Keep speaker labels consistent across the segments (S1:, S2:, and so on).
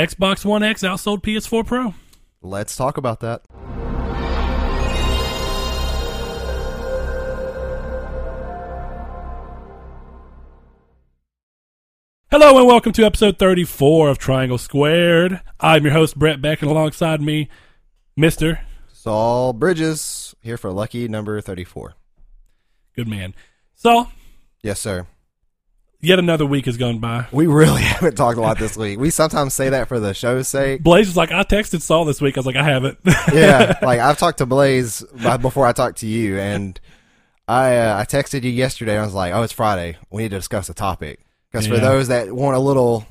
S1: Xbox One X outsold PS4 Pro.
S2: Let's talk about that.
S1: Hello and welcome to episode 34 of Triangle Squared. I'm your host, Brett Beck, and alongside me, Mr.
S2: Saul Bridges here for lucky number 34.
S1: Good Man. So,
S2: Yes, sir.
S1: Yet another week has gone by.
S2: We really haven't talked a lot this week. We sometimes say that for the show's sake.
S1: Blaze was like, I texted Saul this week. I was like, I haven't.
S2: Yeah, like I've talked to Blaze before I talked to you, and I uh, I texted you yesterday. I was like, "Oh, it's Friday. We need to discuss a topic." Because for those that want a little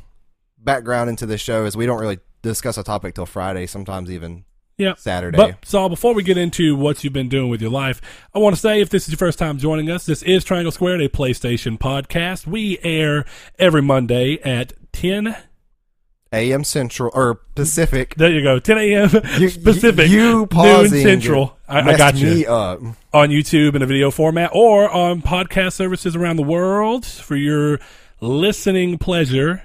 S2: background into the show, is we don't really discuss a topic till Friday. Sometimes even
S1: yeah.
S2: Saturday.
S1: But Saul, before we get into what you've been doing with your life, I want to say if this is your first time joining us, this is Triangle Squared, a PlayStation podcast. We air every Monday at 10.
S2: A.M. Central or Pacific.
S1: There you go, 10 a.m.
S2: You,
S1: Pacific,
S2: you
S1: noon
S2: pausing
S1: Central. I, I got you
S2: me up.
S1: on YouTube in a video format or on podcast services around the world for your listening pleasure.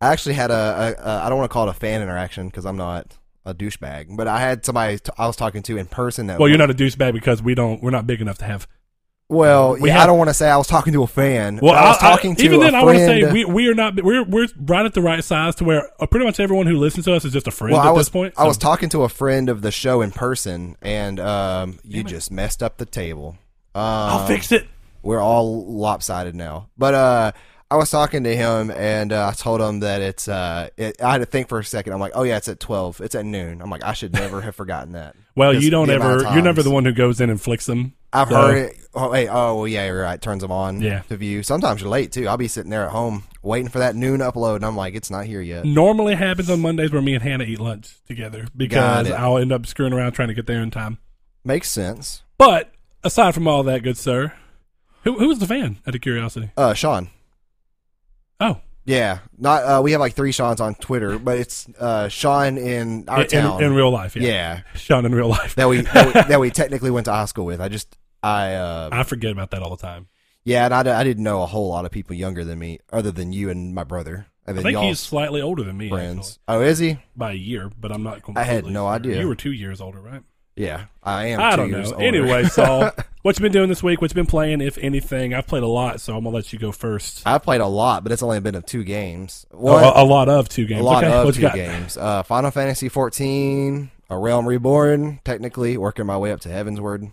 S2: I actually had a, a, a I don't want to call it a fan interaction because I'm not a douchebag, but I had somebody t- I was talking to in person that
S1: Well, you're not a douchebag because we don't. We're not big enough to have.
S2: well,
S1: we
S2: yeah,
S1: have-
S2: I don't want to say I was talking to a fan.
S1: Well,
S2: I was talking to
S1: even
S2: a
S1: then, I want to say we we are not. We're we're right at the right size to where uh, pretty much everyone who listens to us is just a friend
S2: well,
S1: at
S2: I was
S1: this point.
S2: I was talking to a friend of the show in person, and um, you
S1: Damn it.
S2: just messed up the table. Um,
S1: I'll fix it.
S2: we're all lopsided now. But uh, I was talking to him, and uh, I told him that it's. Uh, it, I had to think for a second. I'm like, oh yeah, it's at twelve. It's at noon. I'm like, I should never have forgotten that.
S1: Well, you don't ever. You're never the one who goes in and flicks them.
S2: I've
S1: So-
S2: heard it. Oh, hey, oh, well, yeah, you're right. Turns them on.
S1: Yeah.
S2: To view. Sometimes you're late too. I'll be sitting there at home waiting for that noon upload, and I'm like, it's not here yet.
S1: Normally happens on Mondays where me and Hannah eat lunch together because. I'll end up screwing around trying to get there in time.
S2: Makes sense.
S1: But aside from all that, good sir, who who was the fan? Out of curiosity.
S2: Uh, Sean.
S1: Oh,
S2: Yeah, not. Uh, we have like three Sean's on Twitter, but it's uh Sean in our
S1: in,
S2: town.
S1: in real life. Yeah.
S2: yeah,
S1: Sean in real life.
S2: that we, that we that we technically went to high school with. I just I uh
S1: I forget about that all the time.
S2: yeah, and I, I didn't know a whole lot of people younger than me, other than you and my brother, and
S1: I think he's slightly older than me.
S2: friends. Oh, is he?
S1: by a year, but I'm not.
S2: I had no
S1: sure.
S2: idea.
S1: You were two years older, right?
S2: Yeah, I am.
S1: I don't know.
S2: older.
S1: Anyway, Saul, what you been doing this week? What you been playing, if anything? I've played a lot, so I'm gonna let you go first.
S2: I've played a lot, but it's only been of two games.
S1: Oh,
S2: One,
S1: a, a lot of two games.
S2: a lot
S1: okay,
S2: of two games. Uh, Final Fantasy 14, A Realm Reborn, technically working my way up to Heavensward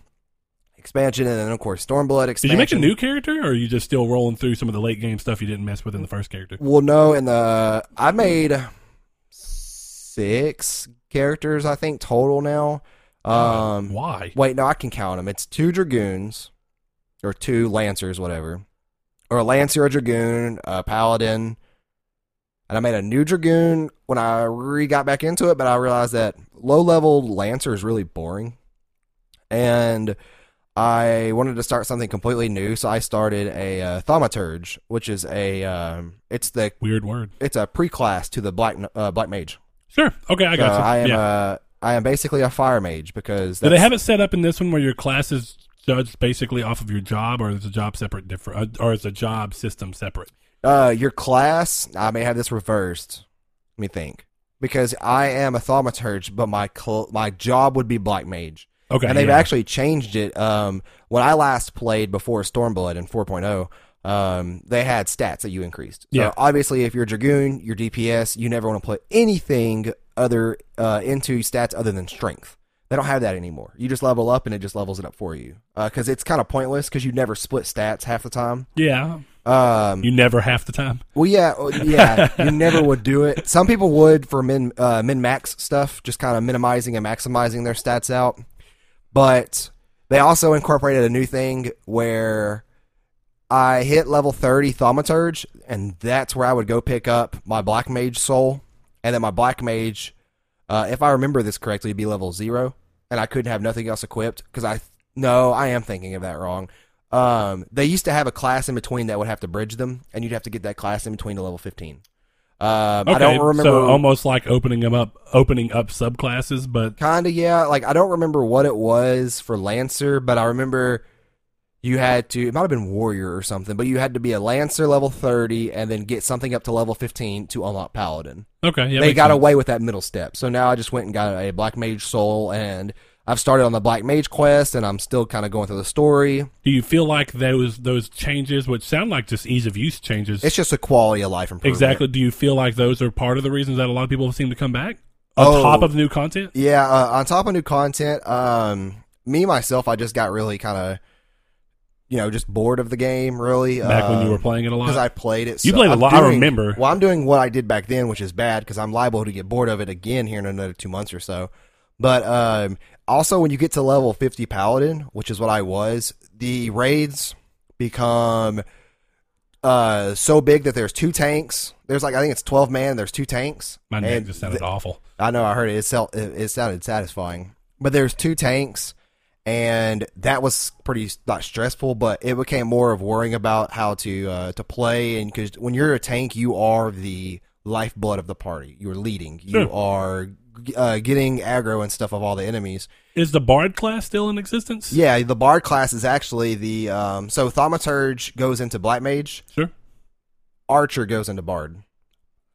S2: expansion, and then of course Stormblood expansion.
S1: Did you make a new character, or are you just still rolling through some of the late game stuff you didn't mess with in the first character?
S2: Well, no, In the I made six characters, I think total now. Um,
S1: Why?
S2: wait, no, I can count them. It's two dragoons or two lancers, whatever, or a lancer, a dragoon, a paladin. And I made a new dragoon when I re got back into it, but I realized that low level lancer is really boring, and I wanted to start something completely new, so I started a uh, thaumaturge, which is a um, it's the
S1: Weird word.
S2: it's a pre-class to the black uh, black mage.
S1: Sure. Okay, I
S2: So
S1: got you.
S2: I am
S1: yeah.
S2: uh, I am basically a fire mage because
S1: Do they have it set up in this one where your class is judged basically off of your job, or is the job separate, different, uh, or is the job system separate?
S2: Uh, your class, I may have this reversed. Let me think. Because I am a thaumaturge, but my cl- my job would be black mage,
S1: Okay,
S2: and they've
S1: yeah.
S2: actually changed it. Um, when I last played before Stormblood in 4.0, um, they had stats that you increased. So
S1: Yeah.
S2: obviously, if you're a Dragoon, your DPS, you never want to put anything other uh, into stats other than strength. They don't have that anymore. You just level up, and it just levels it up for you. Because it's kind of pointless because you never split stats half the time.
S1: yeah.
S2: Um,
S1: You never half the time.
S2: well, yeah, uh, yeah, you never would do it. Some people would for min uh, min max stuff, just kind of minimizing and maximizing their stats out. But they also incorporated a new thing where I hit level thirty thaumaturge, and that's where I would go pick up my black mage soul, and then my black mage, uh, if I remember this correctly, would be level zero, and I couldn't have nothing else equipped because I no, I am thinking of that wrong. Um, they used to have a class in between that would have to bridge them, and you'd have to get that class in between to level fifteen. Um,
S1: Okay,
S2: I don't remember.
S1: so almost like opening them up, opening up subclasses, but
S2: Kinda, yeah. Like I don't remember what it was for Lancer, but I remember you had to it might have been warrior or something, but you had to be a lancer level 30 and then get something up to level 15 to unlock paladin.
S1: Okay, yeah,
S2: they got
S1: sense.
S2: away with that middle step. So now I just went and got a black mage soul and I've started on the black mage quest and I'm still kind of going through the story.
S1: Do you feel like those those changes, which sound like just ease of use changes,
S2: It's just a quality of life improvement.
S1: exactly? Do you feel like those are part of the reasons that a lot of people seem to come back on
S2: Oh.
S1: top of new content?
S2: Yeah, uh, on top of new content, um, me myself, I just got really kind of, you know, just bored of the game. Really,
S1: Back when you
S2: um,
S1: were playing it a lot,
S2: because I played it.
S1: You
S2: so
S1: played a
S2: I'm
S1: lot, I remember.
S2: Well, I'm doing what I did back then, which is bad because I'm liable to get bored of it again here in another two months or so. But um, also, when you get to level 50 paladin, which is what I was, the raids become uh so big that there's two tanks. There's like I think it's 12 man. There's two tanks.
S1: my neck just sounded awful.
S2: I know I heard it. It, it, it sounded satisfying. But there's two tanks, and that was pretty not stressful. But it became more of worrying about how to uh, to play, and because when you're a tank, you are the lifeblood of the party. You're leading. You
S1: Sure.
S2: are uh, getting aggro and stuff of all the enemies.
S1: Is the bard class still in existence?
S2: Yeah, the bard class is actually the um, so thaumaturge goes into black mage,
S1: Sure.
S2: archer goes into bard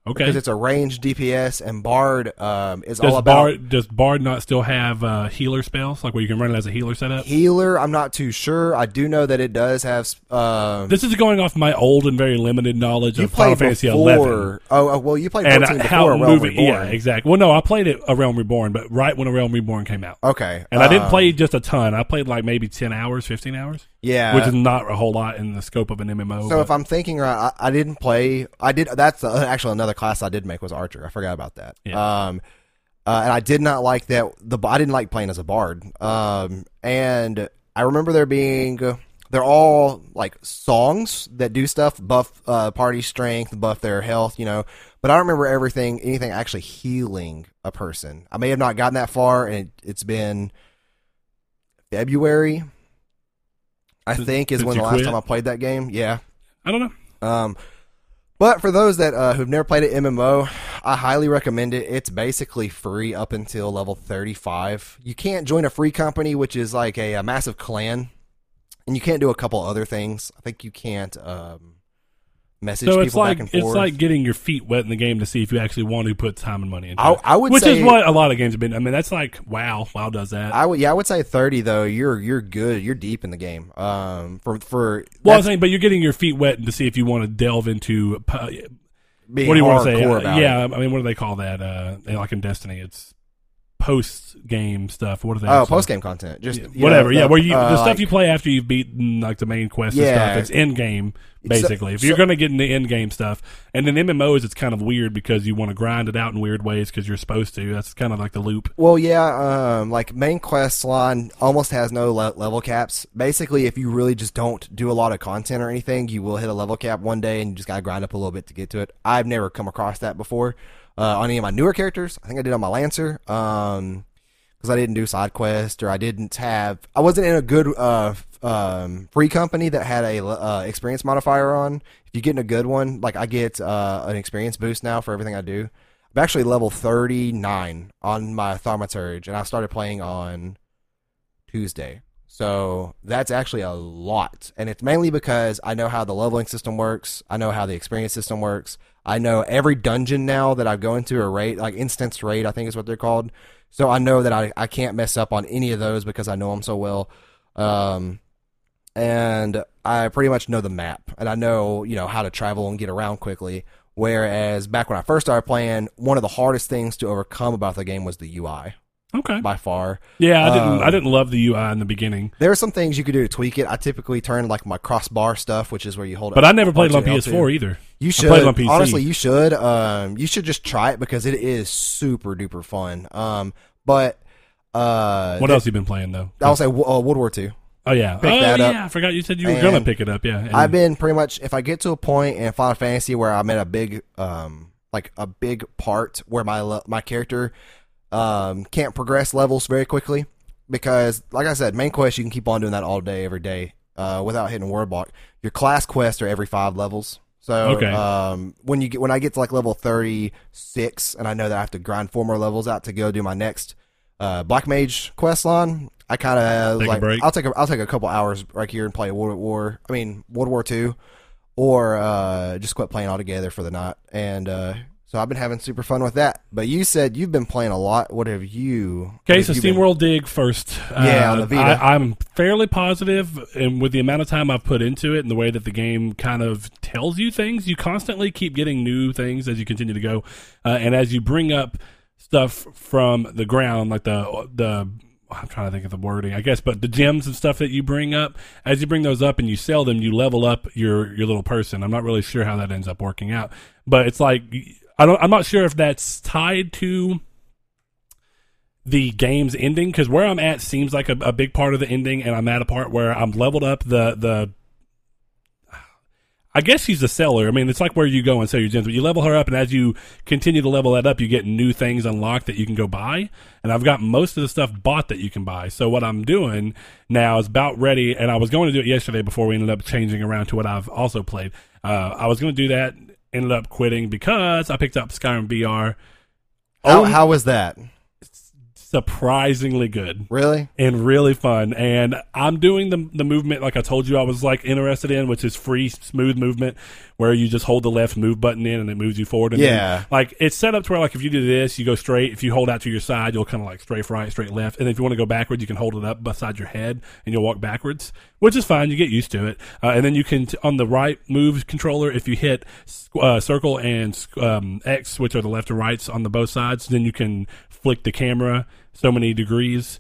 S1: Okay.
S2: because it's a ranged DPS, and bard um, is
S1: Does
S2: all about
S1: bard does bard not still have uh, healer spells, like where you can run it as a healer setup?
S2: healer. I'm not too sure. I do know that it does have. Um,
S1: This is going off my old and very limited knowledge of Final Fantasy
S2: before.
S1: eleven.
S2: Oh, well, you played
S1: And
S2: 14
S1: how
S2: Realm
S1: moving,
S2: Reborn.
S1: yeah, exactly. Well, no, I played it a Realm Reborn, but right when a Realm Reborn came out,
S2: Okay,
S1: and I didn't
S2: um,
S1: play just a ton. I played like maybe ten hours, fifteen hours,
S2: Yeah,
S1: which is not a whole lot in the scope of an MMO.
S2: so
S1: but-
S2: if I'm thinking right, I, I didn't play. I did. That's uh, actually another class I did make was archer. I forgot about that.
S1: Yeah.
S2: Um, uh, and I did not like that. The I didn't like playing as a bard. Um, and I remember there being. They're all like songs that do stuff, buff uh, party strength, buff their health, you know. But I don't remember everything, anything actually healing a person. I may have not gotten that far, and it, it's been February. I think is
S1: since
S2: when the last
S1: quit?
S2: time I played that game. Yeah.
S1: I don't know.
S2: Um, but for those that uh, who've never played an MMO, I highly recommend it. It's basically free up until level 35. You can't join a free company, which is like a, a massive clan, and you can't do a couple other things. I think you can't um, message
S1: So
S2: people
S1: it's like
S2: back and
S1: it's like getting your feet wet in the game to see if you actually want to put time and money into
S2: I,
S1: it.
S2: I would
S1: Which
S2: say
S1: is what a lot of games have been. I mean, that's like WoW. WoW does that.
S2: I would yeah I would say 30 though. You're you're good. You're deep in the game. Um, for for
S1: well, I'm saying, but you're getting your feet wet and to see if you want to delve into. Uh, what do you want to say? Uh,
S2: it.
S1: yeah, I mean, what do they call that? Uh, like in Destiny, it's post game stuff. What are they?
S2: Oh, post game content. Just you
S1: whatever.
S2: know,
S1: yeah,
S2: the-
S1: where you
S2: uh,
S1: the stuff
S2: like-
S1: you play after you've beaten like the main quest and stuff. It's end game basically. if you're going to get into end game stuff, and then MMOs, it's kind of weird because you want to grind it out in weird ways because you're supposed to. That's kind of like the loop.
S2: Well, yeah, um, like main quest line almost has no le- level caps. Basically, if you really just don't do a lot of content or anything, you will hit a level cap one day, and you just gotta grind up a little bit to get to it. I've never come across that before uh, on any of my newer characters. I think I did on my Lancer, um, because I didn't do side quest or I didn't have. I wasn't in a good uh, um, free company that had a uh, experience modifier on. If you get in a good one, like I get uh, an experience boost now for everything I do. I'm actually level 39 on my Thaumaturge, and I started playing on Tuesday. So that's actually a lot. And it's mainly because I know how the leveling system works. I know how the experience system works. I know every dungeon now that I go into a raid, like instance raid, I think is what they're called. So I know that I, I can't mess up on any of those because I know them so well. Um, and I pretty much know the map and I know, you know, how to travel and get around quickly. Whereas back when I first started playing, one of the hardest things to overcome about the game was the UI
S1: Okay.
S2: by far.
S1: Yeah, I didn't. I
S2: Um,
S1: didn't love the UI in the beginning,
S2: There are some things you could do to tweak it. I typically turn like my crossbar stuff, which is where you hold it.
S1: but I never played it on
S2: L2.
S1: PS4 either.
S2: You should
S1: it on PC.
S2: honestly, you should. Um, you should just try it because it is super duper fun. Um, but uh,
S1: What else have you been playing though?
S2: I'll say uh, World War II.
S1: Oh yeah.
S2: pick
S1: oh
S2: that
S1: yeah.
S2: up.
S1: I forgot you said you were
S2: And
S1: gonna pick it up. Yeah. And-
S2: I've been pretty much if I get to a point in Final Fantasy where I'm at a big um like a big part where my my character um can't progress levels very quickly because like I said main quest you can keep on doing that all day every day uh without hitting word block. Your class quests are every 5 levels. So
S1: Okay.
S2: um when you get when I get to like level 36 and I know that I have to grind four more levels out to go do my next uh, Black Mage quest line. I kind of like. I'll take a, I'll take a couple hours right here and play World War. I mean World War Two, or uh, just quit playing altogether for the night. And uh, so I've been having super fun with that. But you said you've been playing a lot. What have you?
S1: Okay,
S2: have
S1: so SteamWorld Dig first.
S2: Yeah,
S1: Uh,
S2: on the Vita.
S1: I, I'm fairly positive, and with the amount of time I've put into it and the way that the game kind of tells you things, you constantly keep getting new things as you continue to go, uh, and as you bring up stuff from the ground, like the the. I'm trying to think of the wording, I guess, but the gems and stuff that you bring up, as you bring those up and you sell them, you level up your your little person. I'm not really sure how that ends up working out, but it's like I don't. I'm not sure if that's tied to the game's ending because where I'm at seems like a, a big part of the ending, and I'm at a part where I'm leveled up the the. I guess she's a seller. I mean, it's like where you go and sell your gems, but you level her up, and as you continue to level that up, you get new things unlocked that you can go buy. And I've got most of the stuff bought that you can buy. So what I'm doing now is about ready, and I was going to do it yesterday before we ended up changing around to what I've also played. Uh, I was going to do that, ended up quitting because I picked up Skyrim VR.
S2: How,
S1: Oh.
S2: how was that?
S1: Surprisingly good.
S2: Really?
S1: and really fun. And I'm doing the the movement like I told you I was like interested in, which is free smooth movement, where you just hold the left move button in and it moves you forward. And then,
S2: Yeah.
S1: like it's set up to where like if you do this, you go straight. If you hold out to your side, you'll kind of like strafe right, straight left. And if you want to go backwards, you can hold it up beside your head and you'll walk backwards, which is fine. You get used to it. Uh, and then you can t- on the right move controller, if you hit uh, circle and um, X, which are the left and rights on the both sides, then you can flick the camera so many degrees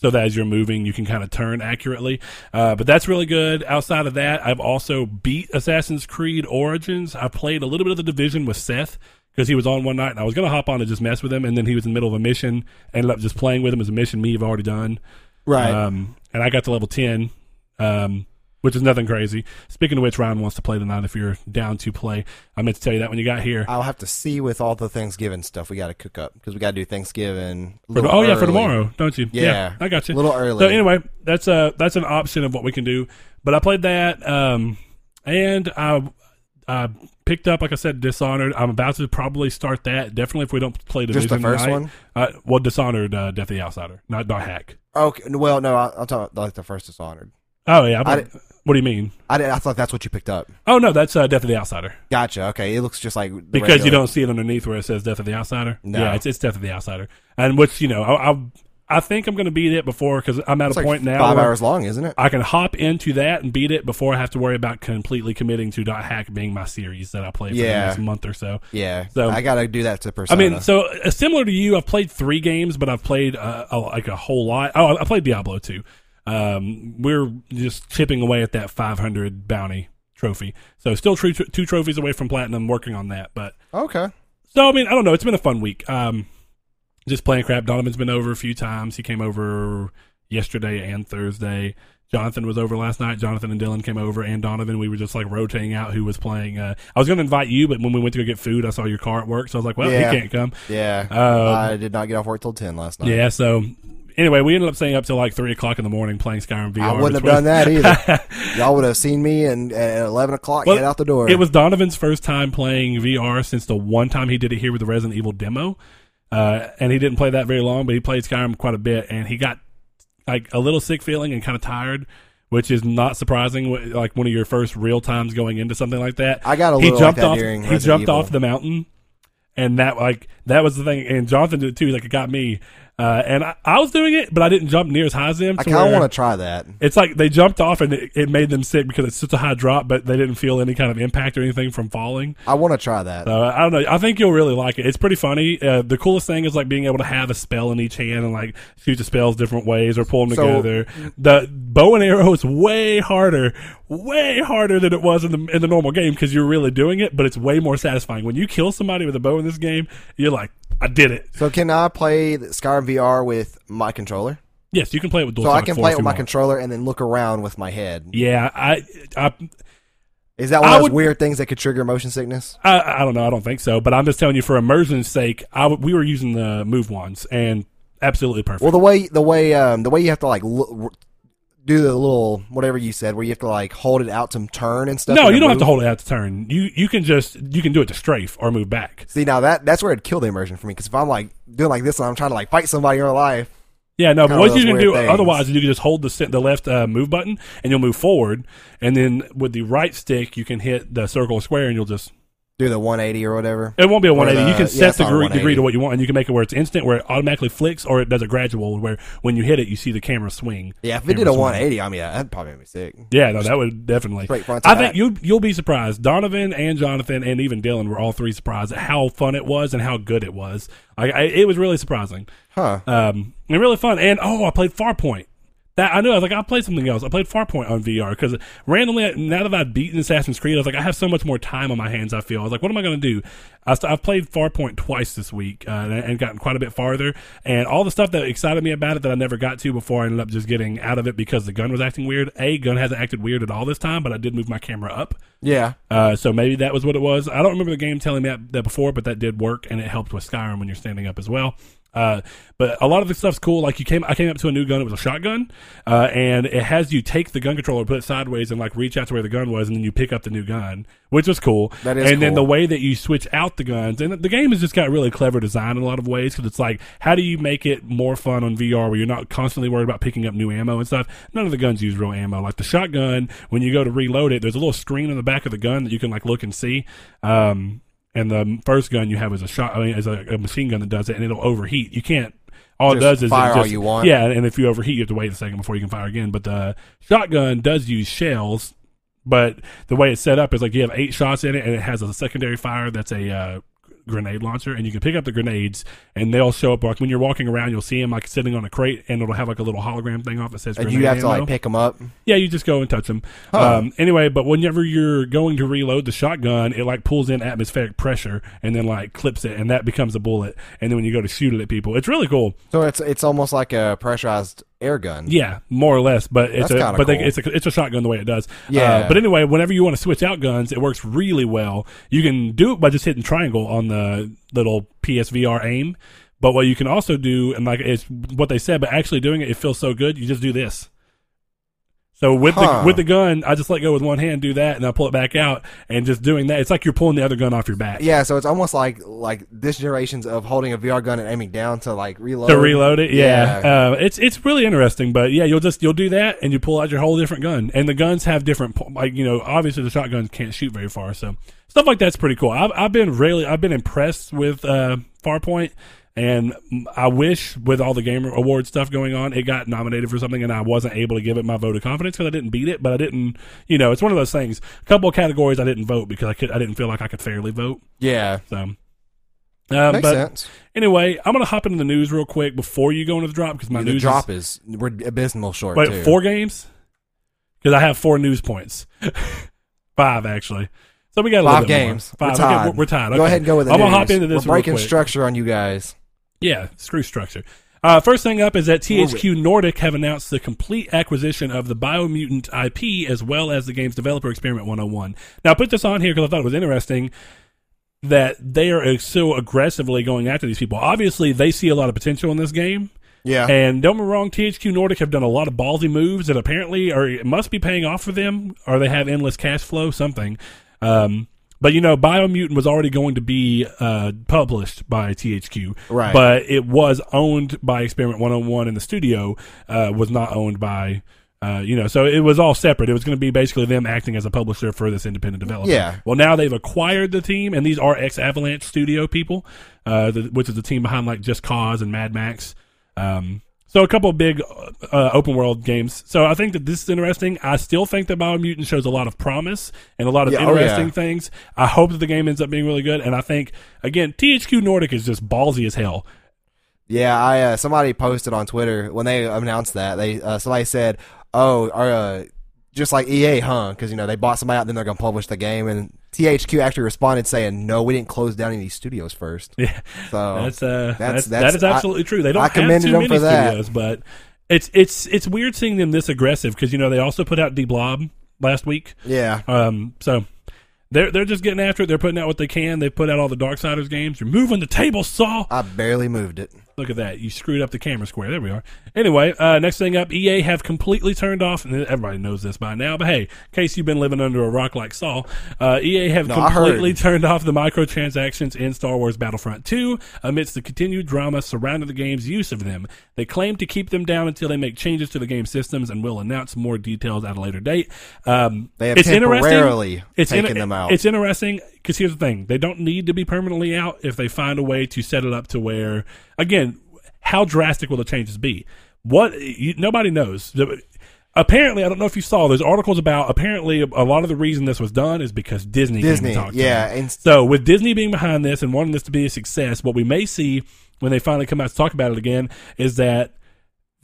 S1: so that as you're moving, you can kind of turn accurately. Uh, but that's really good. Outside of that, I've also beat Assassin's Creed Origins. I played a little bit of the Division with Seth because he was on one night, and I was going to hop on and just mess with him, and then he was in the middle of a mission. Ended up just playing with him as a mission me have already done.
S2: Right.
S1: Um, and I got to level 10, um, which is nothing crazy. Speaking of which, Ryan wants to play tonight if you're down to play. I meant to tell you that when you got here.
S2: I'll have to see with all the Thanksgiving stuff we got to cook up because we got to do Thanksgiving.
S1: For oh yeah, for tomorrow, don't you?
S2: Yeah.
S1: I got you.
S2: A little early.
S1: So anyway, that's a that's an option of what we can do. But I played that, um, and I I picked up, like I said, Dishonored. I'm about to probably start that. Definitely, if we don't play
S2: Just the first
S1: tonight.
S2: one?
S1: Uh, well, Dishonored, uh, Death of the Outsider, not Dot Hack.
S2: Okay. Well, no, I- I'll talk about like the first Dishonored.
S1: Oh yeah, I, what do you mean?
S2: I, I thought that's what you picked up.
S1: Oh no, that's uh, Death of the Outsider
S2: Gotcha. Okay, it looks just like
S1: because you don't see it underneath where it says Death of the Outsider.
S2: No.
S1: Yeah, it's it's Death of the Outsider, and which you know I I, I think I'm going to beat it before because I'm at
S2: It's
S1: a
S2: like
S1: point now
S2: five hours long, isn't it?
S1: I can hop into that and beat it before I have to worry about completely committing to Dot Hack being my series that I play for
S2: Yeah.
S1: the next month or so.
S2: Yeah.
S1: So-
S2: I got to do that to
S1: person.
S2: I
S1: mean, so uh, similar to you, I've played three games, but I've played uh, a, like a whole lot. Oh, I played Diablo too. Um, we're just chipping away at that 500 bounty trophy. So still two, two trophies away from platinum, working on that. But
S2: okay.
S1: so I mean, I don't know. It's been a fun week. Um, just playing crap. Donovan's been over a few times. He came over yesterday and Thursday. Jonathan was over last night. Jonathan and Dylan came over, and Donovan. We were just like rotating out who was playing. Uh, I was going to invite you, but when we went to go get food, I saw your car at work, so I was like, "Well,
S2: Yeah.
S1: he can't come."
S2: Yeah.
S1: Um,
S2: I did not get off work till ten last night.
S1: Yeah. So anyway, we ended up staying up till like three o'clock in the morning playing Skyrim VR.
S2: I wouldn't have
S1: was-
S2: done that either. Y'all would have seen me and at eleven o'clock
S1: Well,
S2: head out the door.
S1: It was Donovan's first time playing VR since the one time he did it here with the Resident Evil demo. Uh, and he didn't play that very long, but he played Skyrim quite a bit, and he got like a little sick feeling and kind of tired, which is not surprising. Like one of your first real times going into something like that.
S2: I got a
S1: he
S2: little
S1: jumped
S2: like
S1: off. He
S2: Resident
S1: jumped
S2: Evil.
S1: off the mountain, and that like that was the thing. And Jonathan did it too. Like it got me, uh, and I, I was doing it, but I didn't jump near as high as them.
S2: I kind of want to try that.
S1: it's like they jumped off and it, it made them sick because it's such a high drop, but they didn't feel any kind of impact or anything from falling.
S2: I want to try that.
S1: So I don't know. I think you'll really like it. It's pretty funny. Uh, the coolest thing is like being able to have a spell in each hand and like shoot the spells different ways or pull them
S2: So-
S1: together. The bow and arrow is way harder, way harder than it was in the in the normal game because you're really doing it, but it's way more satisfying when you kill somebody with a bow in this game. You're like, I did it.
S2: So can I play Skyrim VR with my controller?
S1: Yes, you can play it with dual.
S2: So I can
S1: 4
S2: play it with my
S1: want.
S2: controller and then look around with my head.
S1: Yeah, I, I
S2: Is that one
S1: I
S2: of those
S1: would-
S2: weird things that could trigger motion sickness?
S1: I, I don't know. I don't think so. But I'm just telling you, for immersion's sake, I w- we were using the move ones and absolutely perfect.
S2: Well, the way the way um, the way you have to like look, do the little whatever you said, where you have to like hold it out to turn and stuff?
S1: No,
S2: and
S1: you don't have to hold it out to turn. You you can just you can do it to strafe or move back.
S2: See, now that that's where it'd kill the immersion for me. Because if I'm like doing like this and I'm trying to like fight somebody in real life,
S1: Yeah, no, but what you can do
S2: things.
S1: otherwise is you can just hold the the left uh, move button and you'll move forward, and then with the right stick you can hit the circle or square and you'll just
S2: do the 180 or whatever.
S1: it won't be a 180.
S2: the-
S1: you can
S2: yeah,
S1: set the degree, degree to what you want, and you can make it where it's instant, where it automatically flicks, or it does a gradual, where when you hit it you see the camera swing.
S2: Yeah, if it did a
S1: swing.
S2: 180, I mean, yeah, that'd probably make me sick.
S1: Yeah, no, that would definitely.
S2: Straight front to
S1: I think you you'll be surprised. Donovan and Jonathan and even Dylan were all three surprised at how fun it was and how good it was. I, I, it was really surprising.
S2: Huh.
S1: Um, and really fun. And oh, I played Farpoint. That I knew. I was like, I played something else. I played Farpoint on VR because randomly, now that I've beaten Assassin's Creed, I was like, I have so much more time on my hands. I feel. I was like, what am I going to do? I st- I've played Farpoint twice this week uh, and, and gotten quite a bit farther. And all the stuff that excited me about it that I never got to before, I ended up just getting out of it because the gun was acting weird. A gun hasn't acted weird at all this time, but I did move my camera up.
S2: Yeah.
S1: Uh, so maybe that was what it was. I don't remember the game telling me that, that before, but that did work, and it helped with Skyrim when you're standing up as well. Uh, but a lot of the stuff's cool. Like you came, I came up to a new gun. It was a shotgun, uh, and it has you take the gun controller, put it sideways, and like reach out to where the gun was, and then you pick up the new gun, which was cool.
S2: That is
S1: and then the way that you switch out the guns, and the game has just got really clever design in a lot of ways because it's like, how do you make it more fun on VR where you're not constantly worried about picking up new ammo and stuff? None of the guns use real ammo. Like the shotgun, when you go to reload it, there's a little screen on the back of the gun that you can like look and see. Um, and the first gun you have is a shot, I mean, is a, a machine gun that does it, and it'll overheat. You can't. All it does is it
S2: fire all you want.
S1: Yeah, and if you overheat, you have to wait a second before you can fire again. But the shotgun does use shells, but the way it's set up is like you have eight shots in it, and it has a secondary fire that's a uh, grenade launcher, and you can pick up the grenades, and they'll show up like when you're walking around, you'll see them like sitting on a crate, and it'll have like a little hologram thing off that says.
S2: And
S1: grenade
S2: you have to
S1: ammo.
S2: like pick them up.
S1: Yeah, you just go and touch them.
S2: Huh.
S1: Um, anyway, but whenever you're going to reload the shotgun, it like pulls in atmospheric pressure and then like clips it, and that becomes a bullet. And then when you go to shoot it at people, it's really cool.
S2: So it's it's almost like a pressurized air gun.
S1: Yeah, more or less, but it's
S2: That's
S1: a but they,
S2: cool.
S1: it's a it's a shotgun the way it does.
S2: Yeah.
S1: Uh, but anyway, whenever you want to switch out guns, it works really well. You can do it by just hitting triangle on the little PSVR aim. But what you can also do, and like it's what they said, but actually doing it, it feels so good. You just do this. So with
S2: Huh.
S1: the with the gun, I just let go with one hand, do that, and I pull it back out, and just doing that. It's like you're pulling the other gun off your back.
S2: Yeah, so it's almost like like this generation's of holding a VR gun and aiming down to like reload.
S1: to reload it. Yeah, Uh, it's it's really interesting. But yeah, you'll just you'll do that, and you pull out your whole different gun. And the guns have different like you know obviously the shotguns can't shoot very far, so stuff like that's pretty cool. I've I've been really I've been impressed with uh, Farpoint. And I wish, with all the Gamer award stuff going on, it got nominated for something, and I wasn't able to give it my vote of confidence because I didn't beat it. But I didn't, you know, it's one of those things. A couple of categories I didn't vote because I could, I didn't feel like I could fairly vote.
S2: Yeah,
S1: So, um,
S2: makes
S1: but
S2: sense.
S1: Anyway, I'm gonna hop into the news real quick before you go into the drop because my
S2: the
S1: news
S2: drop
S1: is
S2: is we're abysmal short.
S1: wait
S2: too.
S1: four games because I have four news points, five actually. So we got a little
S2: Five
S1: bit more.
S2: games.
S1: Five.
S2: We're
S1: Okay,
S2: tied.
S1: we're, we're tied.
S2: Go ahead and go with the
S1: I'm gonna hop into this
S2: We're
S1: real
S2: breaking
S1: quick.
S2: structure on you guys.
S1: Yeah, screw structure. Uh, first thing up is that THQ Nordic have announced the complete acquisition of the Biomutant IP as well as the game's developer Experiment 101. Now, I put this on here because I thought it was interesting that they are so aggressively going after these people. Obviously, they see a lot of potential in this game.
S2: Yeah,
S1: And don't get me wrong, THQ Nordic have done a lot of ballsy moves that apparently are it must be paying off for them, or they have endless cash flow, something. Um, but you know, Biomutant was already going to be uh, published by THQ,
S2: Right.
S1: But it was owned by Experiment 101, and the studio uh, was not owned by. Uh, you know, so it was all separate. It was going to be basically them acting as a publisher for this independent developer.
S2: Yeah.
S1: Well, now they've acquired the team, and these are ex Avalanche Studio people, uh, the, which is the team behind like Just Cause and Mad Max. Um, so a couple of big uh, open world games. So I think that this is interesting. I still think that Biomutant shows a lot of promise and a lot of
S2: Yeah, oh,
S1: interesting
S2: yeah.
S1: things. I hope that the game ends up being really good. And I think again, THQ Nordic is just ballsy as hell.
S2: yeah. I uh, somebody posted on Twitter when they announced that they uh, somebody said, "Oh, are, uh, just like EA, huh? Because you know they bought somebody out, then they're gonna publish the game." And THQ actually responded saying, "No, we didn't close down any of these studios first.
S1: Yeah,
S2: So
S1: that's uh,
S2: that's-
S1: that's,
S2: that's-
S1: that is absolutely true. They don't
S2: I
S1: have
S2: commended
S1: too
S2: them
S1: many
S2: for that.
S1: studios, but it's it's it's weird seeing them this aggressive because you know they also put out de Blob last week.
S2: yeah,
S1: Um, so they're they're just getting after it. They're putting out what they can. They put out all the Darksiders games. You're moving the table saw.
S2: I barely moved it.
S1: Look at that. You screwed up the camera square. There we are. Anyway, uh, next thing up, EA have completely turned off, and everybody knows this by now, but hey, in case you've been living under a rock like Saul, uh, EA have
S2: No,
S1: completely turned off the microtransactions in Star Wars Battlefront 2 amidst the continued drama surrounding the game's use of them. They claim to keep them down until they make changes to the game systems and will announce more details at a later date. Um,
S2: They have
S1: it's interesting.
S2: temporarily
S1: It's
S2: taken
S1: inter-
S2: them out.
S1: It's interesting because here's the thing: they don't need to be permanently out if they find a way to set it up to where, again, how drastic will the changes be? What you, nobody knows. Apparently, I don't know if you saw. There's articles about. Apparently, a lot of the reason this was done is because Disney.
S2: Disney, yeah, and
S1: So with Disney being behind this and wanting this to be a success, what we may see when they finally come out to talk about it again is that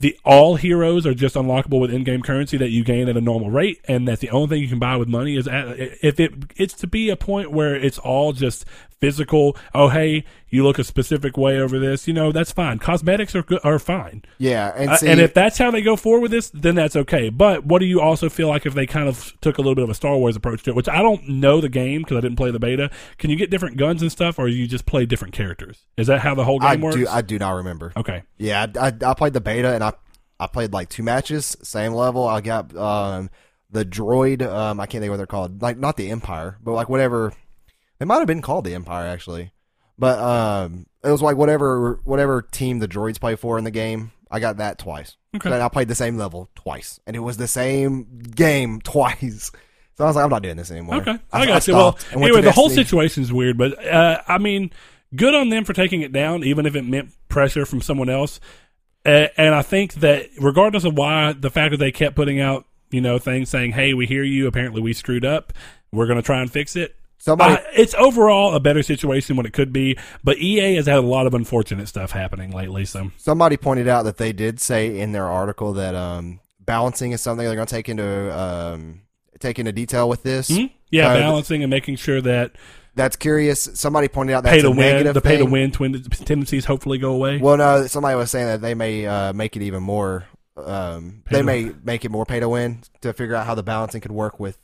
S1: the all heroes are just unlockable with in-game currency that you gain at a normal rate, and that the only thing you can buy with money is at, if it it's to be a point where it's all just physical. Oh, hey, you look a specific way over this. You know that's fine. Cosmetics are are fine.
S2: yeah, and
S1: Uh, and if that's how they go forward with this, then that's okay. But what do you also feel like if they kind of took a little bit of a Star Wars approach to it, which I don't know the game because I didn't play the beta. Can you get different guns and stuff, or you just play different characters? Is that how the whole game
S2: I
S1: works?
S2: do I do not remember.
S1: okay.
S2: Yeah, I, I, I played the beta and I I played like two matches, same level. I got um the droid. Um, I can't think what they're called. Like not the Empire, but like whatever. They might have been called the Empire actually, but um, it was like whatever whatever team the droids play for in the game. I got that twice.
S1: Okay.
S2: And I played the same level twice, and it was the same game twice. So I was like, I'm not doing this anymore.
S1: Okay,
S2: I,
S1: I got you. Well,
S2: stopped and went
S1: anyway, the whole
S2: situation
S1: is weird, but uh, I mean, good on them for taking it down, even if it meant pressure from someone else. Uh, and I think that regardless of why, the fact that they kept putting out, you know, things saying, "Hey, we hear you. Apparently, we screwed up. We're going to try and fix it."
S2: Somebody,
S1: Uh, it's overall a better situation when it could be, but EA has had a lot of unfortunate stuff happening lately. So
S2: somebody pointed out that they did say in their article that um, balancing is something they're going to take into um, take into detail with this.
S1: Mhm. yeah,
S2: Uh,
S1: balancing and making sure that
S2: That's curious. Somebody pointed out that's
S1: pay to
S2: a
S1: win,
S2: negative
S1: the pay to win twin- tendencies hopefully go away.
S2: Well, no, somebody was saying that they may uh, make it even more. Um, they may make it more pay to win to figure out how the balancing could work with.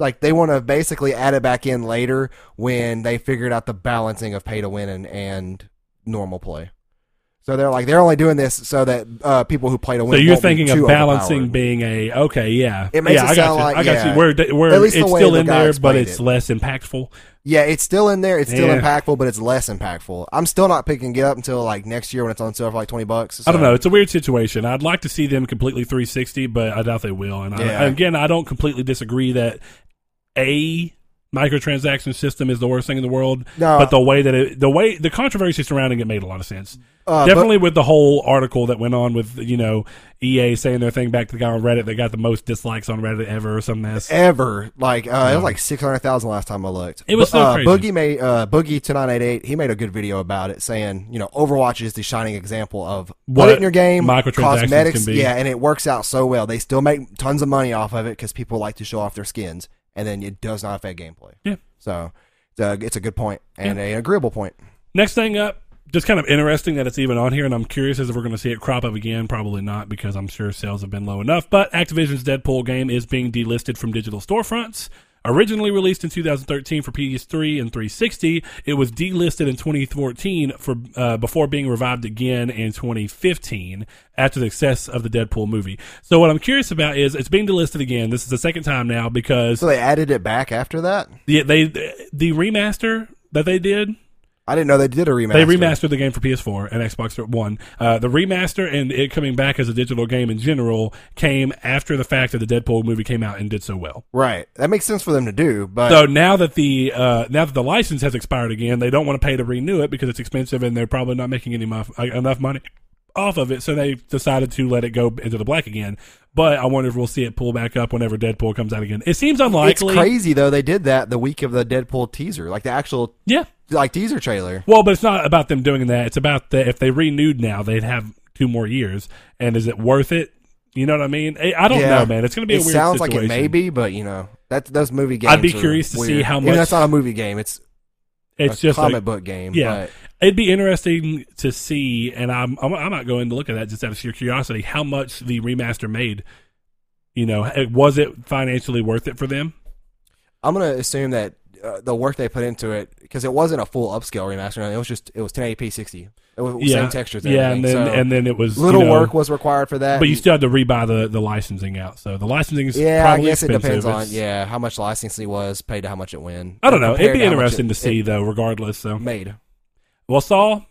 S2: Like they want to basically add it back in later when they figured out the balancing of pay to win and, and normal play. So they're like they're only doing this so that uh, people who play to win. So you're
S1: thinking of balancing being a okay, yeah,
S2: It makes
S1: yeah,
S2: it
S1: I got
S2: sound
S1: you.
S2: like-
S1: I got
S2: yeah.
S1: you. Where where
S2: At least the
S1: it's
S2: way
S1: still
S2: the
S1: in there, but it's
S2: it.
S1: less impactful.
S2: Yeah, it's still in there. It's still
S1: Yeah.
S2: impactful, but it's less impactful. I'm still not picking it up until like next year when it's on sale for like twenty bucks.
S1: I don't know. It's a weird situation. I'd like to see them completely 360, but I doubt they will. And. I, again, I don't completely disagree that a microtransaction system is the worst thing in the world.
S2: No.
S1: but the way that it, the way the controversy surrounding it made a lot of sense.
S2: Uh,
S1: Definitely with the whole article that went on with you know EA saying their thing back to the guy on Reddit that got the most dislikes on Reddit ever or some mess.
S2: ever. Like uh, it was like six hundred thousand last time I looked.
S1: It was so
S2: uh,
S1: crazy.
S2: Boogie made uh, Boogie two nine eight eight. He made a good video about it, saying you know Overwatch is the shining example of
S1: What
S2: put it in your game,
S1: microtransactions
S2: cosmetics,
S1: can be.
S2: yeah, and it works out so well. They still make tons of money off of it because people like to show off their skins, and then it does not affect gameplay.
S1: Yeah.
S2: So it's a, it's a good point and an agreeable point.
S1: Next thing up, just kind of interesting that it's even on here, and I'm curious as if we're going to see it crop up again. Probably not, because I'm sure sales have been low enough. But Activision's Deadpool game is being delisted from digital storefronts. Originally released in 2013 for PS3 and 360, it was delisted in 2014 for uh, before being revived again in 2015 after the success of the Deadpool movie. So what I'm curious about is it's being delisted again. This is the second time now because
S2: So they added it back after that.
S1: the, they the remaster that they did
S2: I didn't know they did a remaster.
S1: they remastered the game for PS4 and Xbox One. Uh, the remaster and it coming back as a digital game in general came after the fact that the Deadpool movie came out and did so well.
S2: Right. That makes sense for them to do, but
S1: So now that the uh, now that the license has expired again, they don't want to pay to renew it because it's expensive and they're probably not making any mo- uh, enough money off of it. So they decided to let it go into the black again. But I wonder if we'll see it pull back up whenever Deadpool comes out again. It seems unlikely.
S2: it's crazy though. They did that the week of the Deadpool teaser, like the actual
S1: Yeah.
S2: Like teaser trailer.
S1: Well, but it's not about them doing that. It's about that if they renewed now, they'd have two more years. And is it worth it? You know what I mean? I don't
S2: Yeah.
S1: know, man. It's going to be
S2: It
S1: a weird
S2: sounds
S1: situation.
S2: like it may be, but you know that those movie games.
S1: I'd be curious to see
S2: weird.
S1: how
S2: Even
S1: much-
S2: that's not a movie game. It's
S1: It's
S2: a
S1: just
S2: comic
S1: like,
S2: book game.
S1: yeah.
S2: but
S1: it'd be interesting to see, and I'm, I'm I might go in to look at that just out of sheer curiosity. How much the remaster made? You know, was it financially worth it for them?
S2: I'm gonna assume that uh, the work they put into it because it wasn't a full upscale remaster. It was just it was 1080p 60. It was
S1: yeah,
S2: same textures. And
S1: yeah, and then.
S2: So
S1: and then it was
S2: little
S1: you know,
S2: work was required for that.
S1: but you still had to rebuy the the licensing out. So the licensing is
S2: yeah, I
S1: probably
S2: guess it
S1: expensive.
S2: depends on yeah how much licensing was paid to how much it went.
S1: I don't know. It'd be
S2: to how much
S1: interesting
S2: it-
S1: to see
S2: it
S1: though, regardless. So
S2: made.
S1: Well, Saul,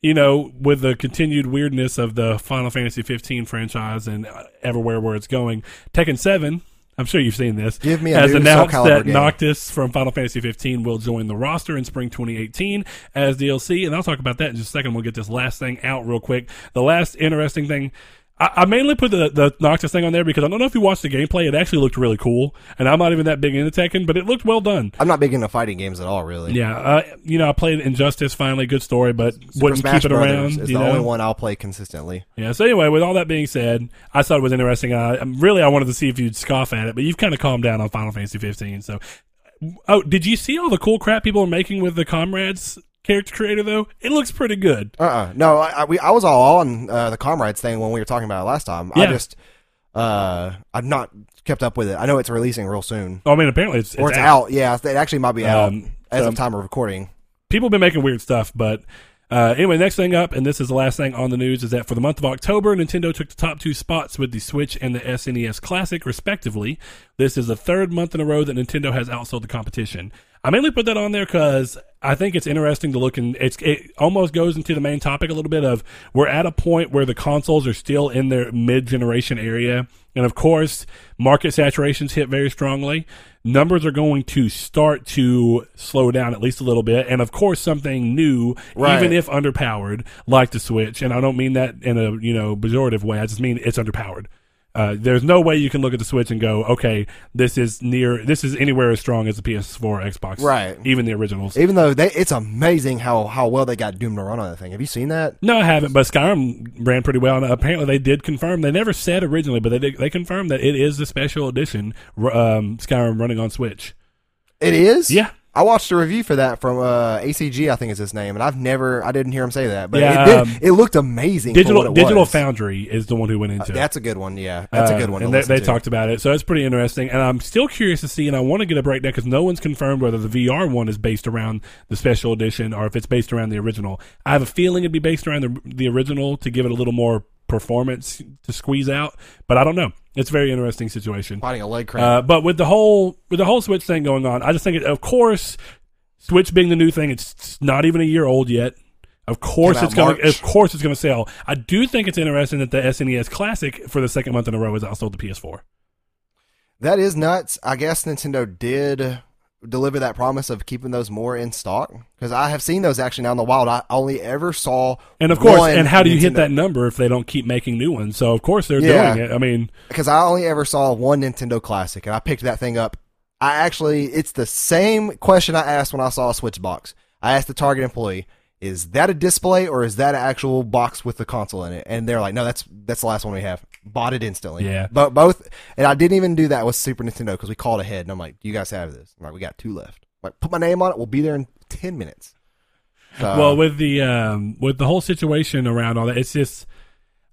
S1: you know, with the continued weirdness of the Final Fantasy 15 franchise and uh, everywhere where it's going, Tekken 7, I'm sure you've seen this,
S2: Give me a
S1: has
S2: new
S1: announced that
S2: game.
S1: Noctis from Final Fantasy 15 will join the roster in spring 2018 as DLC, and I'll talk about that in just a second. We'll get this last thing out real quick. The last interesting thing. I, I mainly put the, the Noctis thing on there because I don't know if you watched the gameplay. It actually looked really cool, and I'm not even that big into Tekken, but it looked well done.
S2: I'm not big into fighting games at all, really.
S1: Yeah, uh, you know, I played Injustice finally, good story, but
S2: Super
S1: wouldn't
S2: Smash
S1: keep it
S2: Brothers
S1: around.
S2: is the
S1: know?
S2: only one I'll play consistently.
S1: Yeah. So anyway, with all that being said, I thought it was interesting. I I'm- really I wanted to see if you'd scoff at it, but you've kind of calmed down on Final Fantasy 15. So, oh, did you see all the cool crap people are making with the Comrades character creator though? It looks pretty good.
S2: Uh uh No, I, I, we, I was all on uh, the comrades thing when we were talking about it last time.
S1: Yeah.
S2: I just uh I've not kept up with it. I know it's releasing real soon.
S1: Oh, I mean, apparently it's,
S2: Or it's out. Yeah, it actually might be out
S1: Um,
S2: as
S1: so-
S2: of time of recording.
S1: people have been making weird stuff, but uh, anyway, next thing up, and this is the last thing on the news, is that for the month of October, Nintendo took the top two spots with the Switch and the SNES Classic, respectively. This is the third month in a row that Nintendo has outsold the competition. I mainly put that on there because I think it's interesting to look and it's it almost goes into the main topic a little bit of we're at a point where the consoles are still in their mid generation area, and of course, market saturations hit very strongly. Numbers are going to start to slow down at least a little bit, and of course, something new,
S2: Right.
S1: even if underpowered, like the Switch. And I don't mean that in a you know pejorative way. I just mean it's underpowered. Uh, there's no way you can look at the Switch and go, okay, this is near, this is anywhere as strong as the PS4, Xbox,
S2: Right.
S1: Even the originals.
S2: Even though they, it's amazing how how well they got Doom to run on that thing. Have you seen that?
S1: No, I haven't. But Skyrim ran pretty well. And apparently, they did confirm. They never said originally, but they did, they confirmed that it is the special edition um, Skyrim running on Switch.
S2: It is.
S1: Yeah.
S2: I watched a review for that from uh, ACG, I think is his name, and I've never, I didn't hear him say that, but
S1: Yeah,
S2: it, did,
S1: um,
S2: it looked amazing.
S1: Digital Digital
S2: was.
S1: Foundry is the one who went into it.
S2: That's a good one. Yeah, that's a
S1: Uh,
S2: good one. to
S1: And they, they talked about it, so it's pretty interesting. And I'm still curious to see, and I want to get a breakdown because no one's confirmed whether the VR one is based around the special edition or if it's based around the original. I have a feeling it'd be based around the the original to give it a little more performance to squeeze out, but I don't know. It's a very interesting situation.
S2: fighting a leg cramp.
S1: Uh, but with the whole with the whole Switch thing going on, I just think, it, of course, Switch being the new thing, it's not even a year old yet. Of course, it's going. Of course, it's going to sell. I do think it's interesting that the SNES Classic for the second month in a row is also the PS4.
S2: That is nuts. I guess Nintendo did deliver that promise of keeping those more in stock because I have seen those actually now in the wild. I only ever saw
S1: And of course, and how do you hit that number if they don't keep making new ones? So of course they're
S2: Yeah.
S1: doing it. I mean,
S2: because I only ever saw one Nintendo Classic, and I picked that thing up. I actually, it's the same question I asked when I saw a Switch box. I asked the Target employee, "Is that a display or is that an actual box with the console in it?" And they're like, "No, that's that's the last one we have." Bought it instantly.
S1: Yeah.
S2: but both, and I didn't even do that with Super Nintendo because we called ahead, and I'm like, "Do you guys have this?" I'm like, "We got two left." I'm like, put my name on it. We'll be there in ten minutes. So,
S1: well, with the um, with the whole situation around all that, it's just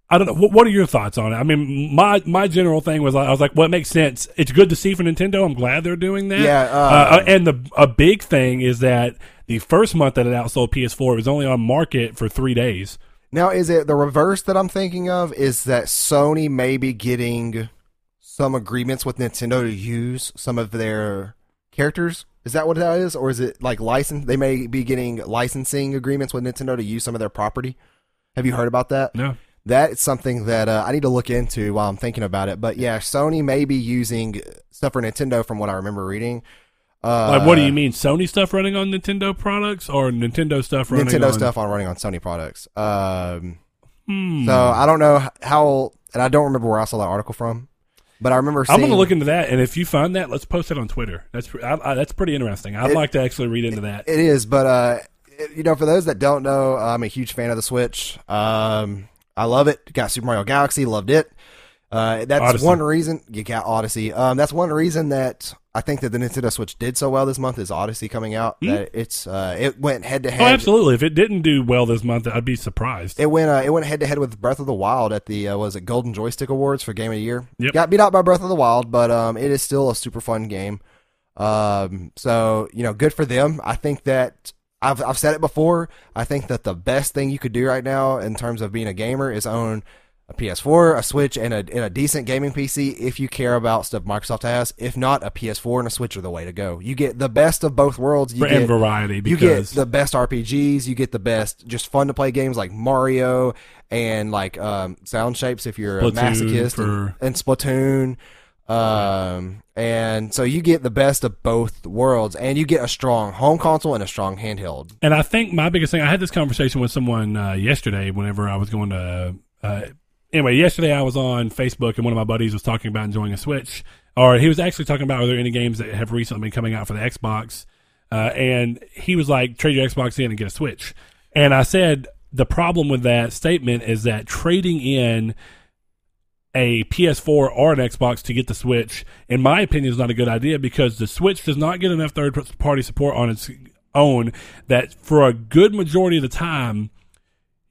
S1: I don't know. What, what are your thoughts on it? I mean, my my general thing was I was like, well, it makes sense. It's good to see for Nintendo. I'm glad they're doing that.
S2: Yeah,
S1: Uh,
S2: uh,
S1: uh, and the a big thing is that the first month that it outsold PS4 it was only on market for three days.
S2: Now, is it the reverse that I'm thinking of? Is that Sony may be getting some agreements with Nintendo to use some of their characters? Is that what that is, or is it like license? They may be getting licensing agreements with Nintendo to use some of their property. Have you heard about that?
S1: No.
S2: That is something that uh, I need to look into while I'm thinking about it. But yeah, Sony may be using stuff for Nintendo, from what I remember reading. Uh,
S1: Like, what do you mean? Sony stuff running on Nintendo products or Nintendo stuff running
S2: Nintendo
S1: on
S2: stuff on running on Sony products. Um,
S1: Hmm.
S2: So I don't know how, and I don't remember where I saw that article from, but I remember. Seeing,
S1: I'm going to look into that, and if you find that, let's post it on Twitter. That's I, I, that's pretty interesting. I'd
S2: It-
S1: like to actually read into that.
S2: It is, but uh, it- you know, for those that don't know, I'm a huge fan of the Switch. Um, I love it. Got Super Mario Galaxy, loved it. Uh, that's
S1: Odyssey.
S2: one reason you got Odyssey. Um, that's one reason that I think that the Nintendo Switch did so well this month is Odyssey coming out. That it's uh, it went head to
S1: Hmm? oh,
S2: head.
S1: absolutely. If it didn't do well this month, I'd be surprised.
S2: It went uh, it went head to head with Breath of the Wild at the uh, was it Golden Joystick Awards for Game of the Year.
S1: Yep.
S2: Got beat out by Breath of the Wild, but um, it is still a super fun game. Um, so you know, good for them. I think that I've I've said it before. I think that the best thing you could do right now in terms of being a gamer is own a PS4, a Switch, and a and a decent gaming PC if you care about stuff Microsoft has. If not, a PS4 and a Switch are the way to go. You get the best of both worlds. You
S1: For-
S2: get
S1: variety
S2: you get the best RPGs. You get the best, just fun to play games like Mario and like um, Sound Shapes if you're a
S1: Splatoon
S2: masochist, and, and Splatoon. Um, and so you get the best of both worlds, and you get a strong home console and a strong handheld.
S1: And I think my biggest thing, I had this conversation with someone uh, yesterday whenever I was going to. Uh, anyway, yesterday I was on Facebook and one of my buddies was talking about enjoying a Switch, or he was actually talking about are there any games that have recently been coming out for the Xbox, uh, and he was like, trade your Xbox in and get a Switch. And I said the problem with that statement is that trading in a PS4 or an Xbox to get the Switch, in my opinion, is not a good idea because the Switch does not get enough third party support on its own that for a good majority of the time,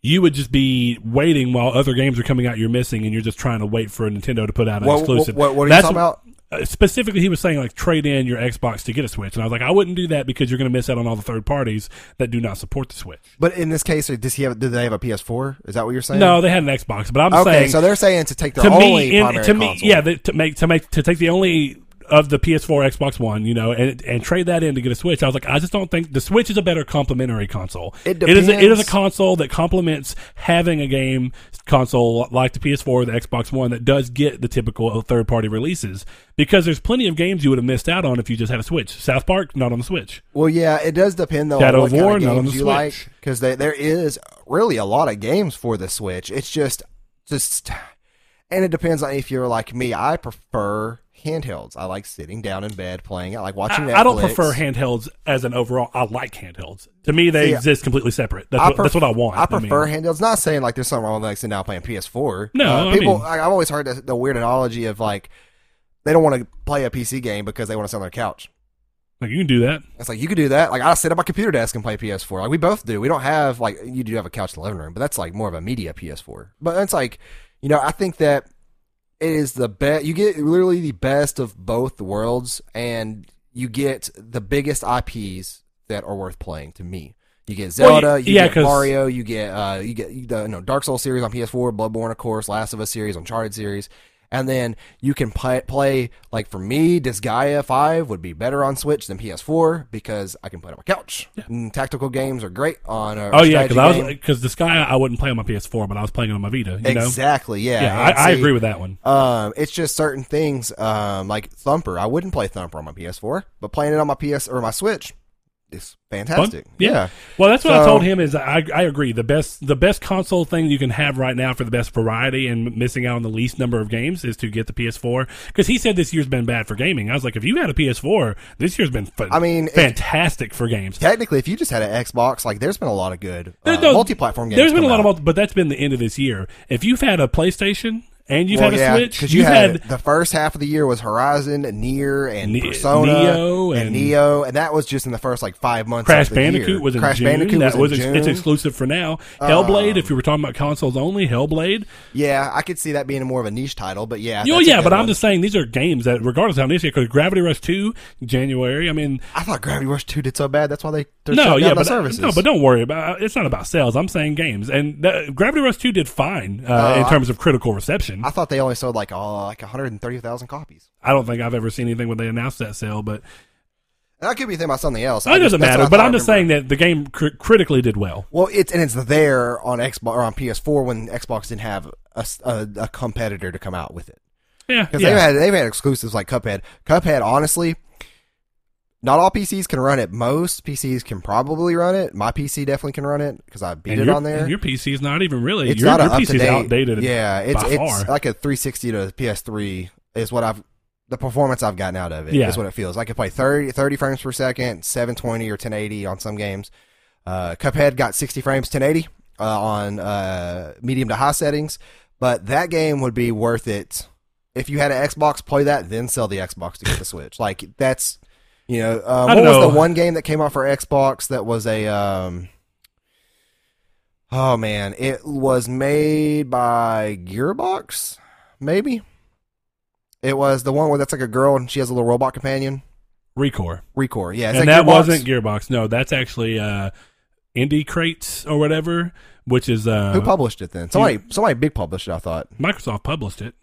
S1: you would just be waiting while other games are coming out you're missing and you're just trying to wait for Nintendo to put out an
S2: What,
S1: exclusive.
S2: what, what are you
S1: That's
S2: talking about?
S1: uh, specifically he was saying like trade in your Xbox to get a Switch, and I was like, I wouldn't do that because you're going to miss out on all the third parties that do not support the Switch.
S2: But in this case, does he have? Did they have a PS4? Is that what you're saying?
S1: No, they had an Xbox, but I'm
S2: Okay,
S1: saying
S2: so they're saying to take the
S1: to
S2: only
S1: me, in, to me,
S2: console.
S1: yeah, the, to make to make to take the only of the PS4, Xbox One, you know, and and trade that in to get a Switch. I was like, I just don't think the Switch is a better complementary console.
S2: It
S1: it is a, it is a console that complements having a game console like the PS4 or the Xbox One that does get the typical third party releases because there's plenty of games you would have missed out on if you just had a Switch. South Park not on the Switch.
S2: Well, yeah, it does depend though
S1: Shadow
S2: on what
S1: of War,
S2: kind
S1: not
S2: of
S1: on
S2: games
S1: the
S2: you like
S1: Switch.
S2: because there is really a lot of games for the Switch. It's just just and it depends on if you're like me. I prefer handhelds. I like sitting down in bed playing. I like watching.
S1: I, I don't prefer handhelds as an overall. I like handhelds. To me, they exist completely separate. That's, what, that's what I want.
S2: I
S1: mean.
S2: prefer handhelds. Not saying like there's something wrong with like sitting down playing PS4.
S1: No,
S2: Uh,
S1: I
S2: people.
S1: mean-
S2: I, I've always heard the, the weird analogy of like they don't want to play a PC game because they want to sit on their couch.
S1: Like you can do that.
S2: It's like you can do that. Like I sit at my computer desk and play PS4. Like we both do. We don't have like you do have a couch in the living room, but that's like more of a media PS4. But it's like, you know, I think that it is the best. You get literally the best of both worlds, and you get the biggest IPs that are worth playing to me. You get Zelda,
S1: y-
S2: you
S1: yeah,
S2: get Mario, you get uh, you get the you know, Dark Souls series on PS4, Bloodborne, of course, Last of Us series, Uncharted series, and then you can play, play like for me, Disgaea Five would be better on Switch than PS4 because I can play it on my couch. And tactical games are great on. A
S1: Oh yeah, because I was because Sky I wouldn't play on my PS4, but I was playing it on my Vita. You know,
S2: exactly yeah.
S1: yeah, I, I agree with that one.
S2: Um, it's just certain things, um, like Thumper. I wouldn't play Thumper on my PS4, but playing it on my PS or my Switch is fantastic.
S1: Yeah. Well, that's what I told him. Is I I agree. The best the best console thing you can have right now for the best variety and missing out on the least number of games is to get the PS4 because he said this year's been bad for gaming. I was like, if you had a PS4, this year's been
S2: I mean, if-
S1: fantastic for games.
S2: Technically, if you just had an Xbox, like there's been a lot of good uh,
S1: no-
S2: multi-platform games.
S1: There's been a lot
S2: out.
S1: of, multi- but that's been the end of this year. If you've had a PlayStation and you've
S2: well,
S1: had a
S2: yeah,
S1: Switch,
S2: because you
S1: you've
S2: had, the first half of the year was Horizon, NieR, and
S1: Ne-
S2: Persona,
S1: Nioh
S2: and,
S1: and-
S2: Nioh, and that was just in the first like five months.
S1: Crash
S2: of the year.
S1: Bandicoot was in
S2: Crash
S1: June.
S2: Bandicoot
S1: that
S2: was,
S1: was ex- it's exclusive for now. Hellblade, if you were talking about consoles only, Hellblade.
S2: Yeah, I could see that being more of a niche title, but yeah,
S1: Oh yeah, but I'm just saying these are games that, regardless of how niche, because Gravity Rush Two, January. I mean,
S2: I thought Gravity Rush Two did so bad. That's why they they're
S1: no, yeah, but
S2: the services.
S1: no, but don't worry about. It's not about sales. I'm saying games, and that, Gravity Rush Two did fine uh,
S2: Oh,
S1: in terms of critical reception.
S2: I thought they only sold like oh, like 130,000 copies.
S1: I don't think I've ever seen anything when they announced that sale, but
S2: And I could be thinking about something else.
S1: it doesn't matter. But I'm just saying that the game cr- critically did well.
S2: Well, it's and it's there on Xbox or on PS4 when Xbox didn't have a competitor to come out with it
S1: Yeah,
S2: because
S1: yeah.
S2: they've had they've had exclusives like Cuphead. Cuphead, honestly, not all PCs can run it. Most PCs can probably run it. My PC definitely can run it because I beat
S1: and
S2: it
S1: your,
S2: on there.
S1: your PC is not even really.
S2: it's
S1: your
S2: not
S1: your
S2: a up
S1: PC
S2: to
S1: is
S2: date.
S1: outdated.
S2: Yeah, it's it's
S1: far.
S2: like a 360 to PS3 is what I've the performance I've gotten out of it is
S1: Yeah.
S2: what it feels. Like. I can play 30, 30 frames per second, 720 or 1080 on some games. Uh, Cuphead got 60 frames 1080 uh, on uh, medium to high settings, but that game would be worth it if you had an Xbox. Play that, then sell the Xbox to get the Switch. Like that's you know uh, what
S1: don't
S2: was the one game that came out for Xbox that was a um, Oh man, it was made by Gearbox, maybe. It was the one where that's like a girl and she has a little robot companion.
S1: ReCore,
S2: ReCore. Yeah,
S1: and
S2: that
S1: that
S2: Gearbox?
S1: wasn't Gearbox. No, that's actually uh, Indie Crates or whatever, which is uh,
S2: Who published it then? Somebody, somebody big published it. I thought.
S1: Microsoft published it.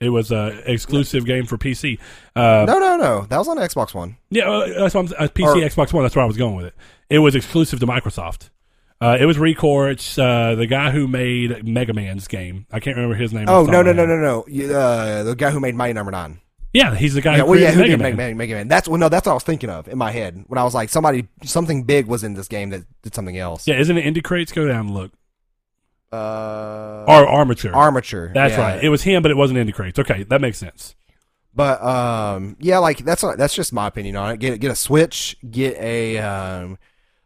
S1: It was a exclusive game for PC. Uh,
S2: No, no, no. That was on Xbox One.
S1: Yeah, uh, that's what I'm, uh, PC,
S2: Or-
S1: Xbox One. That's where I was going with it. It was exclusive to Microsoft. Uh, it was ReCore. It's uh, the guy who made Mega Man's game. I can't remember his name.
S2: Oh no, no, no, no, no. Uh, the guy who made Mighty Number Nine.
S1: Yeah, he's the guy
S2: Yeah,
S1: who
S2: well, yeah, who
S1: Mega
S2: did
S1: Man.
S2: Mega Man? Mega Man. That's well, no, that's what I was thinking of in my head when I was like, somebody, something big was in this game that did something else.
S1: Yeah, isn't it Indie Crates? Go down and look.
S2: Uh,
S1: Or Armature.
S2: Armature.
S1: that's
S2: yeah.
S1: right. It was him, but it wasn't Indie Crates. Okay, that makes sense.
S2: But um, yeah, like that's not, that's just my opinion on it. Get get a Switch, get a um,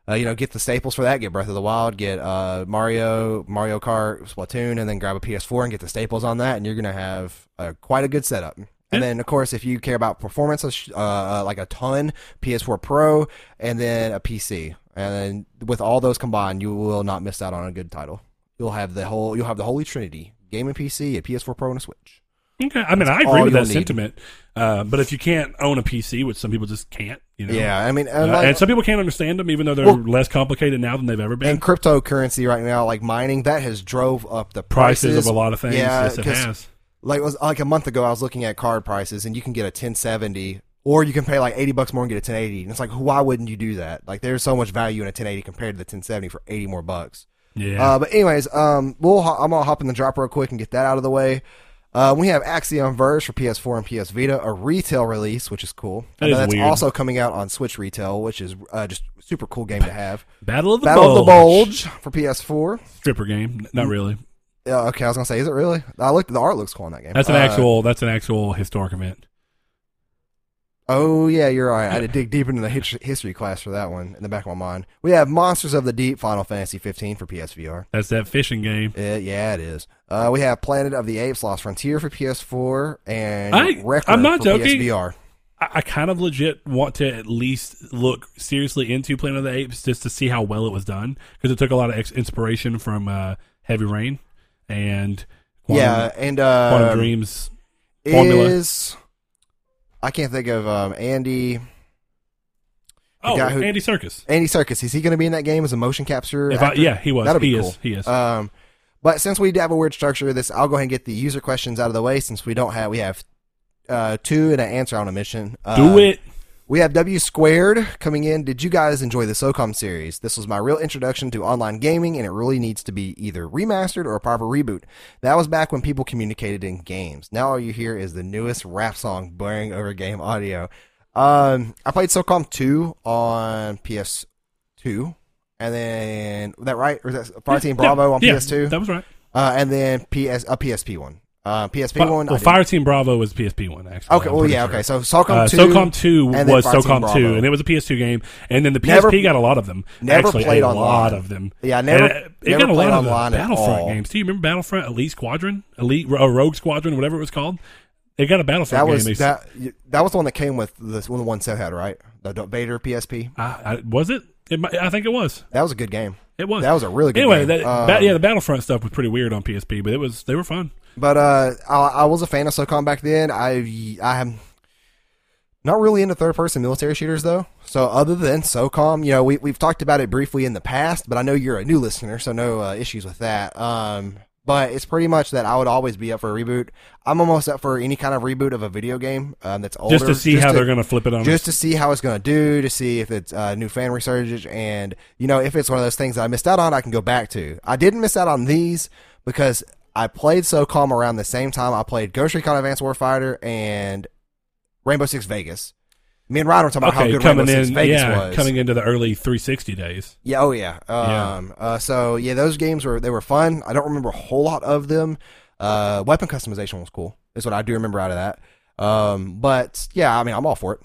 S2: uh, you know, get the staples for that. Get Breath of the Wild, get uh Mario, Mario Kart, Splatoon, and then grab a PS4 and get the staples on that, and you're gonna have uh, quite a good setup. And then, of course, if you care about performance, uh, uh, like a ton, PS4 Pro, and then a PC, and then with all those combined, you will not miss out on a good title. You'll have the whole, you'll have the holy trinity: game and PC, a PS4 Pro, and a Switch.
S1: Okay, I mean, I agree with that
S2: need.
S1: sentiment. Uh, but if you can't own a PC, which some people just can't, you know,
S2: Yeah, I mean,
S1: Uh,
S2: and, like,
S1: and some people can't understand them, even though they're
S2: Well-
S1: less complicated now than they've ever been.
S2: and cryptocurrency right now, like mining, that has drove up the
S1: prices,
S2: prices,
S1: of a lot of things.
S2: Yeah,
S1: yes, it has.
S2: Like was like a month ago, I was looking at card prices, and you can get a 1070, or you can pay like 80 bucks more and get a 1080. And it's like, why wouldn't you do that? Like, there's so much value in a 1080 compared to the 1070 for 80 more bucks.
S1: Yeah.
S2: Uh, but anyways, um, we'll ho- I'm gonna hop in the drop real quick and get that out of the way. Uh, we have Axiom Verge for PS4 and PS Vita, a retail release, which is cool.
S1: That
S2: and
S1: is
S2: that's
S1: weird.
S2: also coming out on Switch retail, which is uh, just super cool game to have.
S1: Battle of the
S2: Battle
S1: Bulge.
S2: of the Bulge for PS4.
S1: stripper game. Not really.
S2: Yeah, okay, I was gonna say, is it really? I looked. The art looks cool in that game.
S1: That's an
S2: Uh,
S1: actual. That's an actual historic event.
S2: Oh yeah, you're right. I had to dig deep into the history class for that one in the back of my mind. We have Monsters of the Deep, Final Fantasy 15 for PSVR.
S1: That's that fishing game.
S2: Uh, yeah, it is. Uh, we have Planet of the Apes: Lost Frontier for PS4 and
S1: I-
S2: Wrecker
S1: I'm not
S2: for
S1: joking.
S2: PSVR.
S1: I, I kind of legit want to at least look seriously into Planet of the Apes just to see how well it was done because it took a lot of ex- inspiration from uh, Heavy Rain and Quantum,
S2: yeah, and uh,
S1: Quantum Dreams. formula.
S2: is I can't think of um, Andy
S1: Oh,
S2: guy who-
S1: Andy Serkis.
S2: Andy Serkis. Is he going to be in that game as a motion capture?
S1: If I, yeah, he was.
S2: That'll be
S1: he
S2: cool.
S1: He is.
S2: Um, but since we have a weird structure, this I'll go ahead and get the user questions out of the way. Since we don't have, we have uh, two and an answer on a mission.
S1: Do it.
S2: We have W squared coming in. Did you guys enjoy the SOCOM series? This was my real introduction to online gaming, and it really needs to be either remastered or a proper reboot. That was back when people communicated in games. Now all you hear is the newest rap song blaring over game audio. Um, I played SOCOM 2 on PS2, and then was that right? Or is that Fireteam Bravo
S1: Yeah,
S2: on
S1: yeah,
S2: PS2?
S1: That was right.
S2: uh, and then PS a PSP one. Uh, PSP
S1: Fi-
S2: one.
S1: Well,
S2: didn't-
S1: Fireteam Bravo was PSP one actually.
S2: Okay,
S1: I'm
S2: well, yeah,
S1: sure.
S2: okay. So SOCOM
S1: Uh,
S2: 2.
S1: SOCOM 2 was SOCOM 2, and it was a PS2 game. And then the PSP
S2: Never-
S1: got a lot of them.
S2: never
S1: Actually,
S2: played
S1: a
S2: online.
S1: lot of them.
S2: Yeah, never-
S1: And it, it
S2: never
S1: got a lot of the Battlefront games. Do you remember Battlefront Elite Squadron? Elite uh, Rogue Squadron, whatever it was called? It got a Battlefront
S2: That was
S1: game.
S2: That. That was the one that came with the one the one Seth had, right? The Vader PSP.
S1: I, I, was it? it? I think it was.
S2: That was a good game.
S1: It was.
S2: That was a really good
S1: anyway,
S2: game.
S1: that,
S2: Um,
S1: ba- yeah, the Battlefront stuff was pretty weird on PSP, but it was they were fun.
S2: But uh, I, I was a fan of SOCOM back then. I I am not really into third person military shooters though. So other than SOCOM, you know, we we've talked about it briefly in the past, but I know you're a new listener, so no uh, issues with that. Um, but it's pretty much that I would always be up for a reboot. I'm almost up for any kind of reboot of a video game um, that's older,
S1: Just to see how they're going to flip it on.
S2: just to see how it's going to do, to see if it's a new fan resurgence, and you know if it's one of those things that I missed out on, I can go back to. I didn't miss out on these because I played SOCOM around the same time I played Ghost Recon Advanced Warfighter and Rainbow Six Vegas. Me and Ryan were talking about how
S1: okay,
S2: good Rainbow
S1: coming
S2: Six
S1: in,
S2: Vegas
S1: yeah,
S2: was.
S1: coming into the early 360 days.
S2: Yeah, oh yeah.
S1: Yeah.
S2: Um, Uh, so yeah, those games were they were fun. I don't remember a whole lot of them. Uh, weapon customization was cool. Is what I do remember out of that. Um, but yeah, I mean, I'm all for it.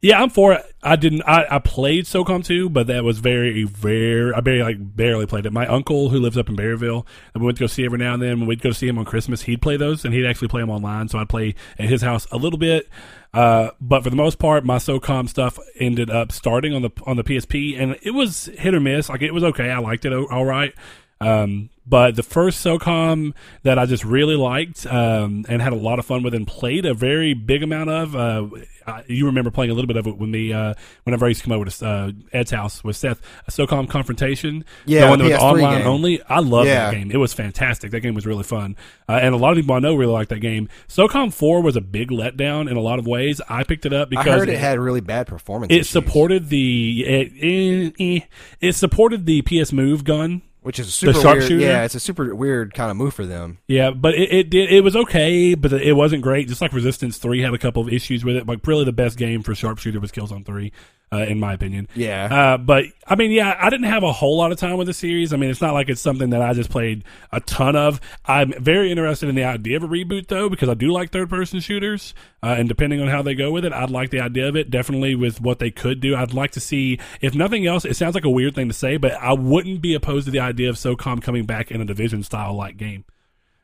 S1: Yeah, I'm for it. I didn't. I, I played SOCOM 2, but that was very, very. I barely like barely played it. My uncle, who lives up in Berryville, and we went to go see every now and then. When we'd go see him on Christmas, he'd play those, and he'd actually play them online. So I'd play at his house a little bit. Uh, but for the most part, my SOCOM stuff ended up starting on the on the PSP, and it was hit or miss. Like it was okay. I liked it all right. Um, but the first SOCOM that I just really liked um, and had a lot of fun with and played a very big amount of. Uh, I, you remember playing a little bit of it with me uh, whenever I used to come over to uh, Ed's house with Seth. A SOCOM Confrontation,
S2: Yeah,
S1: the one that was
S2: PS3
S1: online
S2: game.
S1: only. I love
S2: Yeah.
S1: that game. It was fantastic. That game was really fun, uh, and a lot of people I know really like that game. SOCOM Four was a big letdown in a lot of ways. I picked it up
S2: I
S1: because
S2: heard it had really bad performance.
S1: it
S2: issues,
S1: supported the it, eh, eh, it supported the PS Move gun
S2: which is a super weird. Yeah, it's a super weird kind of move for them.
S1: Yeah, but it, it did. It was okay, but it wasn't great. Just like Resistance Three had a couple of issues with it. Like really, the best game for sharpshooter was Killzone Three, uh, in my opinion.
S2: Yeah.
S1: Uh, but I mean, yeah, I didn't have a whole lot of time with the series. I mean, it's not like it's something that I just played a ton of. I'm very interested in the idea of a reboot though, because I do like third person shooters. Uh, and depending on how they go with it, I'd like the idea of it. Definitely with what they could do, I'd like to see. If nothing else, it sounds like a weird thing to say, but I wouldn't be opposed to the idea of SOCOM coming back in a division style like game.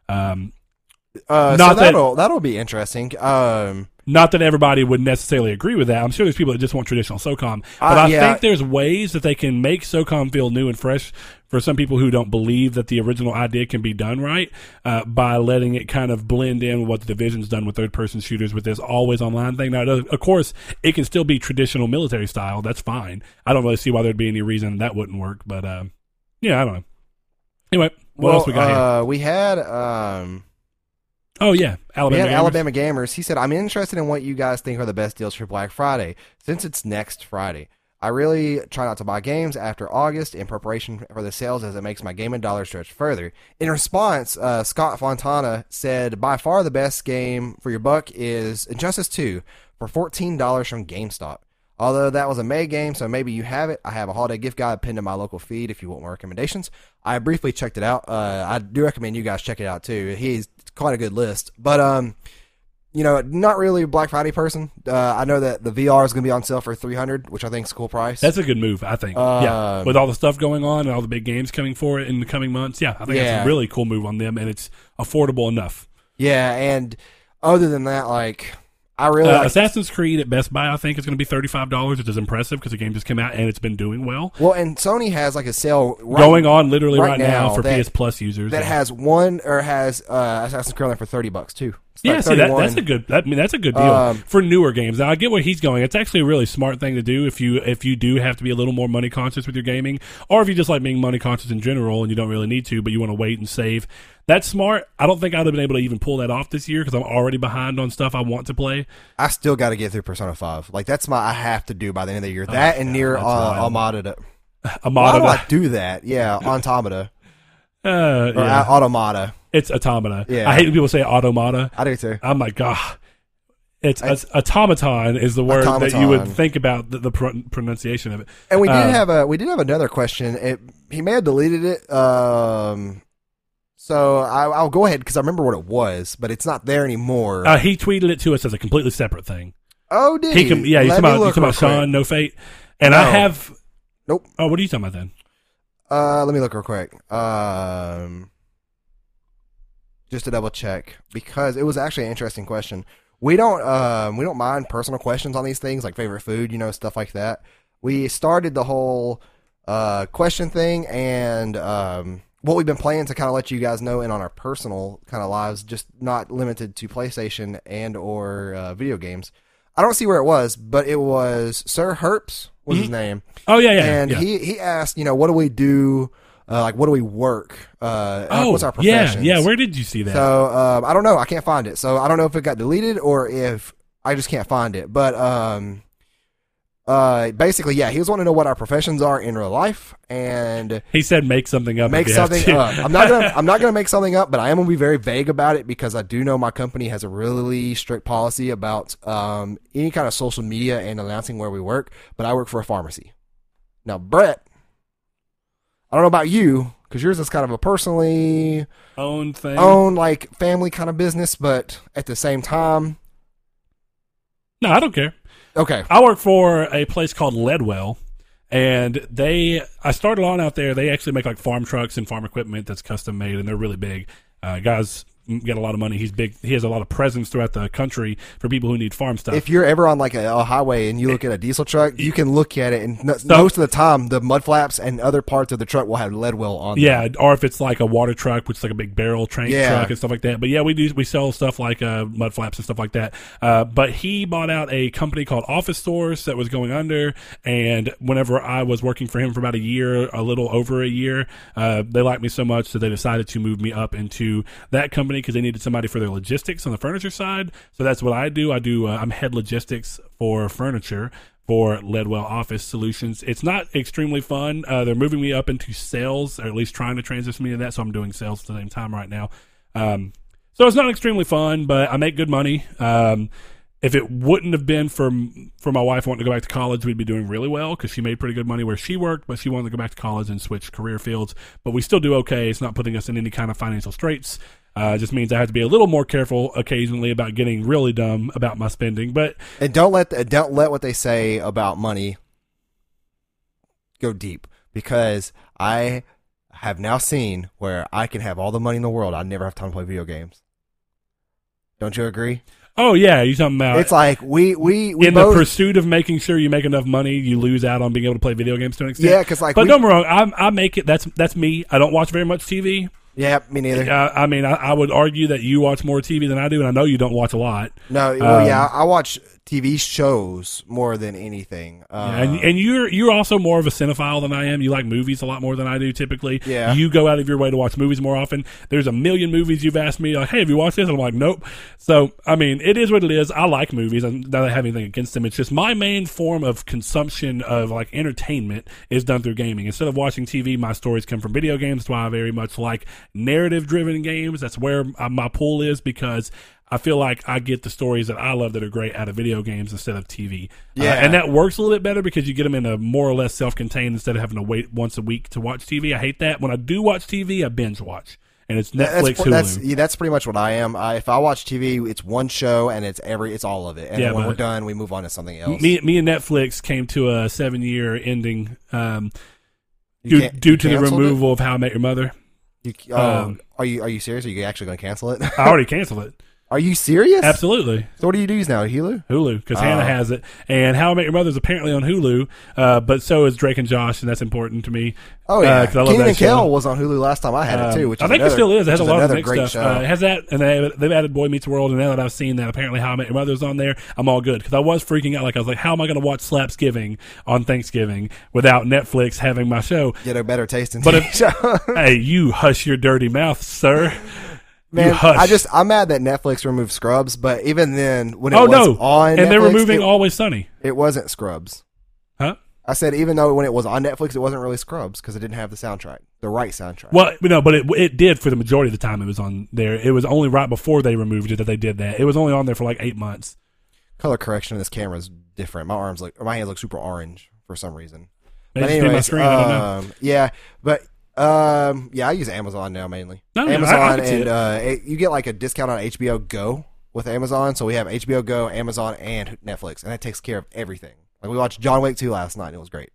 S1: Um,
S2: Uh,
S1: Not
S2: so
S1: that-
S2: that'll that'll be interesting. Um,
S1: Not that everybody would necessarily agree with that. I'm sure there's people that just want traditional SOCOM. But
S2: Uh,
S1: I
S2: yeah.
S1: think there's ways that they can make SOCOM feel new and fresh for some people who don't believe that the original idea can be done right uh, by letting it kind of blend in with what the division's done with third person shooters with this always online thing. Now, of course, it can still be traditional military style. That's fine. I don't really see why there'd be any reason that wouldn't work. But um, yeah, I don't know. Anyway, what
S2: well,
S1: else we got here?
S2: uh, we had um,
S1: Oh, yeah.
S2: we
S1: Alabama.
S2: had
S1: Gamers.
S2: Alabama Gamers. He said, "I'm interested in what you guys think are the best deals for Black Friday since it's next Friday. I really try not to buy games after August in preparation for the sales as it makes my gaming dollar stretch further." In response, uh, Scott Fontana said, "By far the best game for your buck is Injustice 2 for $14 from GameStop." Although that was a May game, so maybe you have it. I have a holiday gift guide pinned to my local feed if you want more recommendations. I briefly checked it out. Uh, I do recommend you guys check it out too. He's quite a good list. But um, you know, not really a Black Friday person. Uh, I know that the VR is going to be on sale for three hundred, which I think is a cool price.
S1: That's a good move, I think. yeah,
S2: Um,
S1: with all the stuff going on and all the big games coming for it in the coming months, yeah, I think that's a really cool move on them, and it's affordable enough.
S2: yeah, and other than that, like I really
S1: Uh,
S2: like.
S1: Assassin's Creed at Best Buy, I think, is going to be thirty five dollars, which is impressive because the game just came out and it's been doing well,
S2: well, and Sony has like a sale right,
S1: going on literally right,
S2: right
S1: now,
S2: now
S1: for
S2: that-
S1: PS Plus users.
S2: that
S1: yeah.
S2: has one or has uh, Assassin's Creed for thirty bucks too. It's
S1: Yeah,
S2: like
S1: see that, that's a good. That, I mean, that's a good deal
S2: Um,
S1: for newer games. Now, I get where he's going. It's actually a really smart thing to do if you if you do have to be a little more money conscious with your gaming, or if you just like being money conscious in general and you don't really need to, but you want to wait and save. That's smart. I don't think I'd have been able to even pull that off this year because I'm already behind on stuff I want to play.
S2: I still got to get through Persona Five. Like that's my I have to do by the end of the year. That and
S1: yeah,
S2: NieR uh,
S1: wild.
S2: Automata. Why do I do that? Yeah, Automata
S1: Uh,
S2: or
S1: yeah.
S2: Automata.
S1: it's automata.
S2: Yeah.
S1: I hate when people say automata.
S2: I do too.
S1: I'm like, God. It's, it's automaton is the word that you would think about the, the pro- pronunciation of it.
S2: And we did
S1: Uh,
S2: have a we did have another question. It, he may have deleted it. Um, so I, I'll go ahead because I remember what it was, but it's not there anymore.
S1: Uh, he tweeted it to us as a completely separate thing.
S2: oh, did
S1: He
S2: he?
S1: yeah,
S2: Let
S1: talking about,
S2: look
S1: talking about. Sean, No Fate. And I have.
S2: Nope.
S1: Oh, what are you talking about then?
S2: Uh, let me look real quick. Um, just to double check because it was actually an interesting question. We don't um we don't mind personal questions on these things like favorite food, you know, stuff like that. We started the whole uh question thing and um what we've been playing to kind of let you guys know in on our personal kind of lives, just not limited to PlayStation and or uh, video games. I don't see where it was, but it was Sir Herps was his name
S1: Oh, yeah, yeah.
S2: and
S1: yeah.
S2: he he asked, you know, what do we do? Uh, like, what do we work? Uh,
S1: oh,
S2: what's our
S1: profession?
S2: yeah,
S1: yeah. Where did you see that?
S2: So um, I don't know. I can't find it. So I don't know if it got deleted or if I just can't find it. But um, uh, basically, yeah, he was wanting to know what our professions are in real life and
S1: he said make something up.
S2: make
S1: if you have
S2: something up. I'm not gonna I'm not gonna make something up, but I am gonna be very vague about it because I do know my company has a really strict policy about um, any kind of social media and announcing where we work. But I work for a pharmacy. Now, Brett, I don't know about you because yours is kind of a personally
S1: owned thing.
S2: owned, like family kind of business, but at the same time,
S1: No, I don't care.
S2: Okay,
S1: I work for a place called Ledwell, and they. I started on out there. They actually make like farm trucks and farm equipment that's custom made, and they're really big. Uh, guys got a lot of money. He's big. He has a lot of presence throughout the country for people who need farm stuff.
S2: If you're ever on like a, a highway and you look at a diesel truck, you can look at it, and no, most of the time, the mud flaps and other parts of the truck will have Ledwell on. them.
S1: yeah, or if it's like a water truck, which is like a big barrel train
S2: Yeah.
S1: truck and stuff like that. But yeah, we do we sell stuff like uh, mud flaps and stuff like that. Uh, but he bought out a company called Office Stores that was going under, and whenever I was working for him for about a year, a little over a year, uh, they liked me so much that they decided to move me up into that company because they needed somebody for their logistics on the furniture side. So that's what I do. I do. Uh, I'm head logistics for furniture for Ledwell Office Solutions. It's not extremely fun. Uh, they're moving me up into sales, or at least trying to transition me to that. So I'm doing sales at the same time right now. Um, so it's not extremely fun, but I make good money. Um, if it wouldn't have been for for my wife wanting to go back to college, we'd be doing really well because she made pretty good money where she worked, but she wanted to go back to college and switch career fields. But we still do okay. It's not putting us in any kind of financial straits. Uh, it just means I have to be a little more careful occasionally about getting really dumb about my spending. But
S2: and don't let the, don't let what they say about money go deep because I have now seen where I can have all the money in the world. I never have time to play video games. Don't you agree?
S1: oh yeah, you talking about
S2: It's like we we, we
S1: in
S2: both
S1: the pursuit of making sure you make enough money, you lose out on being able to play video games to an extent.
S2: yeah because like
S1: but
S2: we,
S1: don't wrong, I, I make it. That's that's me. I don't watch very much TV.
S2: Yeah me neither.
S1: Uh, I mean, I, I would argue that you watch more TV than I do, and I know you don't watch a lot.
S2: No, well,
S1: Um,
S2: yeah, I watch TV shows more than anything. Uh,
S1: and and you're you're also more of a cinephile than I am. You like movies a lot more than I do typically.
S2: Yeah.
S1: You go out of your way to watch movies more often. There's a million movies you've asked me like, "Hey, have you watched this?" And I'm like, "Nope." So, I mean, it is what it is. I like movies. and I don't have anything against them. It's just my main form of consumption of like entertainment is done through gaming. Instead of watching TV, my stories come from video games. That's why I very much like narrative driven games. That's where uh, my pull is because I feel like I get the stories that I love that are great out of video games instead of TV. Uh,
S2: Yeah.
S1: and that works a little bit better because you get them in a more or less self-contained instead of having to wait once a week to watch TV. I hate that. When I do watch TV, I binge watch, and it's Netflix,
S2: that's,
S1: Hulu.
S2: that's yeah, that's pretty much what I am. I, if I watch TV, it's one show and it's every it's all of it. And
S1: Yeah,
S2: when we're done, we move on to something else.
S1: me, me and Netflix came to a seven-year ending um, due, due to the
S2: canceled it?
S1: removal of How I Met Your Mother.
S2: You, oh,
S1: um,
S2: are you are you serious? Are you actually going to cancel it?
S1: I already canceled it.
S2: Are you serious?
S1: Absolutely.
S2: So what do you use now, Hulu?
S1: Hulu because
S2: Oh.
S1: Hannah has it, and How I Met Your Mother is apparently on Hulu, uh, but so is Drake and Josh, and that's important to me.
S2: Oh yeah,
S1: Uh, 'cause I love
S2: Kenan
S1: that
S2: and
S1: show.
S2: Kel was on Hulu last time I had it too.
S1: Um,
S2: Which
S1: I
S2: is
S1: think
S2: another,
S1: it still is. It has
S2: which
S1: a lot of
S2: another great
S1: stuff.
S2: show.
S1: Uh, it has that, and they, they've added Boy Meets World. And now that I've seen that, apparently How I Met Your Mother's on there, I'm all good because I was freaking out. Like I was like, how am I going to watch Slapsgiving on Thanksgiving without Netflix having my show?
S2: Get a better taste in
S1: But if-
S2: show.
S1: hey, you hush your dirty mouth, sir.
S2: Man. I just I'm mad that Netflix removed Scrubs, but even then, when it
S1: oh
S2: was
S1: no,
S2: on
S1: and they're
S2: Netflix,
S1: removing
S2: it,
S1: Always Sunny,
S2: it wasn't Scrubs.
S1: huh?
S2: I said even though when it was on Netflix, it wasn't really Scrubs because it didn't have the soundtrack, the right soundtrack.
S1: Well, no, but it it did for the majority of the time it was on there. It was only right before they removed it that they did that. It was only on there for like eight months.
S2: Color correction of this camera is different. My arms look, my hands look super orange for some reason.
S1: Maybe
S2: But anyways,
S1: screen, I don't know.
S2: um, yeah, but um, yeah, I use Amazon now mainly.
S1: No, yeah, I- I
S2: Amazon and uh, it- you get like a discount on HBO Go with Amazon. So we have HBO Go, Amazon, and Netflix, and that takes care of everything. Like we watched John Wick two last night, and it was great.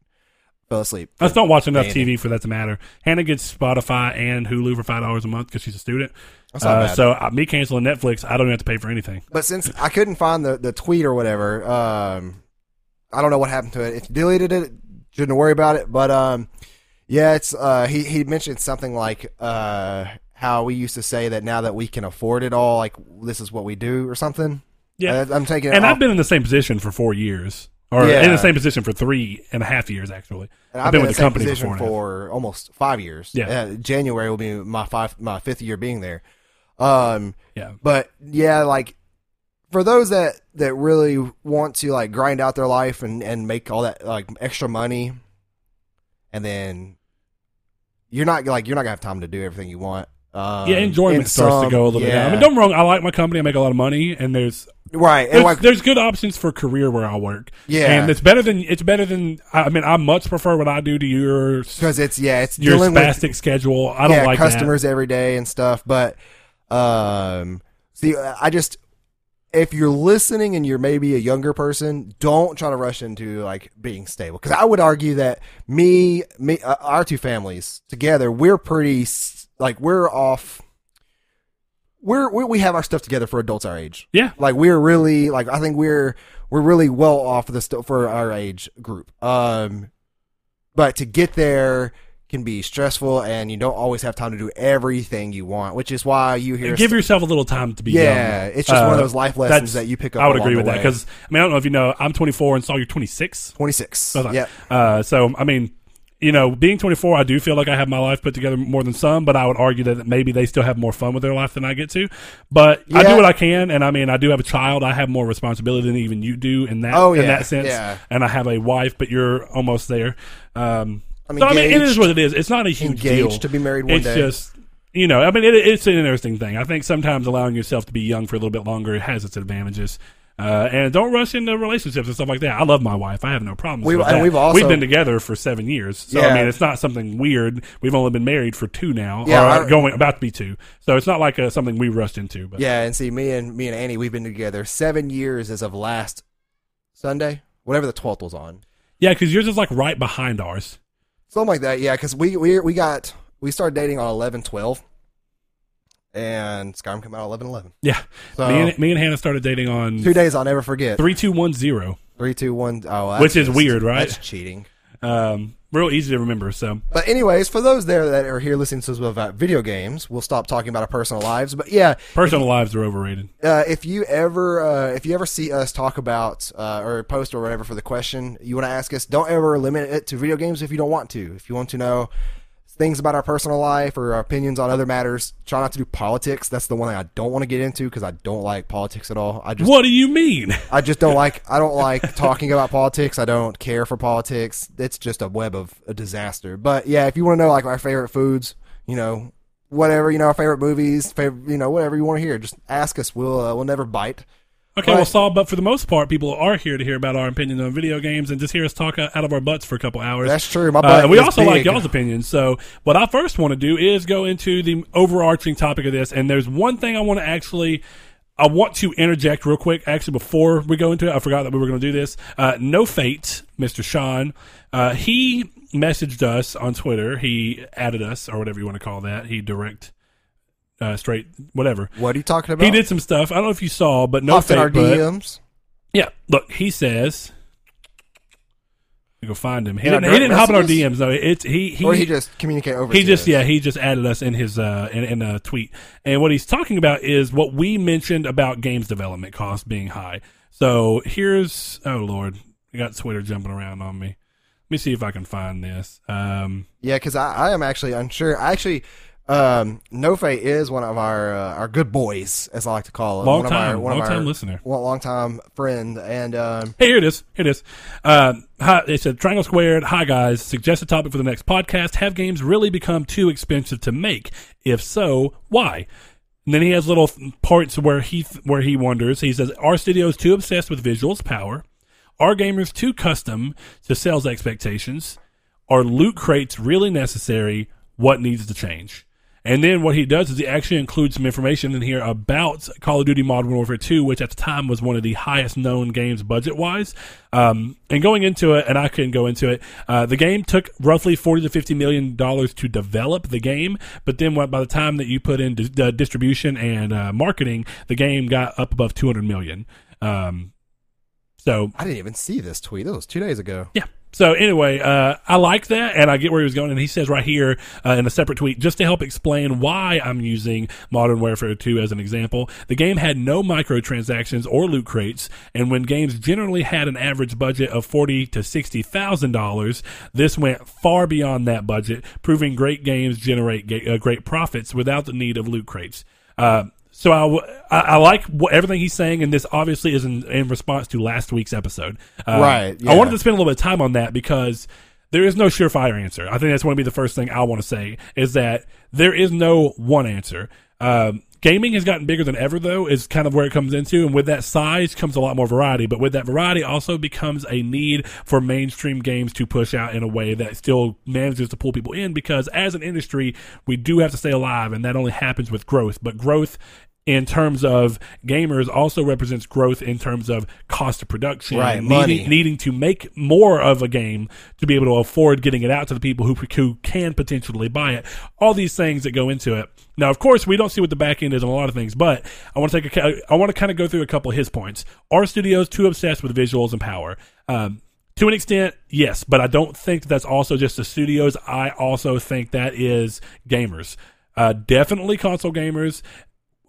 S2: Fell asleep.
S1: I just don't watch enough. TV for that to matter. Hannah gets Spotify and Hulu for five dollars a month because she's a student. Uh,
S2: bad.
S1: so uh, me canceling Netflix, I don't have to pay for anything.
S2: But since I couldn't find the, the tweet or whatever, um, I don't know what happened to it. If you deleted it, shouldn't worry about it. But um, yeah, it's uh, he he mentioned something like uh, how we used to say that now that we can afford it all, like this is what we do or something.
S1: Yeah.
S2: Uh, I'm taking it.
S1: And
S2: off-
S1: I've been in the same position for four years, or
S2: Yeah.
S1: in the same position for three and a half years actually.
S2: and
S1: I've been
S2: in
S1: with the company for
S2: position
S1: four and a half.
S2: for almost five years.
S1: Yeah.
S2: Uh, January will be my five my fifth year being there. Um,
S1: Yeah,
S2: but yeah, like for those that that really want to like grind out their life and and make all that like extra money, and then you're not like you're not gonna have time to do everything you want. Um,
S1: yeah. Enjoyment starts to go a little bit down. I mean, don't wrong. I like my company. I make a lot of money, and there's
S2: right and
S1: there's,
S2: like
S1: there's good options for career where I work.
S2: Yeah.
S1: and it's better than it's better than. I mean, I much prefer what I do to your
S2: because it's yeah it's
S1: your
S2: dealing with
S1: schedule. I don't
S2: yeah,
S1: like
S2: customers every day and stuff. But um, see, I just if you're listening and you're maybe a younger person, don't try to rush into like being stable. Because I would argue that me, me, uh, our two families together, we're pretty like we're off. we're we, we have our stuff together for adults our age.
S1: Yeah.
S2: Like we're really like I think we're we're really well off for the st- for our age group. Um, but to get there can be stressful, and you don't always have time to do everything you want, which is why you hear
S1: Give yourself a little time to be
S2: yeah,
S1: young.
S2: it's just one of
S1: Uh,
S2: those life lessons that you pick up.
S1: I would agree with that because I mean I don't know if you know I'm 24 and saw you're 26.
S2: twenty six.
S1: Okay.
S2: Yeah,
S1: Uh, so I mean, you know, being 24, I do feel like I have my life put together more than some, but I would argue that maybe they still have more fun with their life than I get to. But I do what I can, and I mean, I do have a child. I have more responsibility than even you do in that
S2: Oh,
S1: in that sense.
S2: Yeah.
S1: And I have a wife, but you're almost there. Um,
S2: I'm
S1: so I mean, it is what it is. It's not a huge deal.
S2: engaged to be married one
S1: it's
S2: day.
S1: just you know, I mean, it, it's an interesting thing. I think sometimes allowing yourself to be young for a little bit longer has its advantages. Uh, and don't rush into relationships and stuff like that. I love my wife. I have no problems
S2: We've-
S1: with that.
S2: we've also-
S1: been together for seven years, so
S2: Yeah.
S1: I mean, it's not something weird. We've only been married for two now,
S2: Yeah,
S1: or going about to be two. So it's not like uh something we rushed into. But
S2: yeah. And see, me and me and Annie, we've been together seven years as of last Sunday, whatever the twelfth was on.
S1: yeah, because yours is like right behind ours.
S2: Something like that, yeah. Because we we we got we started dating on eleven twelve, and Skyrim came out eleven eleven.
S1: Yeah,
S2: So
S1: me, and, me and Hannah started dating on
S2: two days I'll never forget.
S1: three two one zero.
S2: Three, two, one. Oh, that's
S1: Which is
S2: just-
S1: weird, right?
S2: That's cheating.
S1: Um, real easy to remember. So
S2: But anyways, for those there that are here listening to us about video games, we'll stop talking about our personal lives. But yeah,
S1: personal lives are overrated.
S2: uh, if you ever uh, if you ever see us talk about uh, or post or whatever for the question you want to ask us, don't ever limit it to video games if you don't want to. If you want to know things about our personal life or our opinions on other matters, try not to do politics. That's the one thing I don't want to get into because I don't like politics at all. I just
S1: What do you mean?
S2: I just don't like I don't like talking about politics. I don't care for politics. It's just a web of a disaster. But yeah, if you want to know like our favorite foods, you know, whatever, you know, our favorite movies, favorite, you know, whatever you want to hear, just ask us. We'll uh, we'll never bite.
S1: Okay, well,
S2: Right.
S1: Saul, but for the most part, people are here to hear about our opinion on video games and just hear us talk out of our butts for a couple hours.
S2: That's true. My
S1: Uh,
S2: butt
S1: and we also like y'all's opinions. So, what I first want to do is go into the overarching topic of this. And there's one thing I want to actually. I want to interject real quick. Actually, before we go into it, I forgot that we were going to do this. Uh, no fate, Mr. Sean. Uh, he messaged us on Twitter. He added us, or whatever you want to call that. He direct, uh, straight, whatever.
S2: What are you talking about?
S1: He did some stuff. I don't know if you saw, but no
S2: Huffing
S1: fate.
S2: our DMs.
S1: yeah, look, he says. You go find him. He didn't. He
S2: direct
S1: didn't hop in our
S2: messages?
S1: DMs. No, it's he. He,
S2: or he just communicate over.
S1: he
S2: to
S1: just
S2: us.
S1: yeah he just added us in his uh in, in a tweet and what he's talking about is what we mentioned about games development costs being high so here's oh lord i got twitter jumping around on me let me see if i can find this um
S2: Yeah, because I, I am actually unsure. I actually, um, Nofe is one of our uh, our good boys, as I like to call him.
S1: Long
S2: one of
S1: time-
S2: our, one
S1: long
S2: of
S1: time
S2: our,
S1: listener.
S2: one long time friend, and um,
S1: Hey, here it is. Here it is. Uh, hi, it said Triangle Squared. Hi guys. Suggest a topic for the next podcast. Have games really become too expensive to make? If so, why? And then he has little parts where he where he wonders. He says, "Are studios too obsessed with visuals power? Are gamers too custom to sales expectations? Are loot crates really necessary? What needs to change?" And then what he does is he actually includes some information in here about Call of Duty Modern Warfare 2, which at the time was one of the highest known games budget wise. Um, and going into it, and I couldn't go into it, uh, the game took roughly 40 to 50 million dollars to develop the game. But then what, by the time that you put in di- uh, distribution and uh, marketing, the game got up above 200 million. Um, so
S2: I didn't even see this tweet. That was two days ago.
S1: yeah. So anyway, uh, I like that, and I get where he was going. And he says right here uh, in a separate tweet, just to help explain why I'm using Modern Warfare 2 as an example, the game had no microtransactions or loot crates, and when games generally had an average budget of forty to sixty thousand dollars, this went far beyond that budget, proving great games generate ga- uh, great profits without the need of loot crates. Uh, so I I like what, everything he's saying, and this obviously is in, in response to last week's episode. Uh,
S2: Right,
S1: I wanted to spend a little bit of time on that because there is no surefire answer. I think that's going to be the first thing I want to say is that there is no one answer. Um, gaming has gotten bigger than ever, though, is kind of where it comes into. And with that size comes a lot more variety. But with that variety also becomes a need for mainstream games to push out in a way that still manages to pull people in because as an industry, we do have to stay alive. And that only happens with growth. But growth in terms of gamers also represents growth in terms of cost of production,
S2: Right,
S1: needing, needing to make more of a game to be able to afford getting it out to the people who who can potentially buy it. All these things that go into it. Now, of course, we don't see what the back end is on a lot of things, but I want to take a, I want to kind of go through a couple of his points. Are studios too obsessed with visuals and power? Um, to an extent, yes, but I don't think that's also just the studios. I also think that is gamers. Uh, definitely console gamers.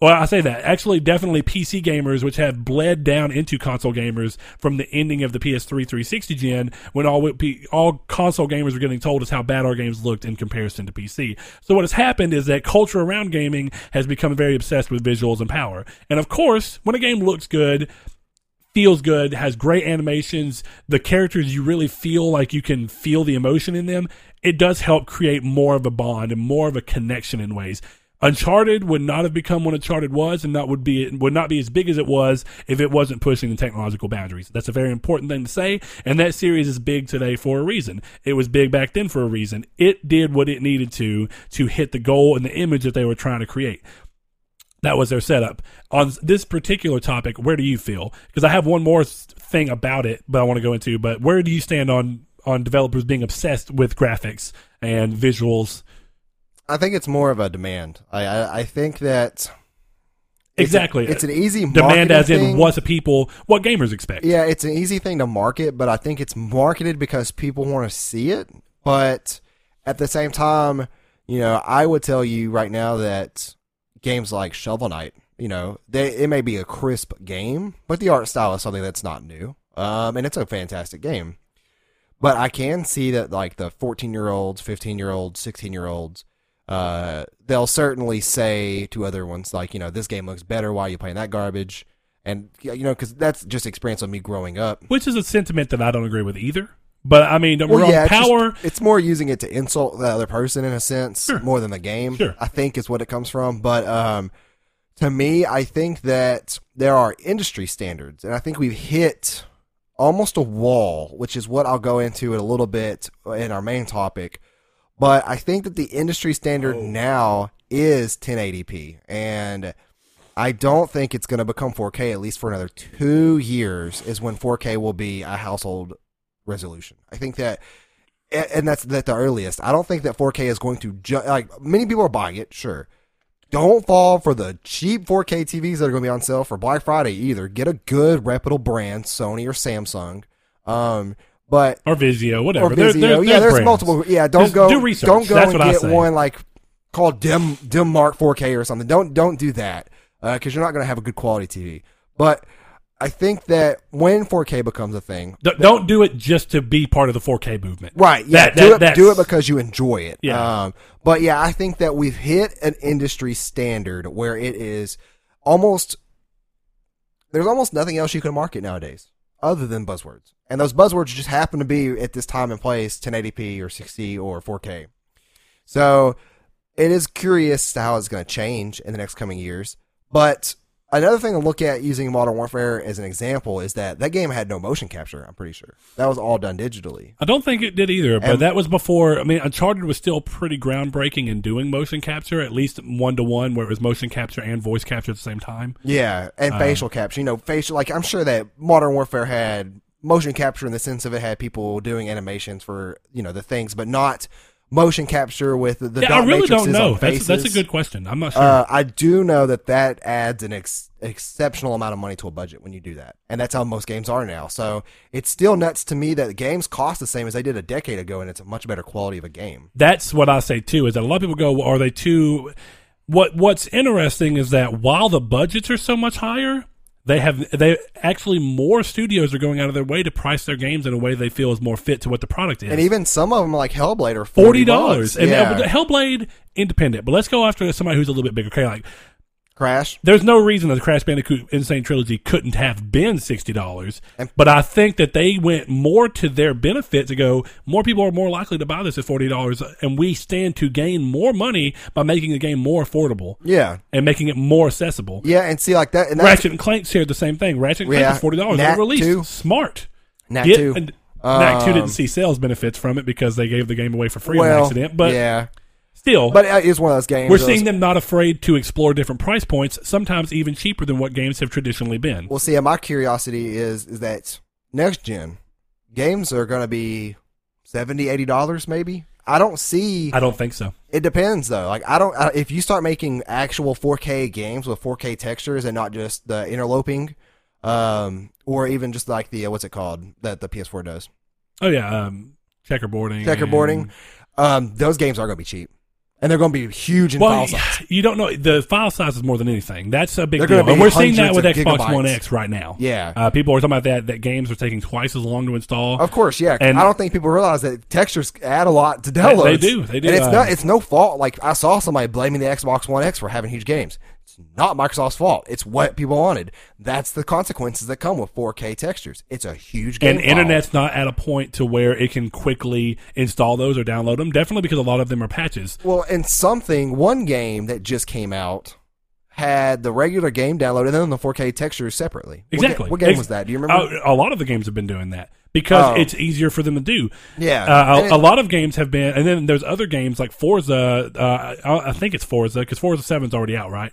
S1: Well, I say that. Actually, definitely PC gamers, which have bled down into console gamers from the ending of the PS3 360 gen, when all all console gamers were getting told us how bad our games looked in comparison to PC. So what has happened is that culture around gaming has become very obsessed with visuals and power. And of course, when a game looks good, feels good, has great animations, the characters you really feel like you can feel the emotion in them, it does help create more of a bond and more of a connection in ways. Uncharted would not have become what Uncharted was, and not would be would not be as big as it was if it wasn't pushing the technological boundaries. That's a very important thing to say, and that series is big today for a reason. It was big back then for a reason. It did what it needed to to hit the goal and the image that they were trying to create. That was their setup. On this particular topic, where do you feel? Because I have one more thing about it, but I want to go into. But where do you stand on on developers being obsessed with graphics and visuals?
S2: I think it's more of a demand. I I, I think that it's a-
S1: Exactly.
S2: it's an easy
S1: Demand as in
S2: thing.
S1: what the people, what gamers expect.
S2: Yeah, it's an easy thing to market, but I think it's marketed because people want to see it. But at the same time, you know, I would tell you right now that games like Shovel Knight, you know, they it may be a crisp game, but the art style is something that's not new. Um, and it's a fantastic game. But I can see that like the 14 year olds, 15 year olds, 16 year olds, uh, they'll certainly say to other ones like, you know, this game looks better. Why are you playing that garbage? And you know, because that's just experience of me growing up.
S1: Which is a sentiment that I don't agree with either. But I mean, don't get me
S2: Well, yeah, it's, just-
S1: power.
S2: it's more using it to insult the other person in a sense,
S1: Sure.
S2: more than the game.
S1: Sure.
S2: I think is what it comes from. But um, to me, I think that there are industry standards, and I think we've hit almost a wall, which is what I'll go into in a little bit in our main topic. But I think that the industry standard
S1: Oh.
S2: now is 1080p, and I don't think it's going to become 4K at least for another two years. Is when 4K will be a household resolution. I think that, and that's at the earliest. I don't think that 4K is going to ju- like many people are buying it. Sure, don't fall for the cheap 4K TVs that are going to be on sale for Black Friday either. Get a good reputable brand, Sony or Samsung. Um, but
S1: or Vizio, whatever.
S2: or Vizio.
S1: there-
S2: yeah, there's multiple. Yeah, don't
S1: Just
S2: go.
S1: do research.
S2: Don't go
S1: That's
S2: and get one like called Dim Dim Mark 4K or something. Don't don't do that because you're not going to have a good quality TV. But I think that when 4K becomes a thing,
S1: D- don't do it just to be part of the 4K movement.
S2: Right. Yeah.
S1: That-
S2: do
S1: that-
S2: it. Do it because you enjoy it.
S1: Yeah.
S2: Um, but yeah, I think that we've hit an industry standard where it is almost there's almost nothing else you can market nowadays other than buzzwords, and those buzzwords just happen to be at this time and place 1080p or 60 or 4K. So it is curious to how it's going to change in the next coming years. But another thing to look at using Modern Warfare as an example is that that game had no motion capture. I'm pretty sure that was all done digitally.
S1: I don't think it did either, but
S2: And-
S1: that was before. I mean, Uncharted was still pretty groundbreaking in doing motion capture, at least one to one, where it was motion capture and voice capture at the same time.
S2: Yeah, and uh, facial capture. You know, facial. Like I'm sure that Modern Warfare had motion capture in the sense of it had people doing animations for you know the things, but not motion capture with the, the
S1: Yeah, I really don't know. That's that's a good question. I'm not sure.
S2: Uh, I do know that that adds an ex- exceptional amount of money to a budget when you do that, and that's how most games are now. So it's still nuts to me that games cost the same as they did a decade ago, and it's a much better quality of a game.
S1: that's what I say too. Is that a lot of people go, "Are they too?" What What's interesting is that while the budgets are so much higher, they have they actually more studios are going out of their way to price their games in a way they feel is more fit to what the product is.
S2: And even some of them, like Hellblade, are
S1: forty dollars. And
S2: yeah.
S1: Hellblade independent, but let's go after somebody who's a little bit bigger. Okay, like
S2: Crash.
S1: there's no reason that the Crash Bandicoot N. Sane Trilogy couldn't have been sixty dollars. But I think that they went more to their benefit to go. More people are more likely to buy this at forty dollars, and we stand to gain more money by making the game more affordable
S2: Yeah,
S1: and making it more accessible.
S2: yeah, and see like that. And
S1: Ratchet and Clank shared the same thing. Ratchet and Clank
S2: Yeah.
S1: was forty dollars
S2: Knack
S1: on release.
S2: too.
S1: Smart.
S2: Knack
S1: Get-
S2: two.
S1: and Knack two
S2: Um,
S1: didn't see sales benefits from it because they gave the game away for free on accident. But
S2: yeah,
S1: Still,
S2: But it is one of those games.
S1: we're seeing them not afraid to explore different price points, sometimes even cheaper than what games have traditionally been.
S2: Well, see, my curiosity is is that next gen games are going to be 70 80 dollars maybe. I don't see.
S1: I don't think so.
S2: It depends though. Like I don't. I, if you start making actual 4K games with 4K textures and not just the interloping, um, or even just like the uh, what's it called that the PS4 does,
S1: Oh yeah, um, checkerboarding.
S2: checkerboarding,
S1: and-
S2: um, those games are going to be cheap, and they're going to be huge in
S1: Well,
S2: file size.
S1: you don't know the file size is more than anything. That's a big
S2: They're
S1: deal, and we're seeing that with Xbox One. X right now.
S2: Yeah.
S1: uh, people are talking about that. That games are taking twice as long to install.
S2: Of course, yeah.
S1: And-
S2: I don't think people realize that textures add a lot to downloads.
S1: they do, they do,
S2: And it's
S1: uh,
S2: not. It's no fault. Like I saw somebody blaming the Xbox One X for having huge games. Not Microsoft's fault. It's what people wanted. That's the consequences that come with 4K textures. It's a huge game.
S1: and
S2: file.
S1: internet's not at a point to where it can quickly install those or download them. Definitely because a lot of them are patches.
S2: Well, and something one game that just came out had the regular game download and then the 4K textures separately.
S1: Exactly.
S2: What, game
S1: Ex-
S2: was that? Do you remember?
S1: Uh, a lot of the games have been doing that because
S2: Oh.
S1: it's easier for them to do.
S2: Yeah.
S1: Uh, a, a lot of games have been, and then there's other games like Forza. Uh, I, I think it's Forza because Forza Seven's already out, right?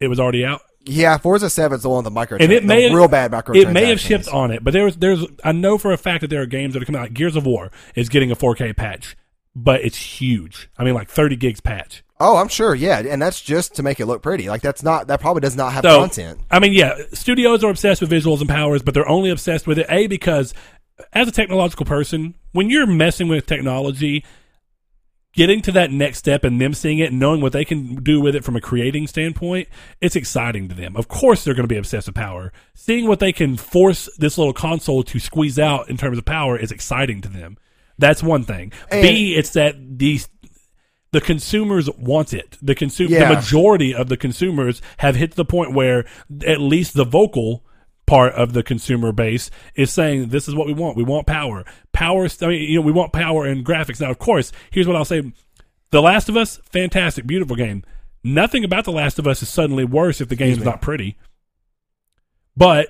S1: It was already out.
S2: yeah, Forza 7 is the one with the micro.
S1: and it may
S2: the real bad micro.
S1: It may have shipped on it, but there's there's I know for a fact that there are games that are coming out. Like Gears of War is getting a 4K patch, but it's huge. I mean, like 30 gigs patch.
S2: Oh, I'm sure. Yeah, and that's just to make it look pretty. Like that's not. That probably does not have
S1: So
S2: content.
S1: I mean, yeah, studios are obsessed with visuals and powers, but they're only obsessed with it a because as a technological person, when you're messing with technology. Getting to that next step and them seeing it and knowing what they can do with it from a creating standpoint, it's exciting to them. Of course, they're going to be obsessed with power. Seeing what they can force this little console to squeeze out in terms of power is exciting to them. That's one thing.
S2: And-
S1: B, it's that these the consumers want it. The consumer,
S2: Yeah.
S1: the majority of the consumers have hit the point where at least the vocal part of the consumer base is saying this is what we want. We want power. Power. I mean, you know, we want power and graphics. Now, of course, here's what I'll say: The Last of Us, fantastic, beautiful game. Nothing about The Last of Us is suddenly worse if the game's
S2: me.
S1: not pretty. But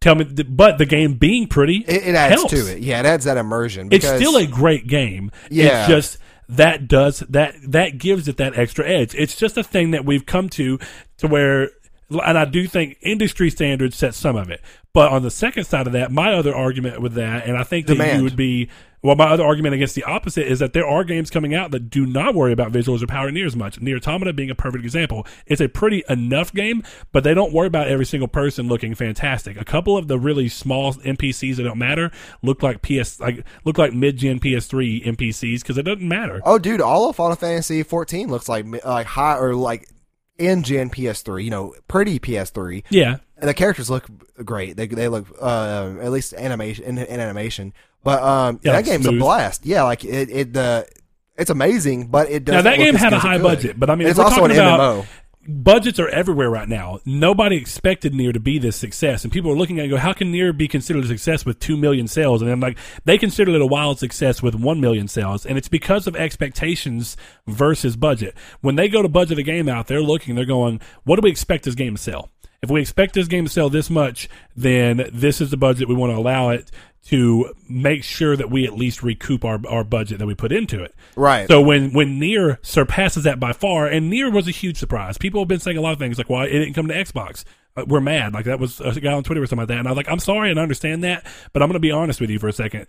S1: tell me, but the game being pretty,
S2: It, it adds
S1: helps.
S2: to it. Yeah, it adds that immersion.
S1: It's still a great game.
S2: Yeah.
S1: It's just that does that that gives it that extra edge. It's just a thing that we've come to to where and I do think industry standards set some of it. But on the second side of that, my other argument with that, and I think that
S2: Demand.
S1: you would be well, my other argument against the opposite is that there are games coming out that do not worry about visuals or power near as much. NieR Automata being a perfect example. It's a pretty enough game, but they don't worry about every single person looking fantastic. A couple of the really small NPCs that don't matter look like PS like look like mid gen PS3 NPCs because it doesn't matter.
S2: Oh, dude, all of Final Fantasy 14 looks like like high or like in gen PS3. You know, pretty PS3.
S1: Yeah.
S2: And the characters look great. They they look uh, at least animation in, in animation. But um,
S1: Yeah,
S2: that game's
S1: smooth.
S2: a blast. Yeah, like it it the it's amazing, but it does.
S1: Now that game had a high budget, but I mean,
S2: it's
S1: we're
S2: also an
S1: talking about
S2: MMO.
S1: Budgets are everywhere right now. Nobody expected NieR to be this success, and people are looking at it and go, "How can NieR be considered a success with two million sales?" And I'm like, they considered it a wild success with one million sales, and it's because of expectations versus budget. When they go to budget a game out, they're looking, they're going, "What do we expect this game to sell?" If we expect this game to sell this much, then this is the budget we want to allow it to make sure that we at least recoup our, our budget that we put into it.
S2: Right.
S1: So when when NieR surpasses that by far, and NieR was a huge surprise. People have been saying a lot of things like, "Well, it didn't come to Xbox." Uh, we're mad. Like that was a guy on Twitter or something like that, and I was like, "I'm sorry, and I understand that, but I'm going to be honest with you for a second.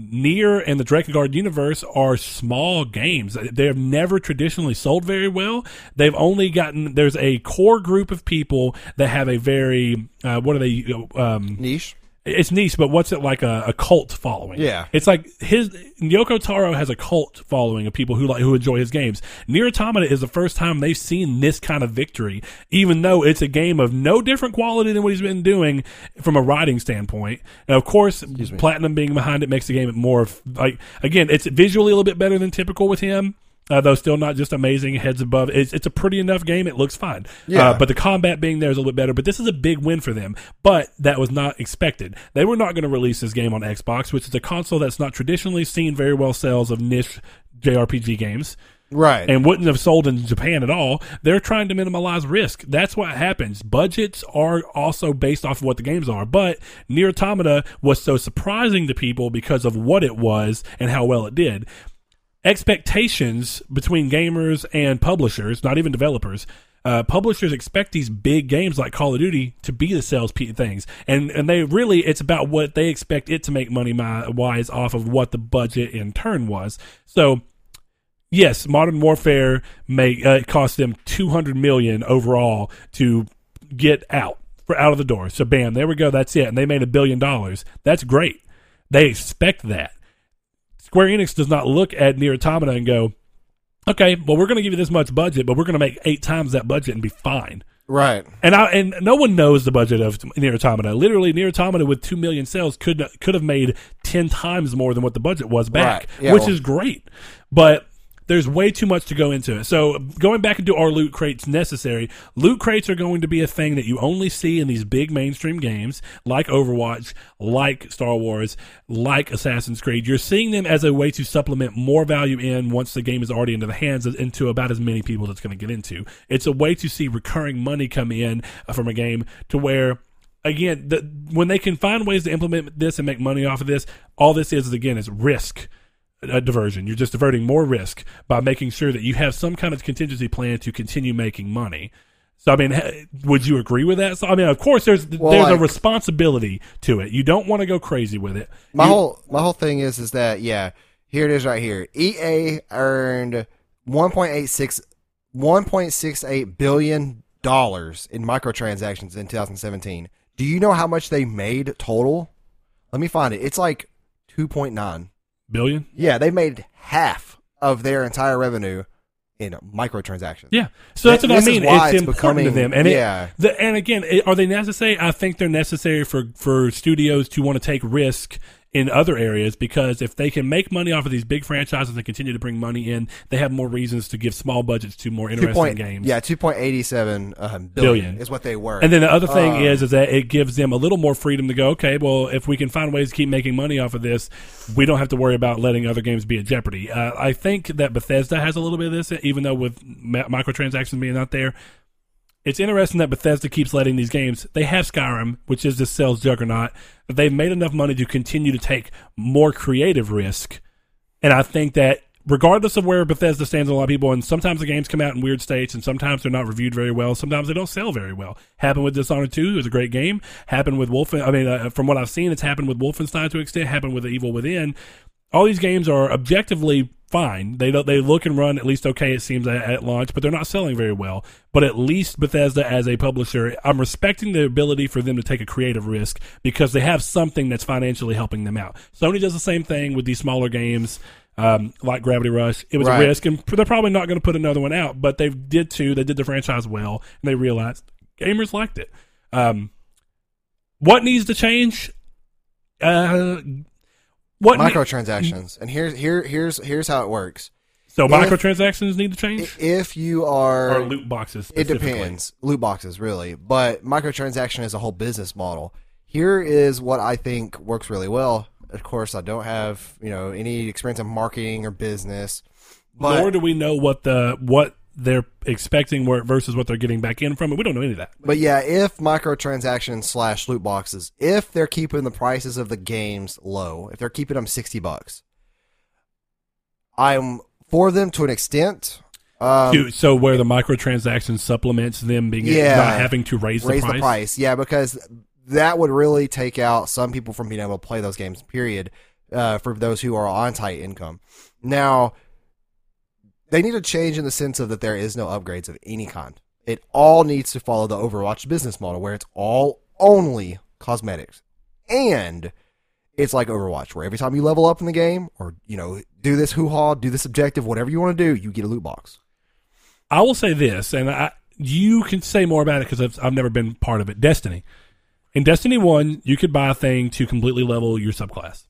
S1: NieR and the Drakengard universe are small games. They have never traditionally sold very well. They've only gotten there's a core group of people that have a very uh, what are they um,
S2: niche.
S1: It's niche, but what's it like a, a cult following?
S2: Yeah.
S1: it's like his Yoko Taro has a cult following of people who like who enjoy his games. NieR Automata is the first time they've seen this kind of victory, even though it's a game of no different quality than what he's been doing from a writing standpoint. And of course, Platinum being behind it makes the game more of, like again, it's visually a little bit better than typical with him. Uh, though still not just amazing heads above. It's, it's a pretty enough game. It looks fine.
S2: Yeah.
S1: Uh, but the combat being there is a little bit better. But this is a big win for them. But that was not expected. They were not going to release this game on Xbox, which is a console that's not traditionally seen very well sales of niche JRPG games
S2: Right.
S1: and wouldn't have sold in Japan at all. They're trying to minimize risk. That's what happens. Budgets are also based off of what the games are. But NieR Automata was so surprising to people because of what it was and how well it did. Expectations between gamers and publishers, not even developers. Uh, publishers expect these big games like Call of Duty to be the sales pe- things, and and they really it's about what they expect it to make money wise off of what the budget in turn was. So yes, Modern Warfare may uh, cost them two hundred million overall to get out for out of the door. So bam, there we go. That's it, and they made a billion dollars. That's great. They expect that. Square Enix does not look at Nier Automata and go, okay, well we're going to give you this much budget, but we're going to make eight times that budget and be fine.
S2: Right.
S1: And I and no one knows the budget of Nier Automata. Literally, Nier Automata with two million sales could could have made ten times more than what the budget was back,
S2: Right. Yeah,
S1: which
S2: well-
S1: is great. But there's way too much to go into it. So going back into our loot crates necessary? Loot crates are going to be a thing that you only see in these big mainstream games like Overwatch, like Star Wars, like Assassin's Creed. You're seeing them as a way to supplement more value in once the game is already into the hands of, into about as many people that's going to get into. It's a way to see recurring money come in uh, from a game to where again, the, when they can find ways to implement this and make money off of this, all this is, is again is risk uh, diversion. You're just diverting more risk by making sure that you have some kind of contingency plan to continue making money. So I mean, would you agree with that? So I mean, of course, there's
S2: Well,
S1: there's a responsibility to it. You don't want to go crazy with it.
S2: My
S1: You-
S2: whole my whole thing is is that yeah, here it is right here. EA earned 1.86 1.68 billion dollars in microtransactions in 2017. Do you know how much they made total? Let me find it. It's like 2.9.
S1: billion.
S2: Yeah, they made half of their entire revenue in microtransactions.
S1: Yeah, so that's
S2: Th-
S1: what I
S2: this
S1: mean. It's
S2: it's
S1: important to
S2: becoming-
S1: them, and
S2: yeah.
S1: it, the, and again, it, are they necessary? I think they're necessary for for studios to want to take risk in other areas because if they can make money off of these big franchises and continue to bring money in, they have more reasons to give small budgets to more interesting
S2: point,
S1: games.
S2: yeah, two point eighty seven um,
S1: Billion.
S2: billion is what they were.
S1: And then the other thing
S2: Um,
S1: is, is that it gives them a little more freedom to go. Okay, well, if we can find ways to keep making money off of this, we don't have to worry about letting other games be at jeopardy. Uh, I think that Bethesda has a little bit of this, even though with ma- microtransactions being out there, it's interesting that Bethesda keeps letting these games. They have Skyrim, which is the sales juggernaut. They've made enough money to continue to take more creative risk, and I think that. Regardless of where Bethesda stands, a lot of people, and sometimes the games come out in weird states, and sometimes they're not reviewed very well. Sometimes they don't sell very well. Happened with Dishonored Two; it was a great game. Happened with Wolfen. I mean, uh, from what I've seen, it's happened with Wolfenstein to an extent. Happened with Evil Within all these games are objectively fine. They don't, they look and run at least okay. It seems at, at launch, but they're not selling very well. But at least Bethesda, as a publisher, I'm respecting the ability for them to take a creative risk because they have something that's financially helping them out. Sony does the same thing with these smaller games. Um, like Gravity Rush, it was
S2: Right.
S1: a risk, and they're probably not going to put another one out. But they did too. They did the franchise well, and they realized gamers liked it. Um, what needs to change? Uh, what
S2: microtransactions. and here's here here's here's how it works.
S1: So
S2: If-
S1: microtransactions need to change,
S2: If you are
S1: or loot boxes.
S2: It depends. Loot boxes, really. But microtransaction is a whole business model. Here is what I think works really well. Of course, I don't have you know any experience in marketing or business, but
S1: Nor do we know what the what they're expecting versus what they're getting back in from it. We don't know any of that.
S2: but yeah, if microtransactions slash loot boxes, if they're keeping the prices of the games low, if they're keeping them sixty bucks, I'm for them to an extent. Um,
S1: To- so where the microtransactions supplements them being
S2: Yeah.
S1: not having to raise,
S2: raise
S1: the price.
S2: the price. Yeah, because that would really take out some people from being able to play those games. Period. Uh, for those who are on tight income. Now, they need a change in the sense of that there is no upgrades of any kind. It all needs to follow the Overwatch business model, where it's all only cosmetics, and it's like Overwatch, where every time you level up in the game, or you know, do this hoo ha, do this objective, whatever you want to do, you get a loot box.
S1: I will say this, and I, you can say more about it because I've, I've never been part of it. Destiny. In Destiny 1, you could buy a thing to completely level your subclass.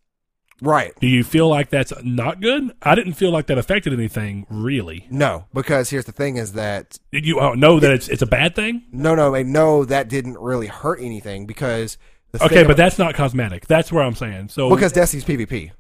S2: Right.
S1: Do you feel like that's not good? I didn't feel like that affected anything, really.
S2: No, because here's the thing: is that
S1: Did you uh, know that it's it's a bad thing?
S2: No, no, I no, that didn't really hurt anything because the
S1: Okay,
S2: thing
S1: but
S2: about-
S1: that's not cosmetic. That's where I'm saying. So
S2: because Destiny's PvP,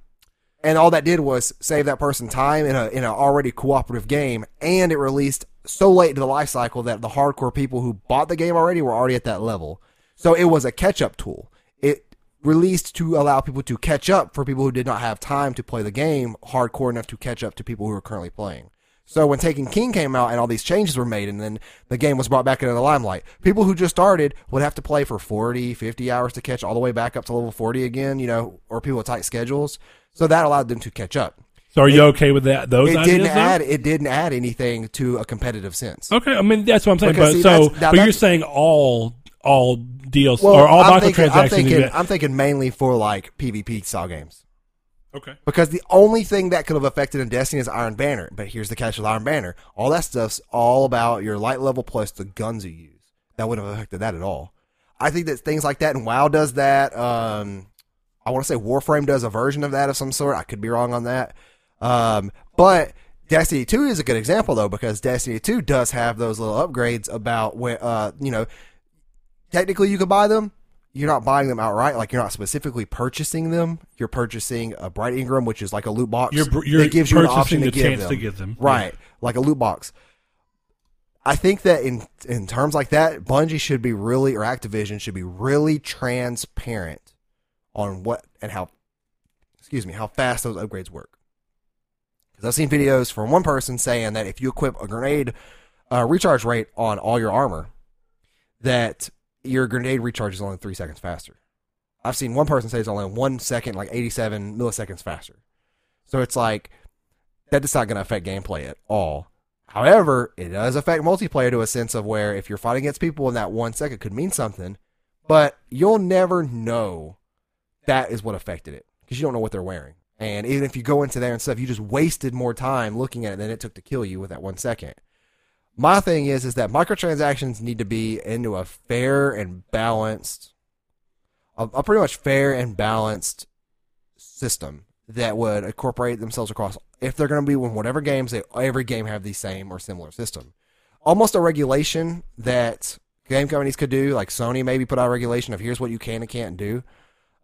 S2: and all that did was save that person time in a in an already cooperative game, and it released so late into the life cycle that the hardcore people who bought the game already were already at that level. So it was a catch up tool. It released to allow people to catch up for people who did not have time to play the game hardcore enough to catch up to people who are currently playing. So when Taken King came out and all these changes were made and then the game was brought back into the limelight, people who just started would have to play for 40, 50 hours to catch all the way back up to level 40 again, you know, or people with tight schedules. So that allowed them to catch up.
S1: So are you okay with that? Those
S2: It
S1: ideas,
S2: didn't
S1: though?
S2: add it didn't add anything to a competitive sense.
S1: Okay, I mean that's what I'm saying.
S2: Because,
S1: but
S2: see,
S1: so,
S2: that's-
S1: but you're saying all all deals
S2: Well,
S1: or all
S2: I'm
S1: microtransactions.
S2: I'm thinking, I'm thinking mainly for like PvP style games.
S1: okay.
S2: Because the only thing that could have affected in Destiny is Iron Banner. But here's the catch with Iron Banner. All that stuff's all about your light level plus the guns you use. That wouldn't have affected that at all. I think that things like that, and WoW does that. Um, I want to say Warframe does a version of that of some sort. I could be wrong on that. Um, but Destiny 2 is a good example though, because Destiny 2 does have those little upgrades about where, uh, you know, technically you could buy them. You're not buying them outright. Like you're not specifically purchasing them. You're purchasing a Bright Engram, which is like a loot box.
S1: You're you're
S2: that gives you an option to
S1: the
S2: give
S1: chance
S2: them.
S1: to give them.
S2: Right. Like a loot box. I think that in in terms like that, Bungie should be really or Activision should be really transparent on what and how excuse me, how fast those upgrades work. Because I've seen videos from one person saying that if you equip a grenade uh, recharge rate on all your armor, that your grenade recharge is only three seconds faster. I've seen one person say it's only one second, like 87 milliseconds faster. So it's like, that's not going to affect gameplay at all. However, it does affect multiplayer to a sense of where if you're fighting against people in that one second could mean something, but you'll never know that is what affected it because you don't know what they're wearing. And even if you go into there and stuff, you just wasted more time looking at it than it took to kill you with that one second. My thing is, is that microtransactions need to be into a fair and balanced, a, a pretty much fair and balanced system that would incorporate themselves across. If they're going to be in whatever games, they every game have the same or similar system. Almost a regulation that game companies could do, like Sony maybe put out a regulation of here's what you can and can't do.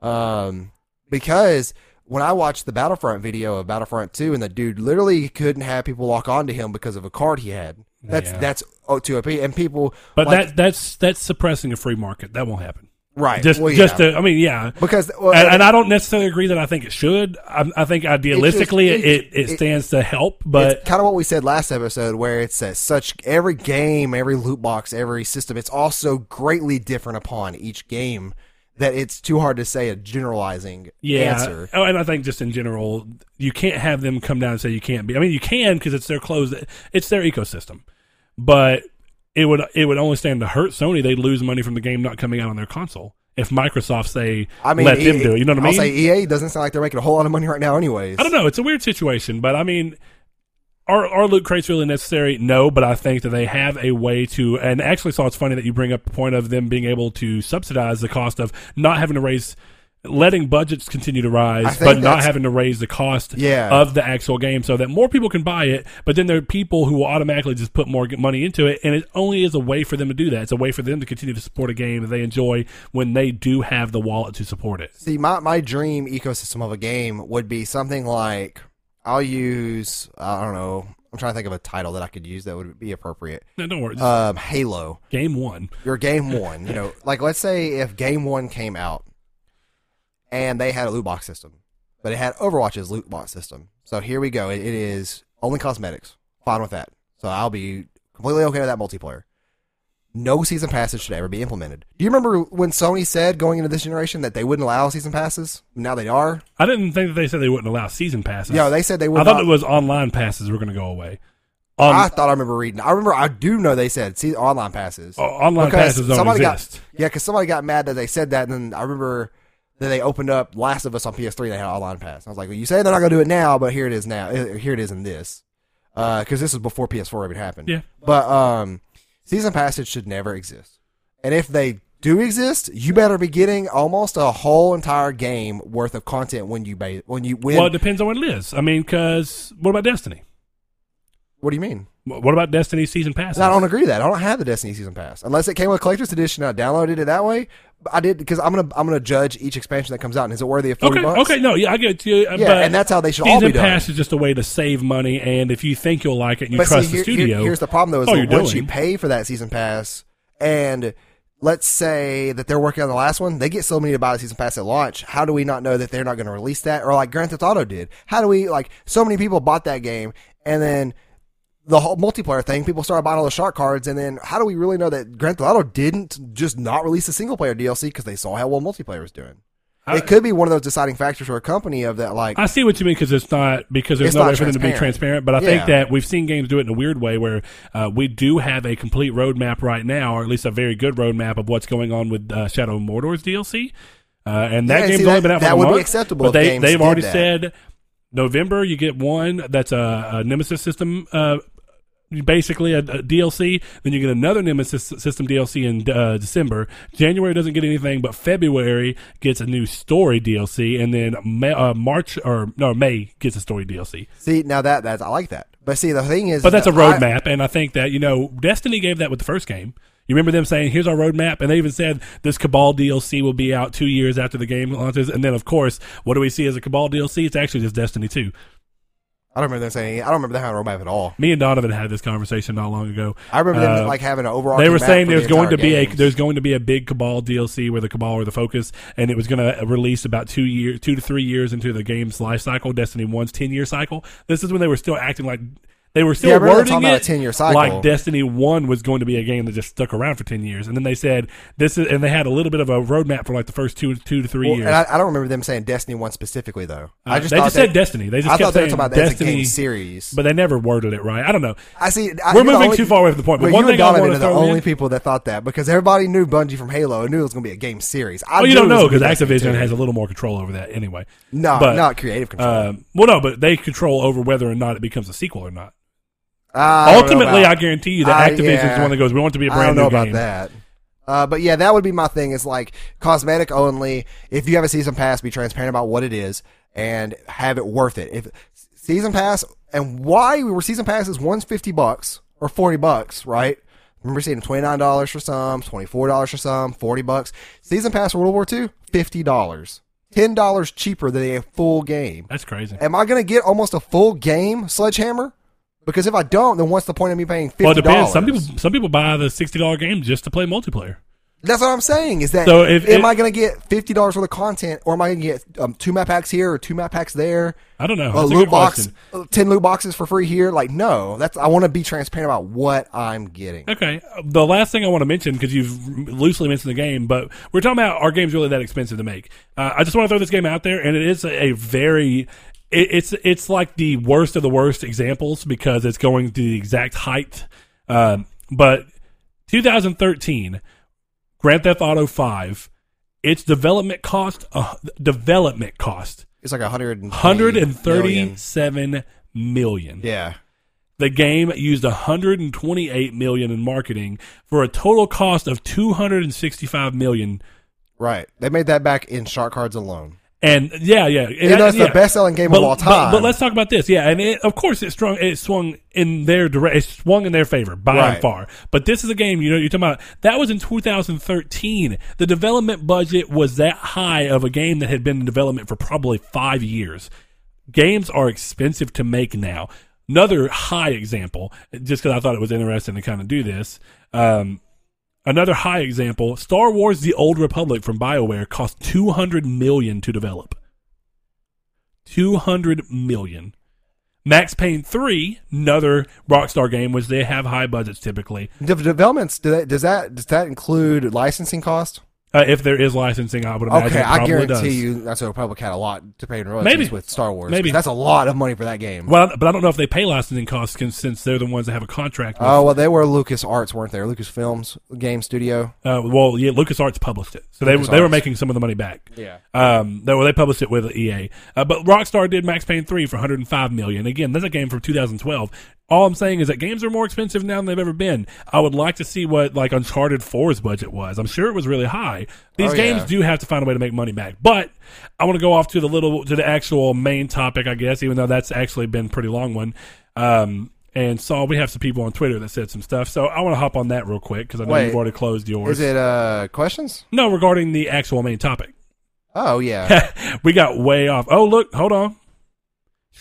S2: Um, because when I watched the Battlefront video of Battlefront 2 and the dude literally couldn't have people lock onto him because of a card he had. That's
S1: Yeah.
S2: that's O2OP and people
S1: But
S2: like-
S1: that that's that's suppressing a free market. That won't happen.
S2: right
S1: Just
S2: well,
S1: just to, I mean, yeah.
S2: because well,
S1: And, and I don't necessarily agree that I think it should. I, I think idealistically
S2: it-
S1: it, it,
S2: it-
S1: stands to help, but
S2: it's kind of what we said last episode, where it's uh, such every game, every loot box, every system. It's also greatly different upon each game that it's too hard to say a generalizing
S1: yeah.
S2: answer.
S1: Oh, and I think just in general, you can't have them come down and say you can't be. I mean, you can because it's their closed, it's their ecosystem, but it would it would only stand to hurt Sony. They'd lose money from the game not coming out on their console if Microsoft say
S2: I mean,
S1: let them do it. You know what I mean?
S2: I'll say EA doesn't sound like they're making a whole lot of money right now, anyways.
S1: I don't know. It's a weird situation, but I mean, are are loot crates really necessary? No, but I think that they have a way to. And actually, so it's funny that you bring up the point of them being able to subsidize the cost of not having to raise. Letting budgets continue to rise, but not having to raise the cost
S2: Yeah.
S1: of the actual game, so that more people can buy it. But then there are people who will automatically just put more money into it, and it only is a way for them to do that. It's a way for them to continue to support a game that they enjoy when they do have the wallet to support it.
S2: See, my, my dream ecosystem of a game would be something like I'll use I don't know. I'm trying to think of a title that I could use that would be appropriate.
S1: No, don't worry.
S2: Um, Halo.
S1: game one.
S2: Your game one. You know, like let's say if game one came out and they had a loot box system, but it had Overwatch's loot box system. So here we go. It, it is only cosmetics. Fine with that. So I'll be completely okay with that multiplayer. No season passes should ever be implemented. Do you remember when Sony said going into this generation that they wouldn't allow season passes? Now they are.
S1: I didn't think that they said they wouldn't allow season passes.
S2: Yeah, they said they would.
S1: I thought
S2: not-
S1: it was online passes were going to go away. Um,
S2: I thought I remember reading. I remember. I do know they said see online passes.
S1: o- online
S2: Because
S1: passes don't
S2: somebody
S1: exist.
S2: Got, yeah, because somebody got mad that they said that, and then I remember that they opened up Last of Us on PS3. They had online pass. I was like, well, you say they're not going to do it now, but here it is now. Uh, Here it is in this, because this is before PS4 even happened.
S1: Yeah.
S2: But um, season passes should never exist, and if they do exist, you better be getting almost a whole entire game worth of content when you ba- when you win.
S1: well, it depends on what it is. I mean, because what about Destiny?
S2: what do you mean?
S1: Wh- What about Destiny season passes?
S2: I don't agree with that. I don't have the Destiny season pass unless it came with collector's edition. I downloaded it that way. I did because I'm gonna I'm gonna judge each expansion that comes out and is it worthy of forty
S1: Okay,
S2: bucks?
S1: okay, no, yeah, I get you. uh,
S2: Yeah,
S1: but
S2: and that's how they should all be done.
S1: pass is just a way to save money, and if you think you'll like it, and you
S2: But
S1: trust
S2: see,
S1: the
S2: here- here-
S1: studio.
S2: here's the problem though: is
S1: Oh,
S2: once you pay for that season pass and let's say that they're working on the last one, they get so many to buy the season pass at launch. How do we not know that they're not going to release that? Or like Grand Theft Auto did. How do we like so many people bought that game and then the whole multiplayer thing, people started buying all the shark cards, and then how do we really know that Grand Theft Auto didn't just not release a single player DLC because they saw how well multiplayer was doing?
S1: I-
S2: it could be one of those deciding factors for a company of that, like
S1: I see what you mean because it's not because there's no way for them to be
S2: transparent.
S1: But I think that we've seen games do it in a weird way where uh, we do have a complete roadmap right now, or at least a very good roadmap of what's going on with uh, Shadow of Mordor's DLC. Uh, and that
S2: Yeah,
S1: game's only
S2: that-
S1: been out for a while.
S2: that
S1: a
S2: would be acceptable
S1: But they they've already
S2: that.
S1: said November you get one that's a, a Nemesis system. Uh, Basically, a, a DLC. Then you get another Nemesis system DLC in uh, December. January doesn't get anything, but February gets a new story DLC, and then May, uh, March or no May gets a story DLC.
S2: see now that that's I like that. But see, the thing is,
S1: But that's a
S2: that I-
S1: roadmap, and I think that you know Destiny gave that with the first game. You remember them saying, "Here's our roadmap," and they even said this Cabal DLC will be out two years after the game launches. And then, of course, what do we see as a Cabal DLC? It's actually just Destiny Two.
S2: I don't remember them saying. I don't remember them having a roadmap at all.
S1: Me and Donovan had this conversation not long ago.
S2: I remember them
S1: Uh,
S2: like having an overall.
S1: They were saying there's
S2: the
S1: going to be a there's going to be a big Cabal DLC where the Cabal are the focus, and it was going to release about two year two to three years into the game's life cycle. Destiny One's ten year cycle. This is when they were still acting like they were still
S2: Yeah,
S1: wording
S2: about
S1: it
S2: a 10-year cycle.
S1: like Destiny One was going to be a game that just stuck around for ten years, and then they said this is and they had a little bit of a roadmap for like the first two two to three
S2: Well,
S1: years.
S2: and I, I don't remember them saying Destiny One specifically though.
S1: Uh,
S2: I just
S1: they just
S2: that-
S1: said Destiny. They just
S2: I
S1: kept
S2: thought they were
S1: saying
S2: talking about
S1: Destiny,
S2: game series.
S1: but they never worded it right. I don't know.
S2: I see. I,
S1: We're moving
S2: only-
S1: too far away from the point. But
S2: Well,
S1: one thing I want to
S2: the only
S1: in,
S2: people that thought that because everybody knew Bungie from Halo and knew it was going to be a game series. I
S1: well, you don't know because Activision
S2: 2.
S1: has a little more control over that anyway.
S2: no,
S1: but,
S2: not creative control.
S1: Um, well, no, but they control over whether or not it becomes a sequel or not.
S2: I
S1: Ultimately, I guarantee you that
S2: I-
S1: Activision is
S2: yeah.
S1: the one that goes, "We want it to be a brand
S2: don't know
S1: new
S2: about
S1: game."
S2: that. Uh, but yeah, that would be my thing. Is like cosmetic only. If you have a season pass, be transparent about what it is and have it worth it. If season pass and why we were season passes one's fifty bucks or forty bucks, right? Remember seeing twenty nine dollars for some, twenty four dollars for some, forty bucks. Season pass for World War II, fifty dollars, ten dollars cheaper than a full game.
S1: That's crazy.
S2: Am I going to get almost a full game Sledgehammer? Because if I don't, then what's the point of me paying fifty
S1: Well, it depends. Some people some people buy the sixty dollar game just to play multiplayer.
S2: That's what I'm saying. Is that
S1: So if
S2: am
S1: it-
S2: I going to get fifty dollars worth of content, or am I going to get um, two map packs here or two map packs there?
S1: I don't know.
S2: A
S1: That's a
S2: loot
S1: good
S2: box,
S1: question.
S2: uh, ten loot boxes for free here. Like, no, that's I want to be transparent about what I'm getting.
S1: Okay. The last thing I want to mention because you've loosely mentioned the game, but we're talking about our game's really that expensive to make. Uh, I just want to throw this game out there, and it is a, a very it, it's it's like the worst of the worst examples because it's going to the exact height. Um, but 2013, Grand Theft Auto 5, its development cost, uh, development cost,
S2: It's like a hundred and
S1: 137 million.
S2: Yeah,
S1: The game used 128 million in marketing for a total cost of 265 million.
S2: right. They made that back in shark cards alone.
S1: And yeah, yeah, and
S2: You know, it's
S1: yeah.
S2: the best selling game
S1: But,
S2: of all time.
S1: but let's talk about this. Yeah, and it, of course it swung it swung in their direct. It swung in their favor by
S2: Right.
S1: far. But this is a game. You know, you're talking about that was in 2013. The development budget was that high of a game that had been in development for probably five years. Games are expensive to make now. Another high example, just because I thought it was interesting to kind of do this. Um, another high example: Star Wars: The Old Republic from Bioware cost 200 million to develop. 200 million. Max Payne 3, another Rockstar game, which they have high budgets typically.
S2: De- developments do does that does that include licensing cost?
S1: Uh, if there is licensing, I would imagine
S2: Okay, I guarantee
S1: does.
S2: you that's a probably had a lot to pay in royalties
S1: Maybe.
S2: with Star Wars.
S1: Maybe
S2: that's a lot of money for that game.
S1: Well, but I don't know if they pay licensing costs since they're the ones that have a contract.
S2: Oh well, they were Lucas Arts, weren't they? Lucas Films game studio.
S1: uh, well, yeah, LucasArts published it, so they they were making some of the money back.
S2: Yeah.
S1: Um, they, well, they published it with EA, uh, but Rockstar did Max Payne three for 105 million. Again, that's a game from 2012. All I'm saying is that games are more expensive now than they've ever been. I would like to see what like Uncharted 4's budget was. I'm sure it was really high. These
S2: Oh,
S1: games
S2: yeah.
S1: do have to find a way to make money back. But I want to go off to the little to the actual main topic, I guess, even though that's actually been a pretty long one. Um, and Saul, we have some people on Twitter that said some stuff, so I want to hop on that real quick because I know
S2: Wait.
S1: you've already closed yours.
S2: Is it uh questions?
S1: no, regarding the actual main topic.
S2: Oh yeah.
S1: we got way off. Oh, look, hold on.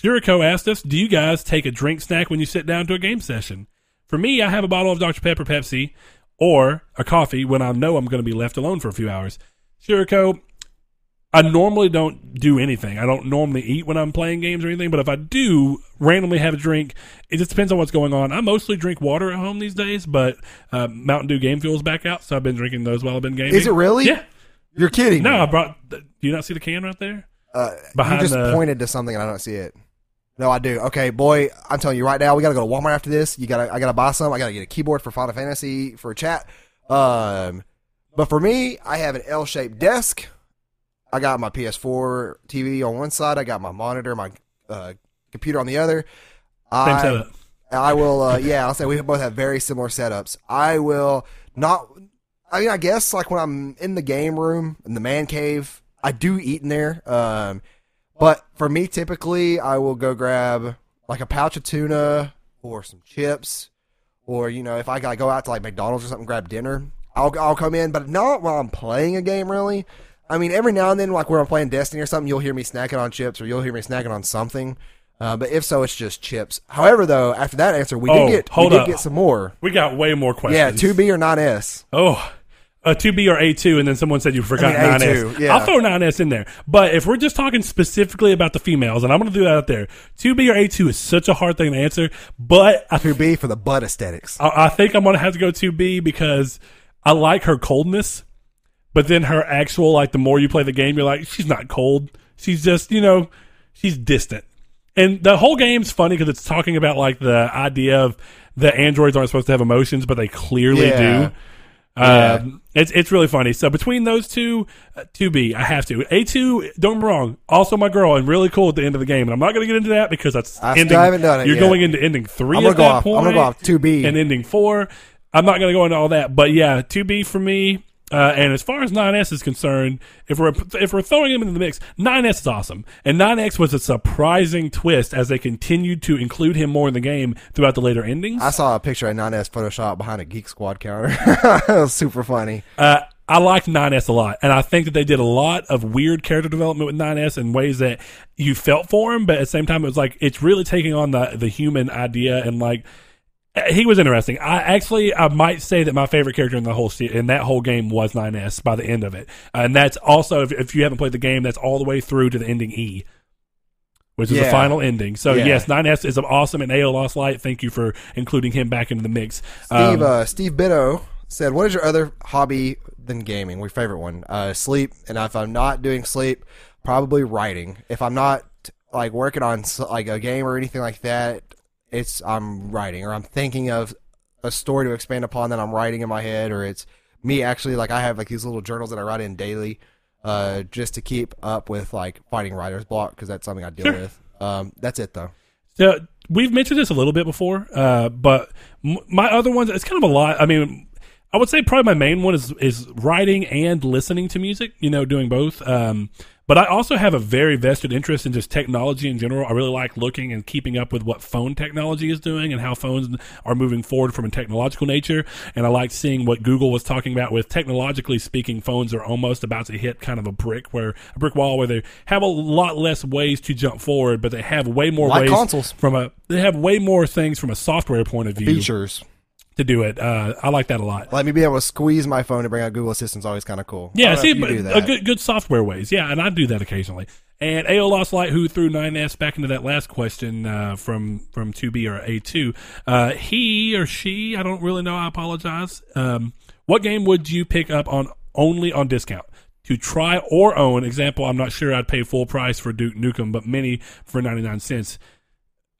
S1: Shuriko asked us, "Do you guys take a drink snack when you sit down to a game session?" For me, I have a bottle of Dr Pepper Pepsi or a coffee when I know I'm going to be left alone for a few hours. Shiriko, I normally don't do anything. I don't normally eat when I'm playing games or anything, but if I do randomly have a drink, it just depends on what's going on. I mostly drink water at home these days, but uh, Mountain Dew Game Fuel's back out, so I've been drinking those while I've been gaming.
S2: Is it really?
S1: Yeah.
S2: You're kidding.
S1: No,
S2: me.
S1: I brought. Do you not see the can right there?
S2: Uh,
S1: Behind
S2: you just
S1: the-
S2: pointed to something and I don't see it. No, I do. Okay, boy, I'm telling you right now, we gotta go to Walmart after this. You gotta, I gotta buy some. I gotta get a keyboard for Final Fantasy for a chat. Um, but for me, I have an L-shaped desk. I got my PS4 TV on one side. I got my monitor, my uh, computer on the other.
S1: Same
S2: I,
S1: setup.
S2: I will. Uh, yeah, I'll say we both have very similar setups. I will not. I mean, I guess like when I'm in the game room in the man cave, I do eat in there. Um, but for me, typically, I will go grab like a pouch of tuna or some chips, or you know, if I gotta go out to like McDonald's or something, grab dinner. I'll I'll come in, but not while I'm playing a game. Really, I mean, every now and then, like where I'm playing Destiny or something, you'll hear me snacking on chips, or you'll hear me snacking on something. Uh, but if so, it's just chips. However, though, after that answer, we
S1: Oh,
S2: did get we did
S1: up.
S2: get some more.
S1: We got way more questions.
S2: Yeah, two B or not S.
S1: Oh, a 2B or A2, and then someone said you forgot
S2: I mean,
S1: 9S.
S2: A2, yeah.
S1: I'll throw 9S in there. But if we're just talking specifically about the females, and I'm going to do that out there, 2B or A2 is such a hard thing to answer, but I,
S2: Two B for the butt aesthetics.
S1: I I think I'm going to have to go 2B because I like her coldness, but then her actual, like, the more you play the game, you're like, she's not cold. She's just, you know, she's distant. And the whole game's funny because it's talking about, like, the idea of the androids aren't supposed to have emotions, but they clearly
S2: Yeah.
S1: do. Um, it's it's really funny. So between those two, uh, two B, I have to A two. Don't get me wrong. Also my girl and really cool at the end of the game. And I'm not going to get into that because that's
S2: I
S1: ending.
S2: haven't done it
S1: You're
S2: yet.
S1: going into ending 3
S2: I'm gonna
S1: at
S2: go
S1: that
S2: off- I'm gonna go off 2B.
S1: and ending four. I'm not going to go into all that, but yeah, two B for me. Uh, and as far as 9S is concerned, if we're if we're throwing them into the mix, 9S is awesome, and 9S was a surprising twist as they continued to include him more in the game throughout the later endings.
S2: I saw a picture of 9S Photoshop behind a Geek Squad counter. it was super funny.
S1: Uh, I liked 9S a lot, and I think that they did a lot of weird character development with 9S in ways that you felt for him, but at the same time, it was like it's really taking on the the human idea and like he was interesting. I actually I might say that my favorite character in the whole se- in that whole game was 9S by the end of it, and that's also if, if you haven't played the game, that's all the way through to the ending E. Which is the final ending. So
S2: Yeah.
S1: yes, 9S is awesome, and AO Lost Light. Thank you for including him back into the mix.
S2: Steve
S1: Um,
S2: uh, Steve Bitto said, "What is your other hobby than gaming? Your favorite one? Uh, sleep. And if I'm not doing sleep, probably writing. If I'm not like working on like a game or anything like that, it's I'm writing or I'm thinking of a story to expand upon that I'm writing in my head, or it's me actually like I have like these little journals that I write in daily, uh, just to keep up with like fighting writer's block because that's something I deal
S1: Sure.
S2: with. Um, that's it though.
S1: So we've mentioned this a little bit before, uh, but m- my other ones, it's kind of a lot. I mean, I would say probably my main one is is writing and listening to music. You know, doing both. Um, but I also have a very vested interest in just technology in general. I really like looking and keeping up with what phone technology is doing and how phones are moving forward from a technological nature. And I like seeing what Google was talking about with technologically speaking, phones are almost about to hit kind of a brick where a brick wall where they have a lot less ways to jump forward, but they have way more
S2: Like
S1: ways
S2: consoles.
S1: from a they have way more things from a software point of view
S2: Features.
S1: To do it. Uh, I like that a lot.
S2: Let me be able to squeeze my phone to bring out Google Assistant's always kind of cool.
S1: Yeah, see, but a good good software ways. Yeah, and I do that occasionally. And AO Lost Light, who threw 9S back into that last question uh, from from 2B or A2, uh, he or she, I don't really know. I apologize. Um, what game would you pick up on only on discount? To try or own, example, I'm not sure I'd pay full price for Duke Nukem, but many for 99 cents.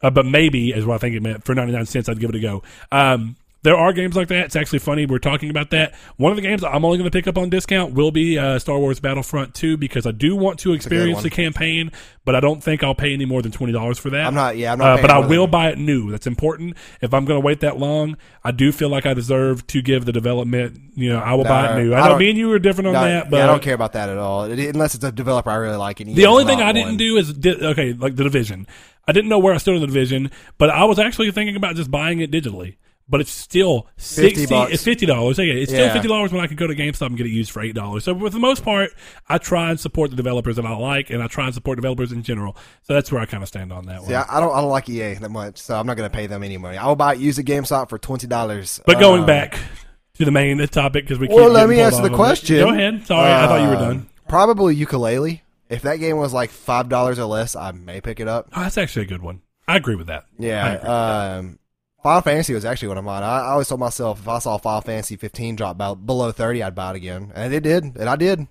S1: Uh, but maybe is what I think it meant. For 99 cents, I'd give it a go. Um, there are games like that. It's actually funny. We're talking about that. One of the games I'm only going to pick up on discount will be uh, Star Wars Battlefront 2 because I do want to experience the campaign, but I don't think I'll pay any more than $20 for that.
S2: I'm not. Yeah, I'm not.
S1: Uh, but I will buy it new. That's important. If I'm going to wait that long, I do feel like I deserve to give the development. You know, I will buy it new.
S2: I
S1: I know
S2: don't-
S1: me and you are different on
S2: No,
S1: that, but
S2: yeah, I don't care about that at all. It- unless it's a developer I really like. And
S1: the only thing I didn't do is di- okay, like the division. I didn't know where I stood in the division, but I was actually thinking about just buying it digitally. But it's still
S2: 50
S1: sixty.
S2: bucks.
S1: It's fifty dollars. Okay, it's still
S2: Yeah.
S1: fifty dollars when I can go to GameStop and get it used for eight dollars. So for the most part, I try and support the developers that I like, and I try and support developers in general. So that's where I kind of stand on that one.
S2: Yeah, I don't. I don't like EA that much, so I'm not going to pay them any money. I will buy use a GameStop for twenty dollars.
S1: But going back to the main topic because we.
S2: Well,
S1: keep
S2: let
S1: getting
S2: me
S1: pulled
S2: answer
S1: off
S2: the
S1: of it.
S2: question.
S1: Go ahead. Sorry, I thought you were
S2: Um,
S1: done.
S2: Probably Yooka-Laylee. If that game was like five dollars or less, I may pick it up.
S1: Oh, that's actually a good one. I agree with that. I
S2: Yeah. Um, Final Fantasy was actually one of mine. I, I always told myself if I saw Final Fantasy 15 drop below 30, I'd buy it again, and it did, and I did.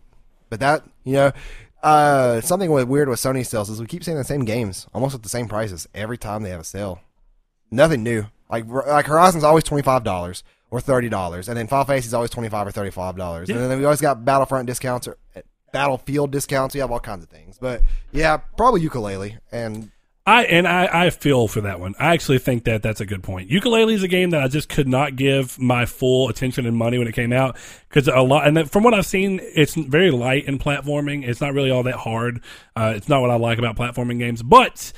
S2: But that, you know, uh, something weird with Sony sales is we keep seeing the same games almost at the same prices every time they have a sale. Nothing new. Like like Horizon's always twenty five dollars or thirty dollars, and then Final Fantasy's always twenty five or thirty five dollars,
S1: Yeah.
S2: and then we always got Battlefront discounts or uh, Battlefield discounts. We have all kinds of things, but yeah, probably Yooka-Laylee and
S1: I and I, I feel for that one. I actually think that that's a good point. Yooka-Laylee is a game that I just could not give my full attention and money when it came out because a lot. And from what I've seen, it's very light in platforming. It's not really all that hard. Uh, it's not what I like about platforming games. But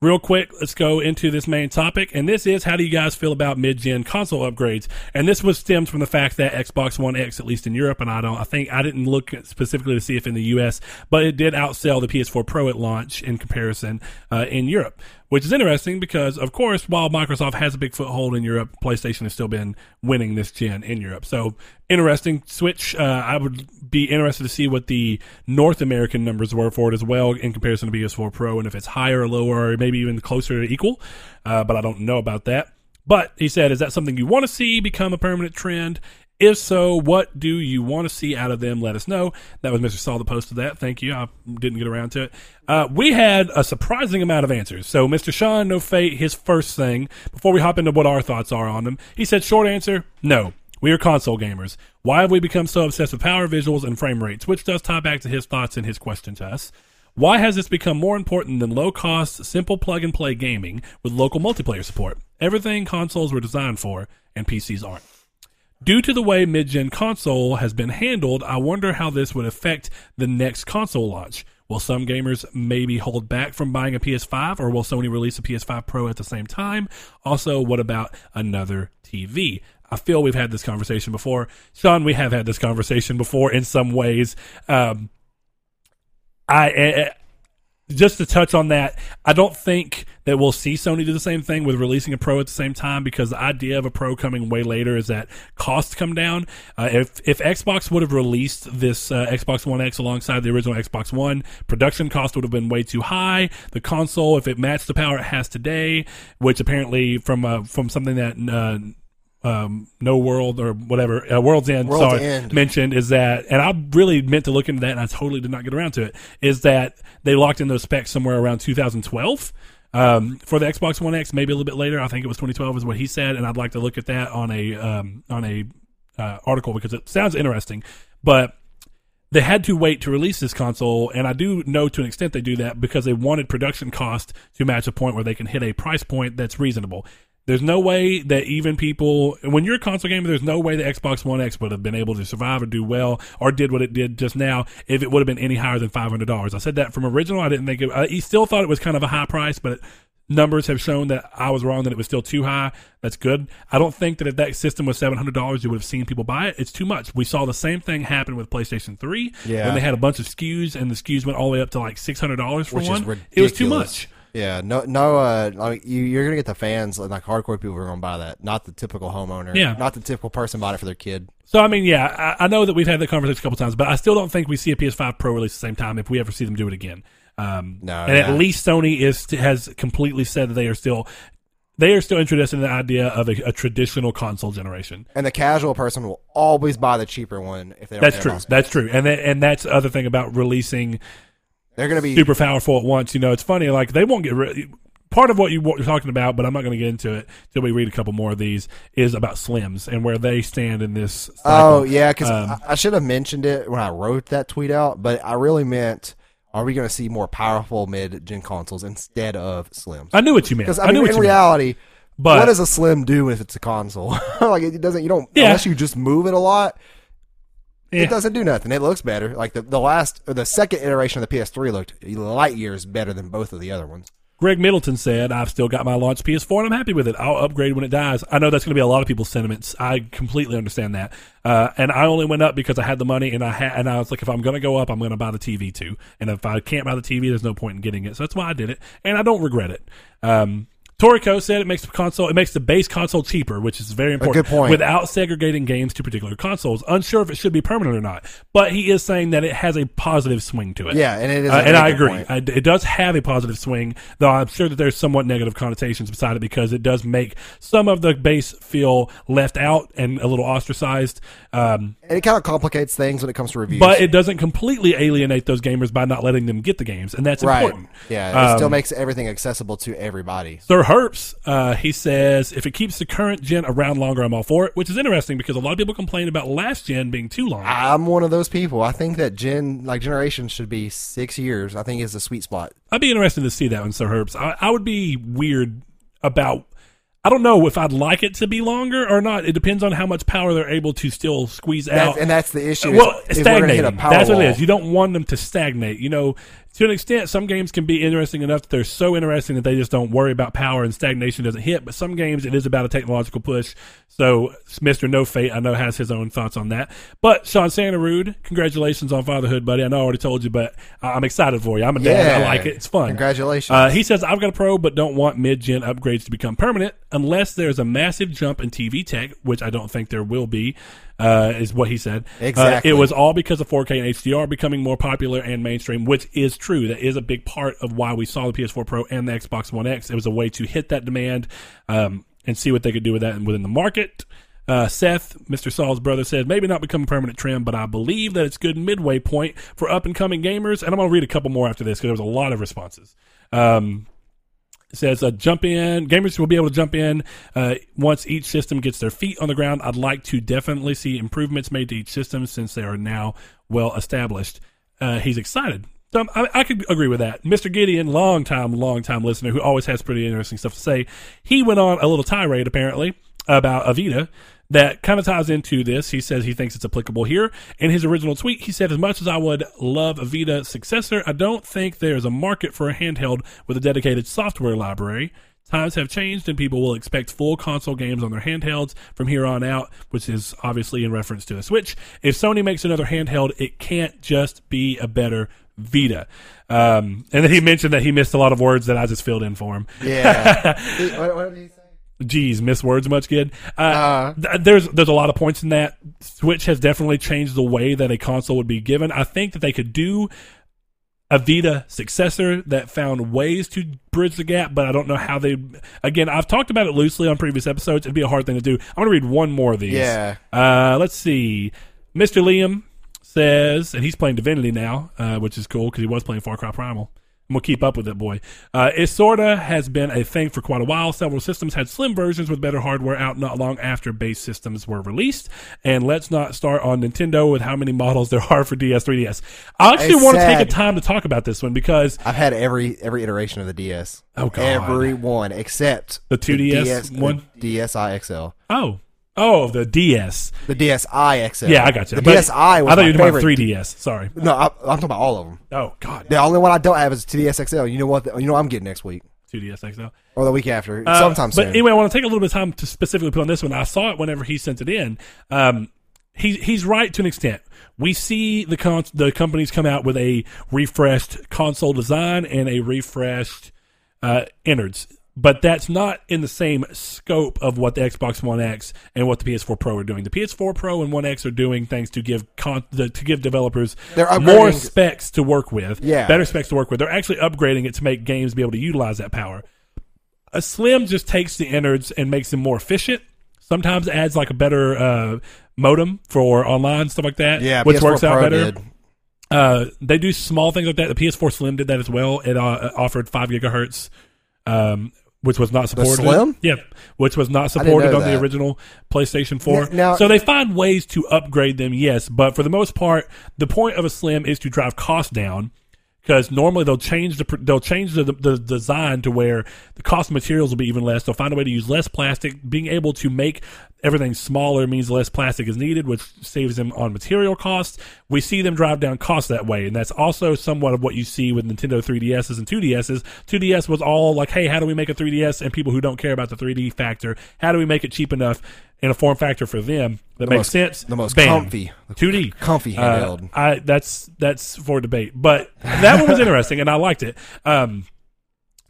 S1: real quick, let's go into this main topic. And this is how do you guys feel about mid-gen console upgrades? And this was stems from the fact that Xbox One X, at least in Europe, and I don't, I think I didn't look specifically to see if in the US, but it did outsell the PS4 Pro at launch in comparison uh, in Europe. Which is interesting because, of course, while Microsoft has a big foothold in Europe, PlayStation has still been winning this gen in Europe. So, interesting switch. Uh, I would be interested to see what the North American numbers were for it as well in comparison to PS4 Pro and if it's higher or lower or maybe even closer to equal. Uh, but I don't know about that. But he said, is that something you want to see become a permanent trend? If so, what do you want to see out of them? Let us know. That was Mr. Saul that posted that. Thank you. I didn't get around to it. Uh, we had a surprising amount of answers. So, Mr. Sean No Fate, his first thing, before we hop into what our thoughts are on them, he said, short answer, no. We are console gamers. Why have we become so obsessed with power, visuals, and frame rates? Which does tie back to his thoughts and his question to us. Why has this become more important than low cost, simple plug and play gaming with local multiplayer support? Everything consoles were designed for, and PCs aren't. Due to the way mid gen console has been handled, I wonder how this would affect the next console launch. Will some gamers maybe hold back from buying a PS5, or will Sony release a PS5 Pro at the same time? Also, what about another TV? I feel we've had this conversation before. Sean, we have had this conversation before in some ways. Um, I, uh, just to touch on that, I don't think that we'll see Sony do the same thing with releasing a Pro at the same time because the idea of a Pro coming way later is that costs come down. Uh, if if Xbox would have released this uh, Xbox One X alongside the original Xbox One, production cost would have been way too high. The console, if it matched the power it has today, which apparently from uh, from something that. Um, no world or whatever uh, world's end
S2: World's
S1: sorry,
S2: End.
S1: mentioned is that and i really meant to look into that and i totally did not get around to it is that they locked in those specs somewhere around 2012 um, for the xbox one x maybe a little bit later i think it was 2012 is what he said and i'd like to look at that on a um, on a uh, article because it sounds interesting but they had to wait to release this console, and I do know to an extent they do that because they wanted production cost to match a point where they can hit a price point that's reasonable. There's no way that even people, when you're a console gamer, there's no way the Xbox One X would have been able to survive or do well or did what it did just now if it would have been any higher than $500. I said that from original. I didn't think it, I he still thought it was kind of a high price, but numbers have shown that I was wrong that it was still too high. That's good. I don't think that if that system was seven hundred dollars, you would have seen people buy it. It's too much. We saw the same thing happen with PlayStation Three
S2: Yeah.
S1: when they had a bunch of SKUs and the SKUs went all the way up to like six hundred dollars for
S2: which
S1: one. It was too much.
S2: Yeah, no, no. Uh, like you, you're gonna get the fans, like hardcore people, who are gonna buy that. Not the typical homeowner.
S1: Yeah.
S2: not the typical person bought it for their kid.
S1: So I mean, yeah, I, I know that we've had that conversation a couple times, but I still don't think we see a PS5 Pro release at the same time if we ever see them do it again. Um,
S2: No,
S1: and at least Sony is has completely said that they are still they are still interested in the idea of a, a traditional console generation.
S2: And the casual person will always buy the cheaper one if they don't.
S1: That's true. That's true. And that, and that's the other thing about releasing
S2: They're gonna be
S1: super powerful at once. You know, it's funny. Like they won't get rid. Part of what you're talking about, but I'm not going to get into it till we read a couple more of these, is about Slims and where they stand in this. Cycle.
S2: Oh yeah, because
S1: Um,
S2: I, I should have mentioned it when I wrote that tweet out, but I really meant, are we going to see more powerful mid-gen consoles instead of slims?
S1: I knew what you meant.
S2: Because
S1: I,
S2: I,
S1: knew
S2: mean,
S1: what
S2: in
S1: you meant.
S2: reality,
S1: But-
S2: what does a slim do if it's a console? like it doesn't. You don't
S1: Yeah.
S2: unless you just move it a lot.
S1: Yeah.
S2: It doesn't do nothing. It looks better. Like the, the last or the second iteration of the PS3 looked light years better than both of the other ones.
S1: Greg Middleton said, I've still got my launch PS4 and I'm happy with it. I'll upgrade when it dies. I know that's going to be a lot of people's sentiments. I completely understand that. Uh, and I only went up because I had the money and I had, and I was like, if I'm going to go up, I'm going to buy the TV too. And if I can't buy the TV, there's no point in getting it. So that's why I did it. And I don't regret it. Um, Toriko said it makes the console, it makes the base console cheaper, which is very important.
S2: A good point.
S1: Without segregating games to particular consoles, unsure if it should be permanent or not. But he is saying that it has a positive swing to it.
S2: Yeah, and it is. a
S1: Uh, and I agree. I, it does have a positive swing, though I'm sure that there's somewhat negative connotations beside it because it does make some of the base feel left out and a little ostracized. Um,
S2: And it kind of complicates things when it comes to reviews.
S1: but it doesn't completely alienate those gamers by not letting them get the games, and that's
S2: right.
S1: important.
S2: Yeah, it still
S1: Um,
S2: makes everything accessible to everybody.
S1: Sir Herps, uh, he says, if it keeps the current gen around longer, I'm all for it, which is interesting because a lot of people complain about last gen being too long.
S2: I'm one of those people. I think that gen like generation should be six years. I think is the sweet spot.
S1: I'd be interested to see that one, Sir Herbs. I, I would be weird about. I don't know if I'd like it to be longer or not. It depends on how much power they're able to still squeeze
S2: That's,
S1: out.
S2: and that's the issue.
S1: well,
S2: is, is we're gonna hit
S1: stagnating.
S2: a power
S1: That's what it
S2: wall.
S1: is. You don't want them to stagnate. You know, to an extent, some games can be interesting enough that they're so interesting that they just don't worry about power and stagnation doesn't hit. But some games, it is about a technological push. So, Mister No Fate, I know has his own thoughts on that. But Sean Santarude, congratulations on fatherhood, buddy. I know I already told you, but I'm excited for you. I'm a dad. I like it. It's fun.
S2: Congratulations.
S1: Uh, he says, I've got a pro, but don't want mid gen upgrades to become permanent unless there's a massive jump in TV tech, which I don't think there will be, uh, is what he said. Uh,
S2: Exactly.
S1: it was all because of 4K and HDR becoming more popular and mainstream, which is true. That is a big part of why we saw the PS4 Pro and the Xbox One X. It was a way to hit that demand um, and see what they could do with that within the market. Uh, Seth, Mr. Saul's brother, said maybe not become a permanent trend, but I believe that it's good midway point for up and coming gamers. And I'm going to read a couple more after this because there was a lot of responses. Um, says uh, jump in. Gamers will be able to jump in uh, once each system gets their feet on the ground. I'd like to definitely see improvements made to each system since they are now well established. Uh, he's excited. So I, I could agree with that. Mr gideon long time long time listener who always has pretty interesting stuff to say. He went on a little tirade apparently about avita that kind of ties into this. He says he thinks it's applicable here. In his original tweet, he said, As much as I would love a Vita successor, I don't think there's a market for a handheld with a dedicated software library. Times have changed and people will expect full console games on their handhelds from here on out, which is obviously in reference to the Switch. If Sony makes another handheld, it can't just be a better Vita. Um, and then he mentioned that he missed a lot of words that I just filled in for him.
S2: yeah. what, what did he say?
S1: Geez, miss words much kid. Uh,
S2: Uh.
S1: th- there's there's a lot of points in that. Switch has definitely changed the way that a console would be given. I think that they could do a Vita successor that found ways to bridge the gap, but I don't know how they. Again, I've talked about it loosely on previous episodes. It'd be a hard thing to do. I'm going to read one more of these.
S2: Yeah.
S1: Uh, let's see. Mr. Liam says, and he's playing Divinity now, uh, which is cool because he was playing Far Cry Primal. I'm gonna keep up with it, boy. Uh, it sorta has been a thing for quite a while. Several systems had slim versions with better hardware out not long after base systems were released. And let's not start on Nintendo with how many models there are for DS, 3DS. I actually
S2: It's
S1: want to take a time to talk about this one because
S2: I've had every every iteration of the DS.
S1: Oh, God.
S2: Every one except
S1: The 2DS
S2: DS
S1: one?
S2: the DSi XL,
S1: oh oh the DS.
S2: the DSi XL.
S1: Yeah, I got you.
S2: The
S1: But
S2: DSi was
S1: I thought you were talking about 3DS. Sorry.
S2: No, I, I'm talking about all of them.
S1: Oh God,
S2: The only one I don't have is the DS XL. You know what? You know what I'm getting next week
S1: 2DS XL.
S2: or the week after,
S1: Uh,
S2: sometime
S1: but anyway, I want to take a little bit of time to specifically put on this one. I saw it whenever he sent it in. Um, he, he's right to an extent. We see the con- the companies come out with a refreshed console design and a refreshed uh, innards, but that's not in the same scope of what the Xbox One X and what the PS4 Pro are doing. The PS4 Pro and One X are doing things to give con- the, to give developers more specs to work with,
S2: Yeah.
S1: better specs to work with. They're actually upgrading it to make games be able to utilize that power a slim just takes the innards and makes them more efficient. Sometimes adds like a better uh, modem for online stuff like that.
S2: yeah,
S1: which
S2: PS4
S1: works out
S2: Pro
S1: better.
S2: Did.
S1: Uh, they do small things like that. The PS4 Slim did that as well. It uh, offered five gigahertz, um, which was not supported.
S2: The Slim?
S1: yeah, which was not supported on the original PlayStation 4.
S2: N- now-
S1: so they find ways to upgrade them, yes, but for the most part, the point of a Slim is to drive costs down. Because normally they'll change the they'll change the, the design to where the cost of materials will be even less. They'll find a way to use less plastic. Being able to make everything smaller means less plastic is needed, which saves them on material costs. We see them drive down costs that way, and that's also somewhat of what you see with Nintendo 3DSs and 2DSs. 2DS was all like, hey, how do we make a 3DS? And people who don't care about the 3D factor, how do we make it cheap enough in a form factor for them that makes
S2: most-
S1: sense?
S2: the most
S1: Bam.
S2: comfy.
S1: 2D
S2: Comfy
S1: uh,
S2: handheld.
S1: I that's that's for debate, but that one was interesting and I liked it. Um,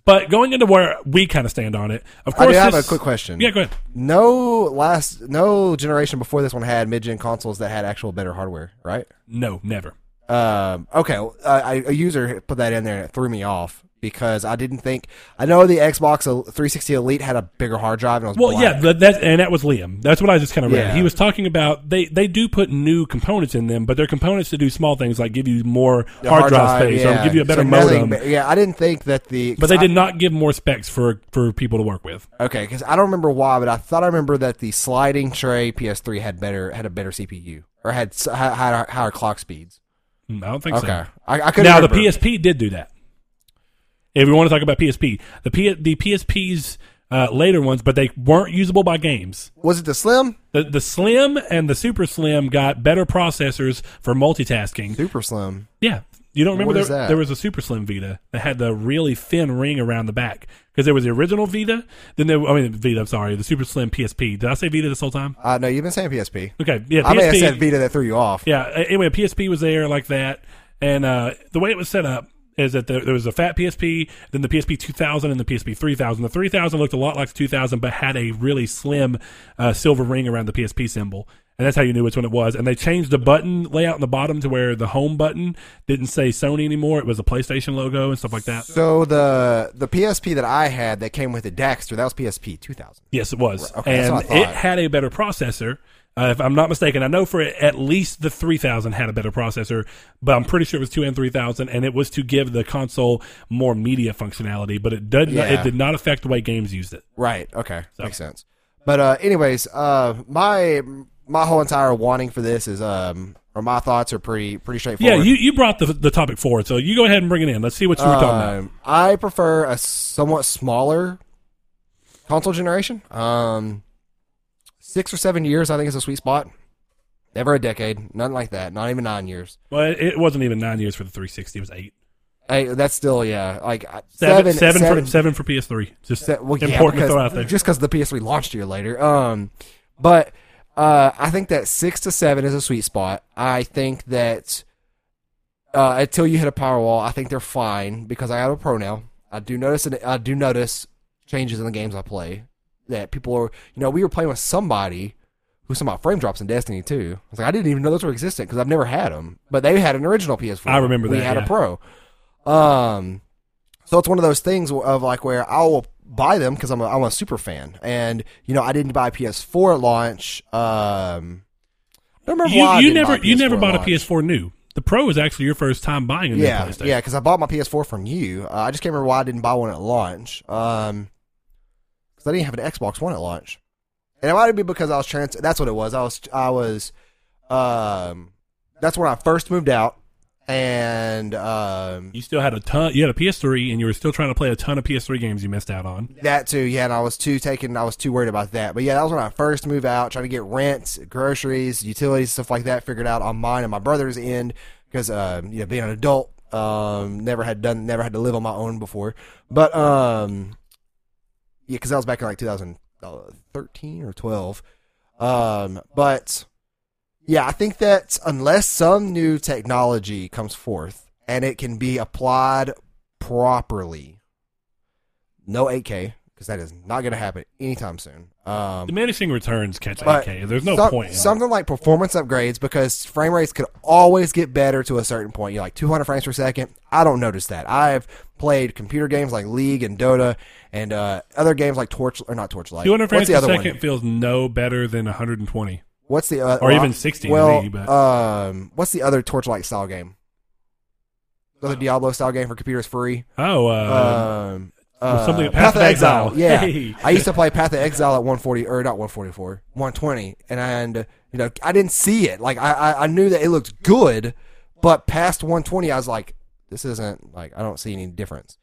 S1: But going into where we kind of stand on it, of
S2: I
S1: course,
S2: do have a quick question.
S1: Yeah, go ahead.
S2: No last, no generation before this one had mid-gen consoles that had actual better hardware, right?
S1: No, never.
S2: Um, okay, uh, I, a user put that in there and it threw me off because I didn't think. I know the Xbox 360 Elite had a bigger hard drive and
S1: Well,
S2: black.
S1: yeah, that, that and that was Liam. That's what I just kind of read.
S2: Yeah.
S1: He was talking about they they do put new components in them, but they're components to do small things like give you more
S2: The
S1: hard, drive, space
S2: yeah.
S1: or give you a better
S2: So
S1: modem.
S2: ba- yeah, I didn't think that the.
S1: but they
S2: I-
S1: did not give more specs for for people to work with.
S2: Okay, because I don't remember why, but I thought I remember that the sliding tray PS3 had better had a better CPU or had had higher, higher clock speeds.
S1: Mm, I don't think
S2: Okay,
S1: so.
S2: I, I could
S1: Now the PSP did do that. If we want to talk about PSP, the P, the PSP's uh, later ones, but they weren't usable by games.
S2: was it the Slim,
S1: The the Slim and the Super Slim got better processors for multitasking.
S2: Super Slim?
S1: Yeah. You don't remember there,
S2: that?
S1: there was a Super Slim Vita that had the really thin ring around the back because there was the original Vita. Then there, I mean Vita. I'm sorry, the Super Slim PSP. Did I say Vita this whole time?
S2: Uh, no, you've been saying PSP.
S1: Okay, yeah,
S2: I may have
S1: PSP.
S2: said Vita that threw you off.
S1: Yeah. Anyway, PSP was there like that, and uh, the way it was set up is that there, there was a fat PSP, then the PSP 2000, and the PSP 3000. The 3000 looked a lot like the 2000, but had a really slim uh, silver ring around the PSP symbol. And that's how you knew which one it was. And they changed the button layout in the bottom to where the home button didn't say Sony anymore. It was a PlayStation logo and stuff like that.
S2: So the the PSP that I had that came with the Dexter, that was PSP 2000.
S1: Yes, it was.
S2: Okay,
S1: and it had a better processor. Uh, if I'm not mistaken, I know for at least the 3000 had a better processor, but I'm pretty sure it was 2 and 3000, and it was to give the console more media functionality. But it did
S2: Yeah.
S1: it did not affect the way games used it.
S2: Right. Okay. Makes sense. But uh, anyways, uh, my my whole entire wanting for this is um, or my thoughts are pretty pretty straightforward.
S1: Yeah, you, you brought the the topic forward, so you go ahead and bring it in. Let's see what you were talking about.
S2: Um, I prefer a somewhat smaller console generation. Um, six or seven years, I think, is a sweet spot. Never a decade, nothing like that. Not even nine years.
S1: Well, it, it wasn't even nine years for the 360; it was eight.
S2: Hey, that's still yeah, like uh,
S1: Seven,
S2: seven,
S1: seven, for, seven for PS3. Just
S2: Se- well, yeah,
S1: important to
S2: because-
S1: throw out there.
S2: Just because the PS3 launched a year later. Um, but uh, I think that six to seven is a sweet spot. I think that uh, until you hit a power wall, I think they're fine because I have a pro now. I do notice an, I do notice changes in the games I play that people are. You know, we were playing with somebody who some about frame drops in Destiny too. I was like, I didn't even know those were existent because I've never had them. But they had an original PS4.
S1: I remember
S2: we
S1: that,
S2: had
S1: yeah.
S2: a pro. Um, so it's one of those things of like where I will buy them because I'm a, I'm a super fan, and you know I didn't buy PS4 at launch. Um, I don't remember
S1: You,
S2: why I
S1: you never you
S2: PS4
S1: never bought a. PS4 new. The Pro is actually your first time buying a new
S2: Yeah,
S1: PlayStation.
S2: yeah, because I bought my PS4 from you. Uh, I just can't remember why I didn't buy one at launch. Um, because I didn't have an Xbox One at launch, and it might be because I was trans. That's what it was. I was I was, um, that's when I first moved out, and um,
S1: You still had a ton. You had a PS3, and you were still trying to play a ton of PS3 games you missed out on.
S2: That too, yeah, and I was too taken. I was too worried about that. But yeah, that was when I first moved out, trying to get rent, groceries, utilities, stuff like that figured out on mine and my brother's end because um, you know being an adult, um, never had done, never had to live on my own before. But um, yeah, because that was back in like 2013 or 12. Um, but yeah, I think that unless some new technology comes forth and it can be applied properly, no 8K because that is not going to happen anytime soon. Um,
S1: Diminishing returns catch
S2: but
S1: 8K. There's no
S2: some-
S1: point.
S2: Something like performance upgrades because frame rates could always get better to a certain point. You're like 200 frames per second. I don't notice that. I've played computer games like League and Dota and uh, other games like Torch or not Torchlight.
S1: 200 frames
S2: What's the
S1: per
S2: other
S1: second
S2: one?
S1: feels no better than 120.
S2: What's the uh,
S1: or
S2: well,
S1: even 60
S2: Well, um, what's the other Torchlight style game? The other Diablo style game for computers free.
S1: Oh, uh,
S2: um, uh,
S1: something-
S2: Path, of Exile. Yeah,
S1: Hey.
S2: I used to play Path of Exile at 140 or not 144, 120, and and you know I didn't see it. Like I I, I knew that it looked good, but past 120, I was like, this isn't like I don't see any difference.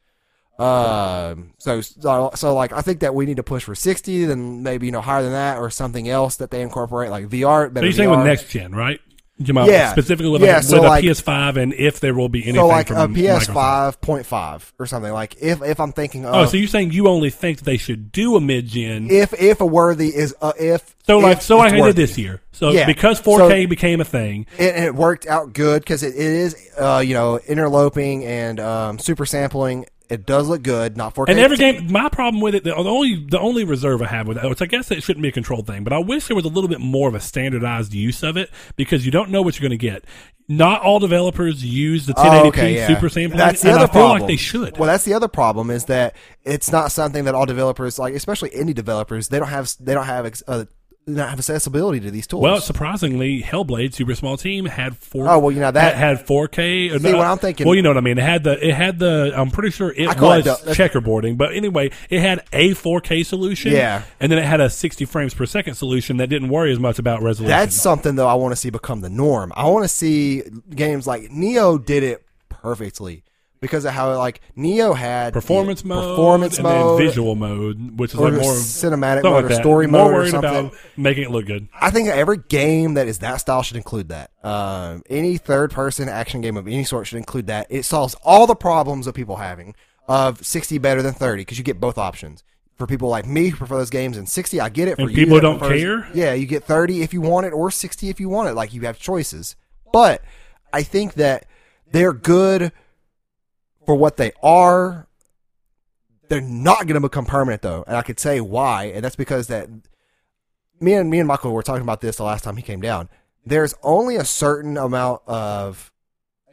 S2: Um, so, so so like I think that we need to push for 60, then maybe you know higher than that or something else that they incorporate like VR.
S1: so you're saying
S2: VR.
S1: with next gen, right? Jamal,
S2: Yeah.
S1: specifically with,
S2: Yeah,
S1: a,
S2: so
S1: with
S2: like-
S1: a PS5, and if there will be anything
S2: so like
S1: from
S2: a PS5 5 or something like if if I'm thinking of
S1: Oh, so you're saying you only think they should do a mid gen?
S2: if if a worthy is uh, if
S1: So like, so like I did this year. So
S2: Yeah.
S1: because 4K became a thing,
S2: it, it worked out good because it, it is uh, you know interloping and um, super sampling It does look good, not 4K.
S1: And every game, my problem with it, the only the only reserve I have with it, which I guess it shouldn't be a controlled thing, but I wish there was a little bit more of a standardized use of it because you don't know what you're going to get. Not all developers use the 1080p
S2: Oh, okay, yeah.
S1: super sampling,
S2: That's the
S1: and
S2: other
S1: I feel
S2: problem.
S1: like they should.
S2: Well, that's the other problem is that it's not something that all developers like, especially indie developers. They don't have they don't have uh, don't have accessibility to these tools.
S1: Well, surprisingly, Hellblade Super Small Team had four.
S2: Oh, well, you know, that-
S1: had, had 4K. or
S2: See,
S1: no,
S2: what I'm thinking-
S1: Well, you know what I mean. It had the. It had the. I'm pretty sure it
S2: call it
S1: was
S2: the-
S1: checkerboarding, but anyway, it had a 4K solution.
S2: Yeah.
S1: and then it had a 60 frames per second solution that didn't worry as much about resolution.
S2: That's something though I want to see become the norm. I want to see games like Nioh did it perfectly because of how like Nioh had
S1: performance
S2: the
S1: mode,
S2: performance
S1: and
S2: mode,
S1: visual mode, which is like more
S2: cinematic mode
S1: like
S2: or story
S1: more
S2: mode or something.
S1: about making it look good.
S2: I think every game that is that style should include that. Um, any third person action game of any sort should include that. It solves all the problems of people having of 60 better than 30 because you get both options. For people like me who prefer those games in 60, I get it. For
S1: And
S2: you
S1: people don't
S2: prefers-
S1: care?
S2: Yeah, you get 30 if you want it or 60 if you want it. Like you have choices. But I think that they're good for what they are. They're not going to become permanent though, and I could say why, and that's because that me and me and Michael were talking about this the last time he came down. There's only a certain amount of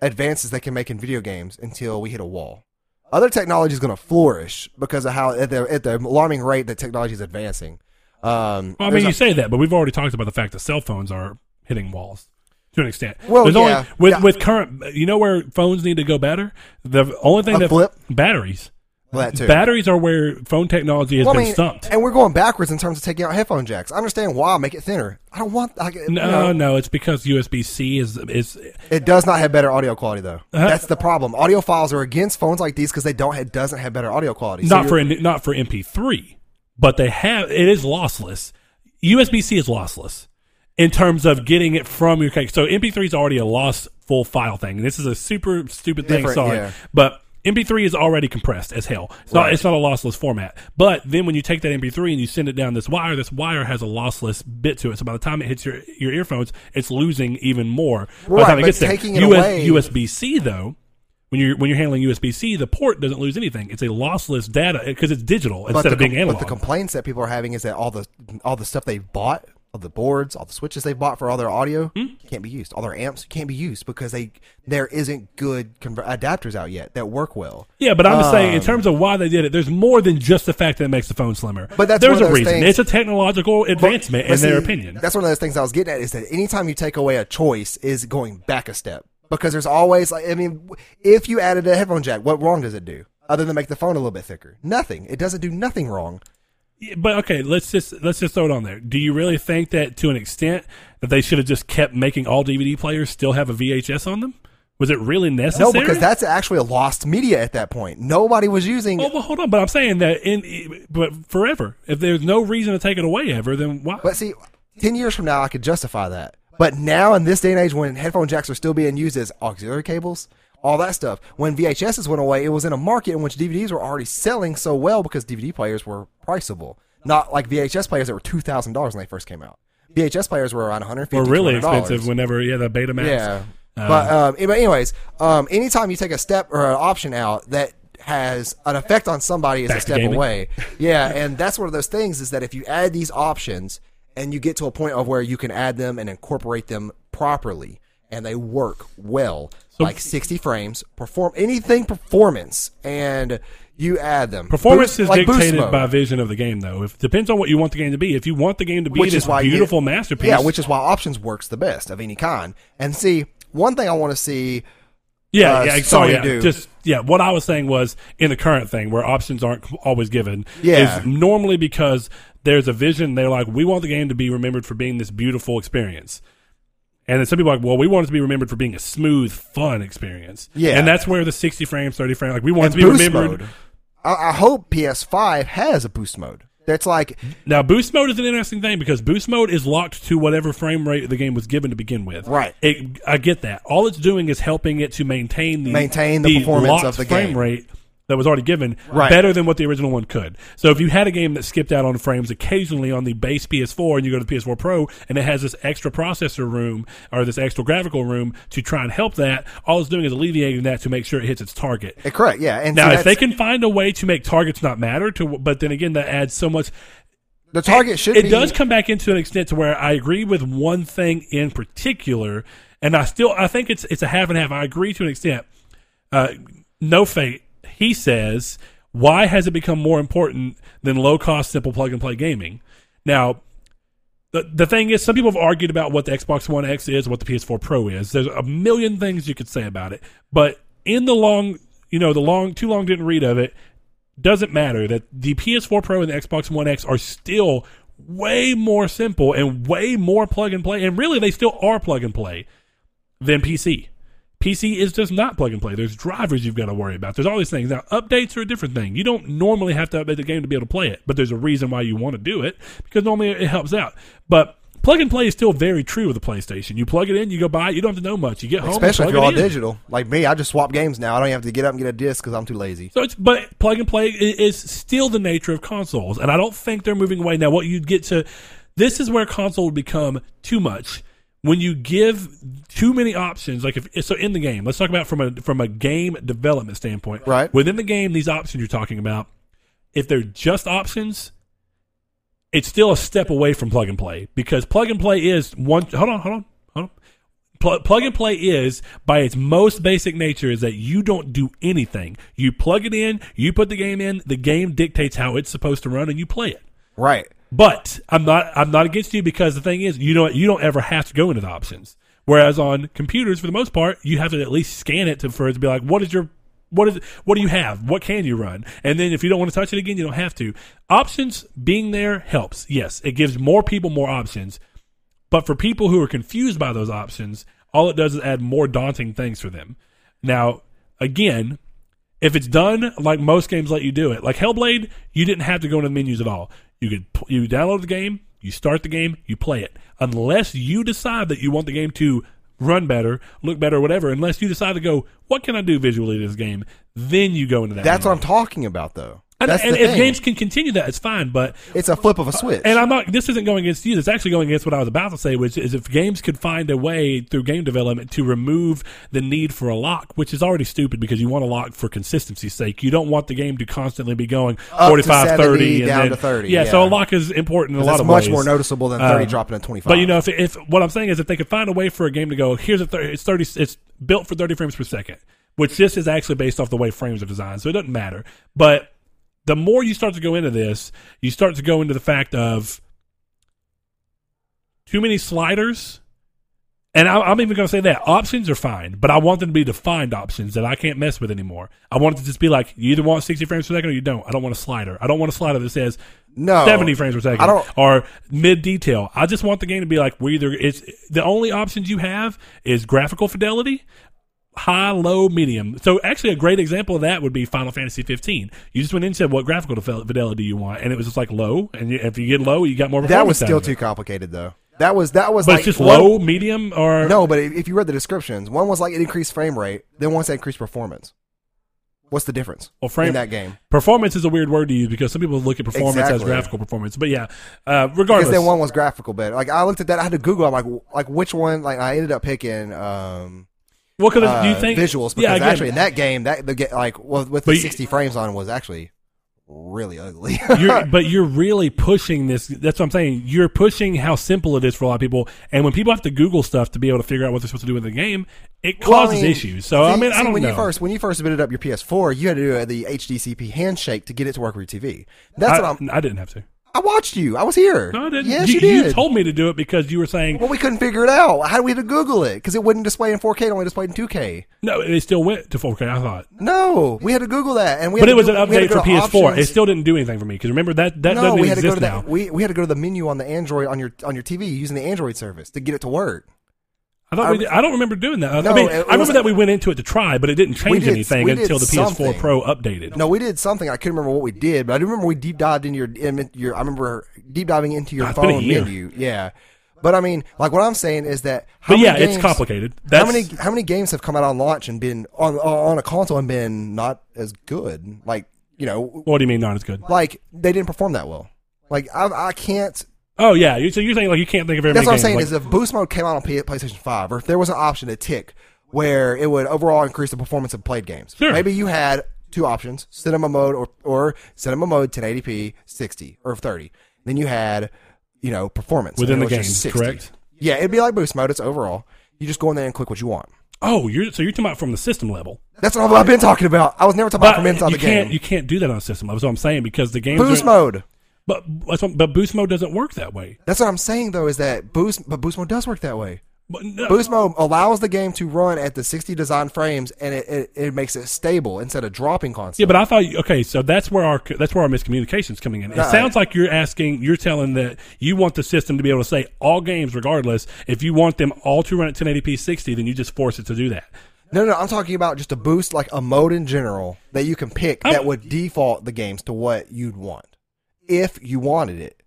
S2: advances they can make in video games until we hit a wall. Other technology is going to flourish because of how at the at the alarming rate that technology is advancing. Um,
S1: Well, I mean,
S2: a-
S1: you say that, but we've already talked about the fact that cell phones are hitting walls to an extent.
S2: Well,
S1: There's
S2: yeah,
S1: only with
S2: yeah.
S1: with current. You know where phones need to go better. The only thing
S2: A
S1: that
S2: flip?
S1: batteries.
S2: that too.
S1: Batteries are where phone technology has
S2: Well, I
S1: been
S2: mean,
S1: stumped.
S2: and we're going backwards in terms of taking out headphone jacks. I understand why make it thinner. I don't want. I,
S1: No,
S2: know,
S1: no, it's because USB C is is
S2: It does not have better audio quality though.
S1: Uh-huh.
S2: That's the problem. Audio files are against phones like these because they don't. It doesn't have better audio quality. So
S1: not for not for MP3, but they have it is lossless. USB C is lossless in terms of getting it from your cake. So MP3 is already a lost full file thing. This is a super stupid thing.
S2: Different,
S1: Sorry,
S2: yeah.
S1: but MP3 is already compressed as hell. It's not it's not a lossless format. But then when you take that MP3 and you send it down this wire, this wire has a lossless bit to it. So by the time it hits your your earphones, it's losing even more. By the time it gets there.
S2: taking it
S1: US,
S2: away-
S1: USB C though. When you're when you're handling USB C, the port doesn't lose anything. It's a lossless data because it's digital
S2: but
S1: instead
S2: the,
S1: of being analog.
S2: but the complaints that people are having is that all the all the stuff they've bought, all the boards, all the switches they've bought for all their audio
S1: Hmm?
S2: can't be used. All their amps can't be used because they there isn't good conver- adapters out yet that work well.
S1: yeah, but I'm just saying, in
S2: Um,
S1: terms of why they did it, there's more than just the fact that it makes the phone slimmer.
S2: But that's
S1: there's a reason.
S2: things-
S1: It's a technological advancement
S2: But
S1: in their opinion.
S2: That's one of those things I was getting at is that anytime you take away a choice is going back a step because there's always like I mean if you added a headphone jack, what wrong does it do other than make the phone a little bit thicker? Nothing. It doesn't do nothing wrong.
S1: But okay, let's just let's just throw it on there. Do you really think that to an extent that they should have just kept making all DVD players still have a VHS on them? Was it really necessary?
S2: No, because that's actually a lost media at that point. Nobody was using.
S1: Oh, well, hold on. But I'm saying that in but forever, if there's no reason to take it away ever, then why?
S2: But see, ten years from now, I could justify that. But now, in this day and age, when headphone jacks are still being used as auxiliary cables, all that stuff, when VHSs went away, it was in a market in which DVDs were already selling so well because DVD players were priceable, not like VHS players that were two thousand dollars when they first came out. VHS players were around one hundred fifty.
S1: Were really expensive whenever yeah the Betamax.
S2: Yeah.
S1: Uh,
S2: but um, but anyways, um, anytime you take a step or an option out that has an effect on somebody is a step away. Yeah, and that's one of those things is that if you add these options and you get to a point of where you can add them and incorporate them properly and they work well, like 60 frames, perform anything performance and you add them.
S1: Performance
S2: Boost-
S1: is
S2: like
S1: dictated by vision of the game, though. If depends on what you want the game to be. If you want the game to be
S2: which
S1: this
S2: is why you-
S1: beautiful masterpiece,
S2: Yeah, which is why options works the best of any kind. And see, one thing I want to see
S1: Yeah,
S2: uh,
S1: yeah. Sorry, yeah.
S2: do.
S1: Just yeah. What I was saying was in the current thing where options aren't always given.
S2: Yeah.
S1: is normally because there's a vision. They're like, we want the game to be remembered for being this beautiful experience. And then some people are like, well, we want it to be remembered for being a smooth, fun experience.
S2: Yeah.
S1: and that's where the sixty frames, thirty frames, like we want it to be remembered.
S2: mode. I, I hope PS5 has a boost mode. That's like
S1: Now, boost mode is an interesting thing because boost mode is locked to whatever frame rate the game was given to begin with.
S2: Right.
S1: It, I get that. All it's doing is helping it to maintain the
S2: Maintain the performance
S1: locked
S2: of the
S1: frame
S2: game.
S1: rate that was already given
S2: Right.
S1: better than what the original one could. So if you had a game that skipped out on frames occasionally on the base PS4 and you go to the PS4 Pro and it has this extra processor room or this extra graphical room to try and help that, all it's doing is alleviating that to make sure it hits its target.
S2: Eh, correct. Yeah. And
S1: Now,
S2: see,
S1: if they can find a way to make targets not matter, to but then again, that adds so much.
S2: the target should
S1: It
S2: be
S1: does come back into an extent to where I agree with one thing in particular, and I still I think it's it's a half and half. I agree to an extent. Uh, no fate. He says, why has it become more important than low cost, simple plug and play gaming? Now, the, the thing is, some people have argued about what the Xbox One X is, what the PS4 Pro is. There's a million things you could say about it, but in the long, you know, the long, too long didn't read of it, doesn't matter that the PS4 Pro and the Xbox One X are still way more simple and way more plug and play, and really they still are plug and play than PC. PC is just not plug and play. There's drivers you've got to worry about. There's all these things. Now, updates are a different thing. You don't normally have to update the game to be able to play it, but there's a reason why you want to do it because normally it helps out. But plug and play is still very true with the PlayStation. You plug it in, you go buy it, you don't have to know much. You get home,
S2: especially if you're all
S1: in.
S2: digital. Like me, I just swap games now. I don't even have to get up and get a disc because I'm too lazy.
S1: So it's but plug and play is still the nature of consoles, and I don't think they're moving away. Now, what you get to this is where console would become too much when you give too many options. Like if so, in the game, let's talk about from a from a game development standpoint.
S2: Right.
S1: within the game, these options you're talking about, if they're just options. It's still a step away from plug and play because plug and play is one. Hold on, hold on, hold on. Pl- plug and play is by its most basic nature is that you don't do anything. You plug it in, you put the game in, the game dictates how it's supposed to run, and you play it.
S2: Right.
S1: But I'm not I'm not against you because the thing is you don't you don't ever have to go into the options. Whereas on computers, for the most part, you have to at least scan it to for it to be like, what is your what is what do you have? What can you run? And then if you don't want to touch it again, you don't have to. Options being there helps. Yes, it gives more people more options. But for people who are confused by those options, all it does is add more daunting things for them. Now, again, if it's done like most games let you do it, like Hellblade, you didn't have to go into the menus at all. You could you download the game, you start the game, you play it. Unless you decide that you want the game to run better, look better, whatever. Unless you decide to go, what can I do visually to this game? Then you go into that.
S2: That's what I'm talking about, though.
S1: And, and if games can continue that, it's fine. But
S2: it's a flip of a switch.
S1: and I'm not. This isn't going against you. It's actually going against what I was about to say, which is if games could find a way through game development to remove the need for a lock, which is already stupid because you want a lock for consistency's sake. You don't want the game to constantly be going
S2: to
S1: 45,
S2: 70,
S1: 30, and
S2: down
S1: then,
S2: to 30,
S1: Yeah, so a lock is important in a lot
S2: that's
S1: of
S2: much
S1: ways.
S2: more noticeable than 30
S1: Um,
S2: dropping to 25.
S1: But you know, if, if what I'm saying is, if they could find a way for a game to go, here's a 30, it's 30, it's built for 30 frames per second, which this is actually based off the way frames are designed, so it doesn't matter. But the more you start to go into this, you start to go into the fact of too many sliders. And I, I'm even going to say that options are fine, but I want them to be defined options that I can't mess with anymore. I want it to just be like you either want 60 frames per second or you don't. I don't want a slider. I don't want a slider that says
S2: no,
S1: 70 frames per second
S2: I don't-
S1: or mid detail. I just want the game to be like we either it's the only options you have is graphical fidelity, high, low, medium. So actually a great example of that would be Final Fantasy 15. You just went in and said what graphical fidel- fidelity you want and it was just like low and you, if you get low you got more
S2: that was still too complicated, though. That was that was
S1: But
S2: like
S1: it's just
S2: one-
S1: low, medium or
S2: No, but if you read the descriptions, one was like it increased frame rate, then one said increased performance. What's the difference
S1: Well, frame-
S2: in that game?
S1: performance is a weird word to use because some people look at performance as graphical performance. But yeah, uh, regardless.
S2: Because then one was graphical better. Like I looked at that, I had to Google. I'm like, like which one? Like I ended up picking um,
S1: well, because
S2: uh,
S1: do you think
S2: visuals because
S1: yeah, again,
S2: actually in that game, that the like well, with the
S1: you-
S2: 60 frames on was actually really ugly.
S1: you're, but you're really pushing this. That's what I'm saying. You're pushing how simple it is for a lot of people. And when people have to Google stuff to be able to figure out what they're supposed to do with the game, it
S2: Well, I
S1: causes
S2: mean,
S1: issues. So I
S2: see-
S1: mean, I don't
S2: when
S1: know.
S2: you first when you first booted up your PS4, you had to do the HDCP handshake to get it to work with your TV. That's
S1: I,
S2: what I'm.
S1: I didn't have to.
S2: I watched you. I was here.
S1: No, I didn't.
S2: Yes,
S1: you,
S2: you, did.
S1: told me to do it because you were saying
S2: well, we couldn't figure it out. How do we have to Google it? Because it wouldn't display in 4K; it only displayed in 2K.
S1: no. It still went to 4K. I thought,
S2: No, we had to Google that, and we.
S1: but it was an
S2: go- we had
S1: update for PS4. It still didn't do anything for me because remember that that
S2: no,
S1: doesn't
S2: we had to go
S1: exist
S2: to
S1: now.
S2: we, we had to go to the menu on the Android on your on your TV using the Android service to get it to work.
S1: I thought we did, I don't remember doing that. I
S2: No,
S1: mean, I remember
S2: was-
S1: that we went into it to try, but it didn't change
S2: did-
S1: anything until the PS4
S2: something.
S1: Pro updated.
S2: No, we did something. I couldn't remember what we did, but I do remember we deep dived into your your. I remember deep diving into your
S1: God, it's been a
S2: phone menu. Yeah, But I mean, like what I'm saying is that. How
S1: But yeah, it's
S2: games-
S1: complicated.
S2: How many how many games have come out on launch and been on on a console and been not as good? Like you know,
S1: What do you mean not as good?
S2: like they didn't perform that well. Like I I can't.
S1: Oh yeah, you, so you're saying like you can't think of very
S2: That's what I'm saying
S1: games.
S2: is if boost mode came out on P- PlayStation Five, or if there was an option to tick where it would overall increase the performance of played games.
S1: Sure.
S2: Maybe you had two options: cinema mode or or cinema mode 1080p 60 or 30. Then you had you know performance
S1: Within the game, correct?
S2: Yeah, it'd be like boost mode. It's overall. You just go in there and click what you want.
S1: oh, you're so you're talking about from the system level.
S2: That's what I've been talking about. I was never talking about from inside the game.
S1: you can't do that on a system level. That's what I'm saying because the games
S2: Boost mode.
S1: But but boost mode doesn't work that way.
S2: That's what I'm saying though. Is that boost? But boost mode does work that way.
S1: But no,
S2: Boost mode allows the game to run at the 60 design frames, and it, it, it makes it stable instead of dropping constantly.
S1: yeah, but I thought okay, so that's where our that's where our miscommunication's coming in. It
S2: No,
S1: sounds like you're asking, you're telling that you want the system to be able to say all games, regardless. If you want them all to run at 1080p 60, then you just force it to do that.
S2: No, no, I'm talking about just a boost, like a mode in general that you can pick
S1: I'm-
S2: that would default the games to what you'd want if you wanted it.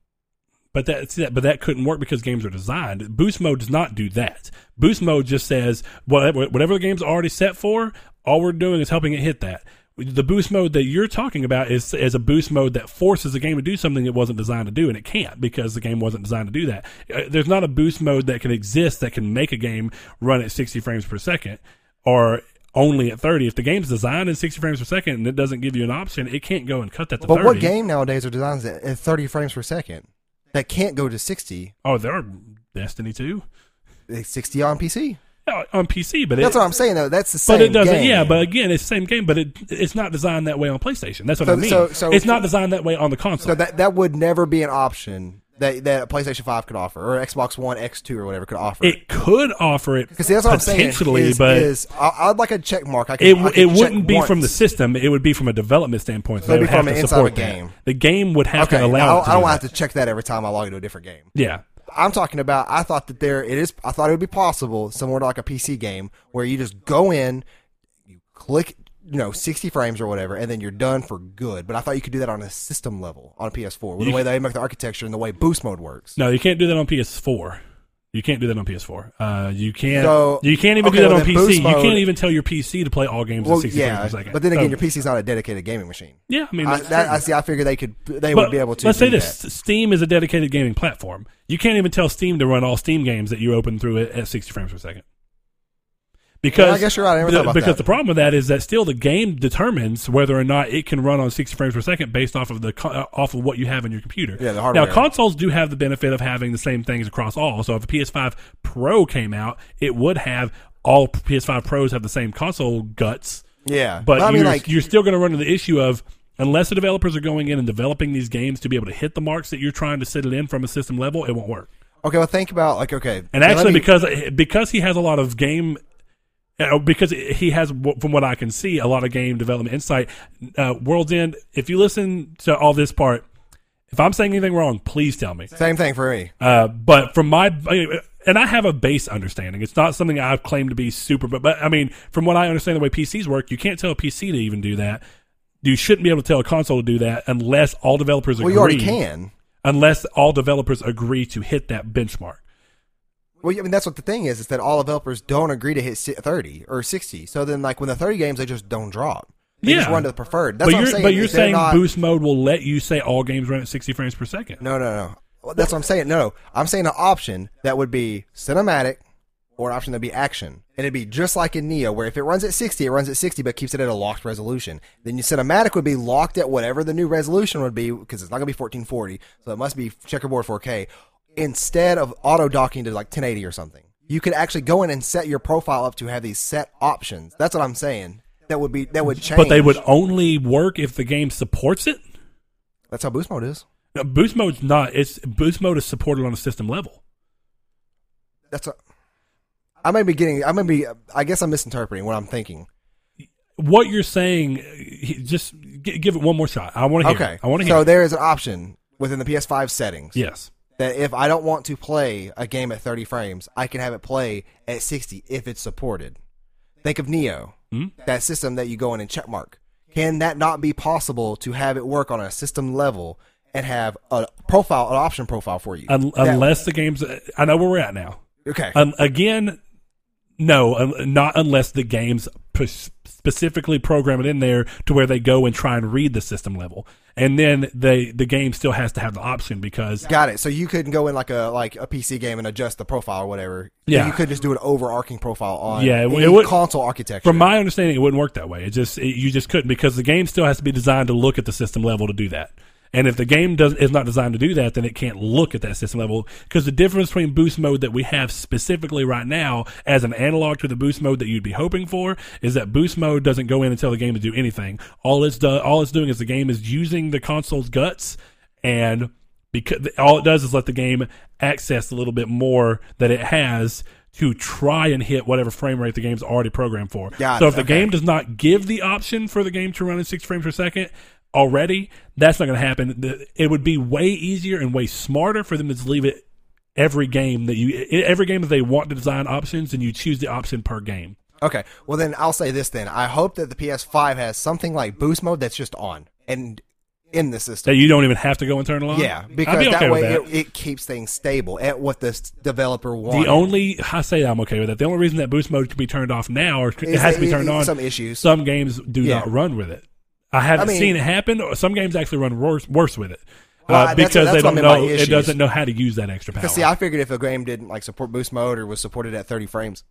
S1: But that. But that couldn't work because games are designed. Boost mode does not do that. Boost mode just says whatever whatever the game's already set for. All we're doing is helping it hit that. The boost mode that you're talking about is is a boost mode that forces the game to do something it wasn't designed to do, and it can't because the game wasn't designed to do that. Uh, There's not a boost mode that can exist that can make a game run at 60 frames per second or only at 30. If the game's designed in 60 frames per second and it doesn't give you an option, it can't go and cut that to
S2: But
S1: 30.
S2: what game nowadays are designed at at 30 frames per second that can't go to 60?
S1: Oh, there are Destiny 2
S2: 60 on PC.
S1: Yeah, on PC, but
S2: That's
S1: it,
S2: what I'm saying though. That's the same.
S1: But it doesn't.
S2: game.
S1: Yeah, but again, it's the same game, but it it's not designed that way on PlayStation. That's what
S2: So-
S1: I mean.
S2: so- so-
S1: it's not designed that way on the console.
S2: so that that would never be an option that that a PlayStation 5 could offer or Xbox One X2 or whatever could offer.
S1: it could offer it
S2: Because that's what I'm saying. is,
S1: but
S2: is, I, I'd like a check mark. I could,
S1: it
S2: I could
S1: it wouldn't be from the system. It would be from a development standpoint. So
S2: So it'd
S1: would
S2: be
S1: have
S2: from inside
S1: support
S2: of a
S1: that.
S2: game.
S1: The game would have
S2: Okay,
S1: to
S2: I
S1: allow.
S2: don't,
S1: to
S2: I don't
S1: that.
S2: to check that every time I log into a different game.
S1: Yeah,
S2: I'm talking about. I thought that there it is. I thought it would be possible, similar to like a PC game, where you just go in, you click, you know, 60 frames or whatever, and then you're done for good. But I thought you could do that on a system level on a PS4 with
S1: You
S2: the way they make the architecture and the way boost mode works.
S1: no, you can't do that on PS4. You can't do that on PS4. Uh, you can't.
S2: So-
S1: you can't even
S2: okay,
S1: do that
S2: well,
S1: on PC.
S2: boost
S1: You can't even tell your PC to play all games
S2: Well,
S1: at 60
S2: yeah,
S1: frames per second.
S2: but then again,
S1: So-
S2: your PC's not a dedicated gaming machine.
S1: yeah, I mean,
S2: I, that. I see. I figure they could. They would be able to.
S1: Let's say this:
S2: that.
S1: Steam is a dedicated gaming platform. You can't even tell Steam to run all Steam games that you open through it at 60 frames per second. Because
S2: Yeah, I guess you're right. I never
S1: the-
S2: about
S1: because
S2: that.
S1: the problem with that is that still the game determines whether or not it can run on 60 frames per second based off of the uh, off of what you have in your computer.
S2: Yeah, the hardware.
S1: Now consoles do have the benefit of having the same things across all. So if a PS5 Pro came out, it would have all PS5 Pros have the same console guts.
S2: Yeah,
S1: But
S2: I
S1: you're,
S2: like,
S1: you're still going to run into the issue of unless the developers are going in and developing these games to be able to hit the marks that you're trying to set it in from a system level, it won't work.
S2: okay, well, think about like okay,
S1: And actually,
S2: me-
S1: because because he has a lot of game, because he has, from what I can see, a lot of game development insight. Uh, World's End. If you listen to all this part, if I'm saying anything wrong, please tell me.
S2: same thing for me.
S1: Uh, but from my and I have a base understanding. It's not something I've claimed to be super, but but I mean, from what I understand the way PCs work, you can't tell a PC to even do that. You shouldn't be able to tell a console to do that unless all developers
S2: Well,
S1: agree.
S2: you already can.
S1: Unless all developers agree to hit that benchmark.
S2: Well, I mean, that's what the thing is, is that all developers don't agree to hit 30 or 60. So then, like, when the 30 games, they just don't drop. They just
S1: Yeah.
S2: run to the preferred. That's
S1: but
S2: what
S1: you're
S2: I'm saying.
S1: but you're saying
S2: not,
S1: boost mode will let you say all games run at 60 frames per second.
S2: No, no, no. Well, That's what I'm saying. No, I'm saying an option that would be cinematic or an option that'd be action. And it'd be just like in Nioh, where if it runs at 60, it runs at 60, but keeps it at a locked resolution. Then your cinematic would be locked at whatever the new resolution would be, because it's not going to be 1440. So it must be checkerboard 4K. Instead of auto docking to like 1080 or something, you could actually go in and set your profile up to have these set options. That's what I'm saying. That would be, that would change.
S1: But they would only work if the game supports it.
S2: That's how boost mode is.
S1: No, boost mode's not. It's boost mode is supported on a system level.
S2: That's a, I may be getting, I may be, I guess I'm misinterpreting what I'm thinking.
S1: What you're saying, uh, just give it one more shot. I want to hear.
S2: Okay.
S1: it. I want to hear.
S2: So
S1: it.
S2: there is an option within the PS5 settings
S1: yes.
S2: That if I don't want to play a game at 30 frames, I can have it play at 60 if it's supported. Think of Nioh,
S1: Hmm?
S2: that system that you go in and checkmark. Can that not be possible to have it work on a system level and have a profile, an option profile for you.
S1: Un-
S2: That-
S1: unless the game's, I know where we're at now.
S2: okay,
S1: Um, again, no, um, not unless the game's specifically program it in there to where they go and try and read the system level, and then they the game still has to have the option because
S2: got it. So you couldn't go in like a like a PC game and adjust the profile or whatever.
S1: Yeah.
S2: you could just do an overarching profile on
S1: Yeah, it- it would-
S2: console architecture.
S1: from my understanding, it wouldn't work that way. It just it, you just couldn't because the game still has to be designed to look at the system level to do that. And if the game does is not designed to do that, then it can't look at that system level. Because the difference between boost mode that we have specifically right now, as an analog to the boost mode that you'd be hoping for, is that boost mode doesn't go in and tell the game to do anything. All it's do, all it's doing is the game is using the console's guts, and because all it does is let the game access a little bit more that it has to try and hit whatever frame rate the game's already programmed for.
S2: Got
S1: so if the game does not give the option for the game to run in six frames per second already, that's not going to happen. It would be way easier and way smarter for them to leave it every game that you every game that they want to design options and you choose the option per game.
S2: Okay. Well, then I'll say this then. I hope that the PS5 has something like boost mode that's just on and in the system.
S1: That you don't even have to go and turn it on.
S2: Yeah, because
S1: be okay
S2: that way
S1: that.
S2: It, it keeps things stable at what the developer wants.
S1: The only I say I'm okay with that. The only reason that boost mode can be turned off now or it has to be turned on.
S2: some issues.
S1: Some games do
S2: Yeah.
S1: not run with it. I haven't
S2: I mean-
S1: seen it happen. Some games actually run worse worse with it
S2: Well,
S1: uh, because
S2: that's
S1: they don't know it doesn't know how to use that extra power.
S2: Because see, I figured if a game didn't like support boost mode or was supported at 30 frames,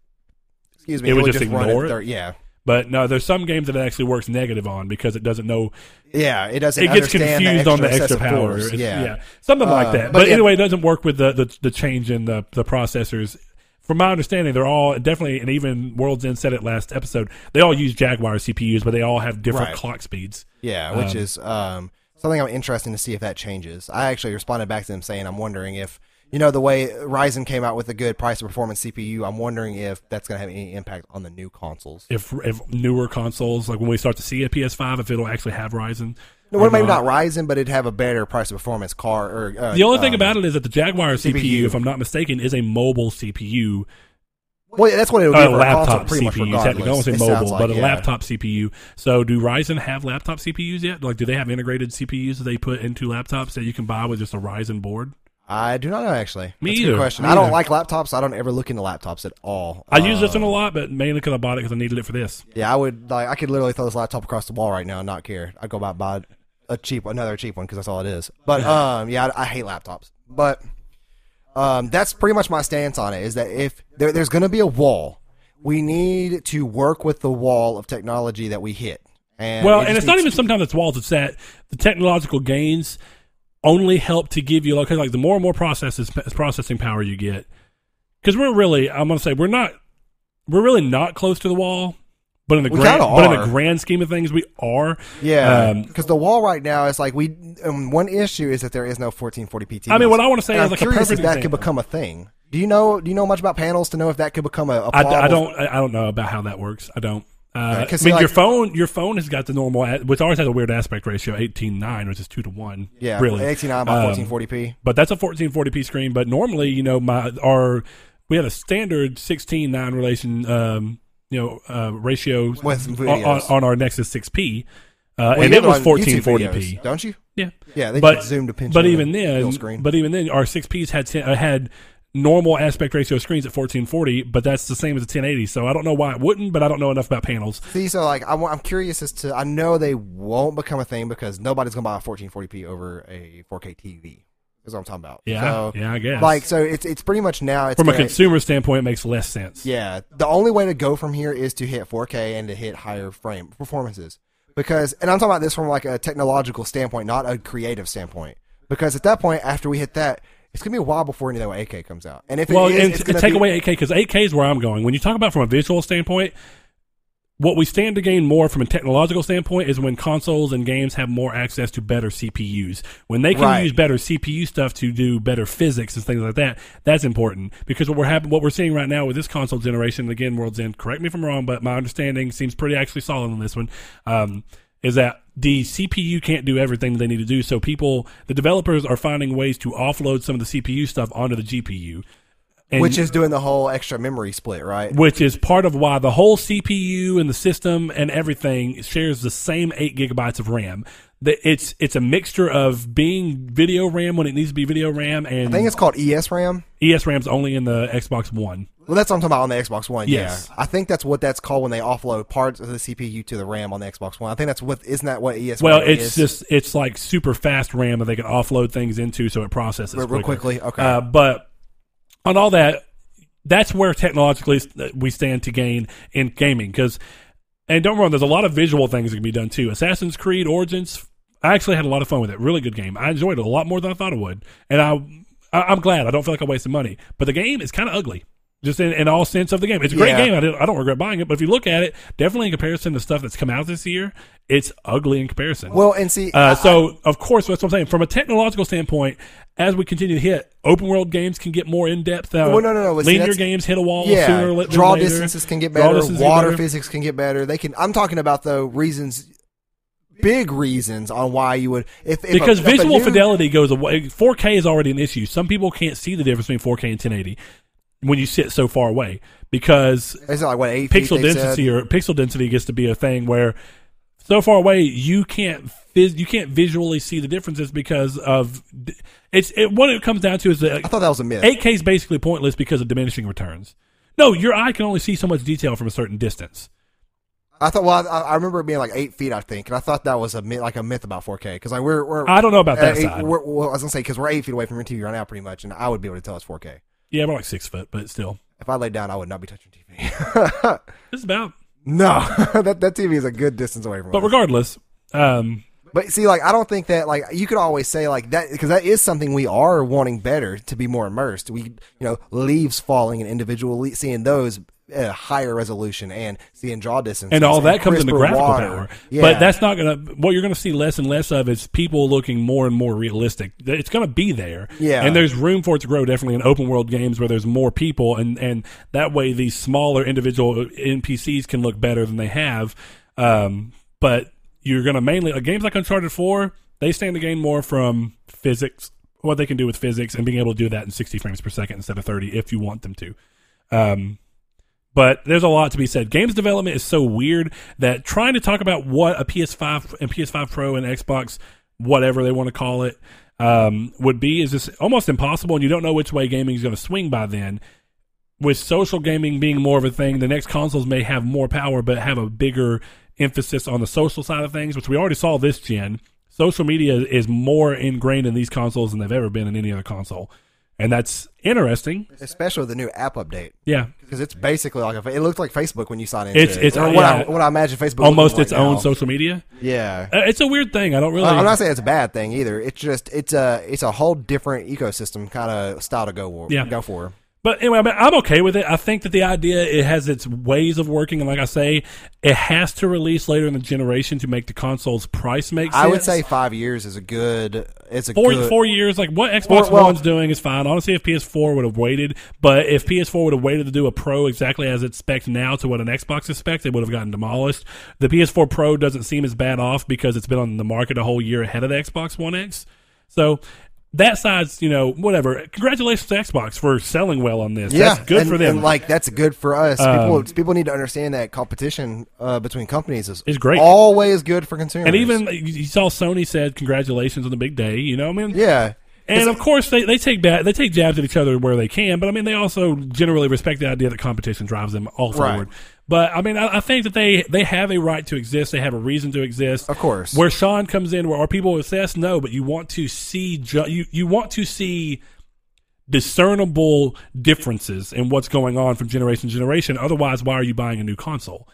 S2: excuse me,
S1: It would just
S2: run
S1: ignore
S2: at
S1: it?
S2: 30 Yeah,
S1: but no, there's some games that it actually works negative on because it doesn't know.
S2: yeah, it doesn't.
S1: It gets
S2: understand
S1: confused
S2: the
S1: on the extra power. It's-
S2: Yeah.
S1: something like
S2: Uh,
S1: that.
S2: but
S1: But,
S2: yeah.
S1: anyway, it doesn't work with the, the the change in the the processors. From my understanding, they're all definitely, and even World's End said it last episode. They all use Jaguar CPUs, but they all have different
S2: Right.
S1: clock speeds.
S2: Yeah, which
S1: Um,
S2: is um, something I'm interested to see if that changes. I actually responded back to them saying I'm wondering if you know the way Ryzen came out with a good price to performance CPU. I'm wondering if that's going to have any impact on the new consoles.
S1: If if newer consoles, like when we start to see a PS5, if it'll actually have Ryzen.
S2: No, well, maybe not Ryzen, but it'd have a better price to performance car. Or uh,
S1: The only thing
S2: um,
S1: about it is that the Jaguar CPU,
S2: CPU.
S1: if I'm not mistaken, is a mobile CPU
S2: well, that's what it would be
S1: uh,
S2: a
S1: laptop
S2: console, pretty much
S1: CPU. Technically, I won't say
S2: It
S1: mobile,
S2: like,
S1: but a
S2: yeah.
S1: laptop CPU. So, do Ryzen have laptop CPUs yet? Like, do they have integrated CPUs that they put into laptops that you can buy with just a Ryzen board?
S2: I do not know actually.
S1: Me
S2: That's a
S1: either.
S2: good question.
S1: Me
S2: I don't
S1: either.
S2: like laptops. I don't ever look into laptops at all.
S1: I use this one a lot, but mainly because I bought it because I needed it for this.
S2: Yeah, I would like. I could literally throw this laptop across the wall right now and not care. I'd go buy buy a cheap, another cheap one because that's all it is. But um, yeah, I, I hate laptops. But um, that's pretty much my stance on it. Is that if there, there's going to be a wall, we need to work with the wall of technology that we hit. And
S1: Well,
S2: it
S1: and it's not even
S2: to-
S1: sometimes it's walls. It's that the technological gains only help to give you like like the more and more processes processing power you get. Because we're really, I'm going to say we're not, we're really not close to the wall. But in the
S2: We
S1: grand, but in the grand scheme of things, we are.
S2: Yeah,
S1: Um,
S2: because the wall right now is like we. Um, one issue is that there is no 1440p TV.
S1: I mean, what I want to say
S2: And
S1: is
S2: I'm
S1: like
S2: curious if that could become a thing. Do you know? Do you know much about panels to know if that could become a? a
S1: I, I don't. I don't know about how that works. I don't. Uh, I mean,
S2: see,
S1: your phone, your phone has got the normal, which always has a weird aspect ratio, eighteen nine, which is two to one.
S2: Yeah,
S1: really.
S2: 89 by
S1: Um,
S2: 1440p.
S1: But that's a fourteen forty p screen. But normally, you know, my our we have a standard sixteen nine relation, um, you know, uh, ratio on, on, our Nexus six P, uh,
S2: Well,
S1: and it was
S2: on
S1: fourteen
S2: YouTube
S1: forty
S2: videos,
S1: p.
S2: don't you?
S1: Yeah,
S2: Yeah, they
S1: but
S2: just zoom to pinch.
S1: but even
S2: the
S1: then, but even then, our six Ps had 10, uh, had normal aspect ratio screens at fourteen forty, but that's the same as a ten eighty. So I don't know why it wouldn't, but I don't know enough about panels.
S2: See, so like I'm, I'm curious as to I know they won't become a thing because nobody's gonna buy a 1440p over a 4K TV. Is what I'm talking about.
S1: Yeah,
S2: So,
S1: yeah, I guess.
S2: Like so, it's it's pretty much now. It's
S1: from a
S2: gonna-
S1: consumer standpoint, it makes less sense.
S2: Yeah, the only way to go from here is to hit 4K and to hit higher frame performances. Because, and I'm talking about this from like a technological standpoint, not a creative standpoint. Because at that point, after we hit that, it's gonna be a while before any of that 8K comes out. And if
S1: Well,
S2: it is,
S1: and,
S2: it's
S1: and take
S2: be,
S1: away 8K because 8K is where I'm going. When you talk about from a visual standpoint, what we stand to gain more from a technological standpoint is when consoles and games have more access to better CPUs. When they can
S2: Right.
S1: use better CPU stuff to do better physics and things like that, that's important because what we're what we're seeing right now with this console generation, again, World's End, correct me if I'm wrong, but my understanding seems pretty actually solid on this one. Um, is that the CPU can't do everything that they need to do, so people, the developers are finding ways to offload some of the CPU stuff onto the GPU. And-
S2: which is doing the whole extra memory split, right?
S1: which is part of why the whole CPU and the system and everything shares the same eight gigabytes of RAM. that it's it's a mixture of being video RAM when it needs to be video RAM and
S2: I think it's called ES RAM.
S1: ES RAM's only in the Xbox One.
S2: Well, that's what I'm talking about on the Xbox One.
S1: Yes.
S2: Yeah, I think that's what that's called when they offload parts of the CPU to the RAM on the Xbox One. I think that's what isn't that what ES?
S1: Well, it's
S2: is?
S1: just it's like super fast RAM that they can offload things into, so it processes
S2: Real- quickly, okay.
S1: Uh, but on all that, that's where technologically we stand to gain in gaming. Because, and don't wrong, there's a lot of visual things that can be done too. Assassin's Creed Origins, I actually had a lot of fun with it. Really good game. I enjoyed it a lot more than I thought I would, and I, I I'm glad. I don't feel like I wasted money. But the game is kind of ugly. Just in, in all sense of the game, it's a great
S2: Yeah.
S1: game. I, didn't, I don't regret buying it. But if you look at it, definitely in comparison to stuff that's come out this year, it's ugly in comparison.
S2: well, and see, I-
S1: Uh, so, of course, that's what I'm saying. From a technological standpoint, as we continue to hit, open world games can get more in depth. Uh,
S2: Well, no, no, no, but
S1: Linear games hit a wall
S2: yeah,
S1: sooner or
S2: draw
S1: later.
S2: distances can get better. Water
S1: better.
S2: physics can get better. They can. I'm talking about though reasons, big reasons on why you would if, if a-
S1: because
S2: if a
S1: visual
S2: new-
S1: fidelity goes away. 4K is already an issue. Some people can't see the difference between 4K and 1080 when you sit so far away because
S2: Is it like what eight
S1: pixel density or pixel density gets to be a thing where so far away you can't you can't visually see the differences because of it's it, what it comes down to is that
S2: I thought that was a myth.
S1: 8K is basically pointless because of diminishing returns. No, your eye can only see so much detail from a certain distance.
S2: I thought. Well, I, I remember it being like eight feet. I think, and I thought that was a myth, like a myth about 4K because like we're we're.
S1: I don't know about that
S2: eight-
S1: side.
S2: we're- well, I was gonna say because we're eight feet away from your TV right now, pretty much, and I would be able to tell it's 4K.
S1: Yeah, we're like six foot, but still,
S2: If I laid down, I would not be touching TV.
S1: it's about.
S2: no, that that TV is a good distance away from.
S1: But
S2: us.
S1: regardless, um,
S2: But see, like I don't think that like you could always say like that because that is something we are wanting better to be more immersed. We you know leaves falling and individual le- seeing those a higher resolution and seeing draw distance
S1: and all that comes into
S2: crisper
S1: graphical
S2: water.
S1: power.
S2: Yeah.
S1: But that's not gonna. What you're gonna see less and less of is people looking more and more realistic. It's gonna be there.
S2: Yeah.
S1: and there's room for it to grow. Definitely in open world games where there's more people, and and that way these smaller individual NPCs can look better than they have. Um, but you're gonna mainly like games like Uncharted Four. They stand to gain more from physics, what they can do with physics, and being able to do that in 60 frames per second instead of 30 if you want them to. Um, but there's a lot to be said. Games development is so weird that trying to talk about what a PS5 and PS5 Pro and Xbox, whatever they want to call it, um, would be is just almost impossible, and you don't know which way gaming is going to swing by then. With social gaming being more of a thing, the next consoles may have more power, but have a bigger emphasis on the social side of things, which we already saw this gen. Social media is more ingrained in these consoles than they've ever been in any other console, and that's interesting.
S2: especially with the new app update
S1: Yeah,
S2: because it's basically like a, it looked like Facebook when you sign in.
S1: It's- it's-
S2: or what, I, what I imagine Facebook
S1: almost its
S2: like
S1: own
S2: now.
S1: social media.
S2: yeah.
S1: Uh, It's a weird thing. I don't really.
S2: I'm not saying it's a bad thing either. It's just it's a it's a whole different ecosystem kind of style to go for.
S1: Yeah.
S2: go for.
S1: But anyway, I mean, I'm okay with it. I think that the idea it has its ways of working, and like I say, it has to release later in the generation to make the console's price make sense.
S2: I would say five years is a good. It's a
S1: four
S2: good.
S1: four years. Like what Xbox
S2: well-
S1: One's doing is fine. Honestly, if PS4 would have waited, but if PS4 would have waited to do a Pro exactly as it's spec now to what an Xbox expects, it would have gotten demolished. The PS4 Pro doesn't seem as bad off because it's been on the market a whole year ahead of the Xbox One X. So. That side's, you know, whatever. Congratulations to Xbox for selling well on this.
S2: yeah,
S1: That's good
S2: and-
S1: for them.
S2: And like that's good for us.
S1: Um,
S2: people people need to understand that competition uh, between companies is
S1: Is great.
S2: Always good for consumers.
S1: And even you you saw Sony said congratulations on the big day. You know, I mean,
S2: yeah,
S1: and of course they, they take bad they take jabs at each other where they can, but I mean they also generally respect the idea that competition drives them all
S2: Right.
S1: But I mean I, I think that they they have a right to exist. They have a reason to exist.
S2: Of course.
S1: Where Sean comes in, where are people obsessed? No, but you want to see ju- you you want to see discernible differences in what's going on from generation to generation. Otherwise, why are you buying a new console?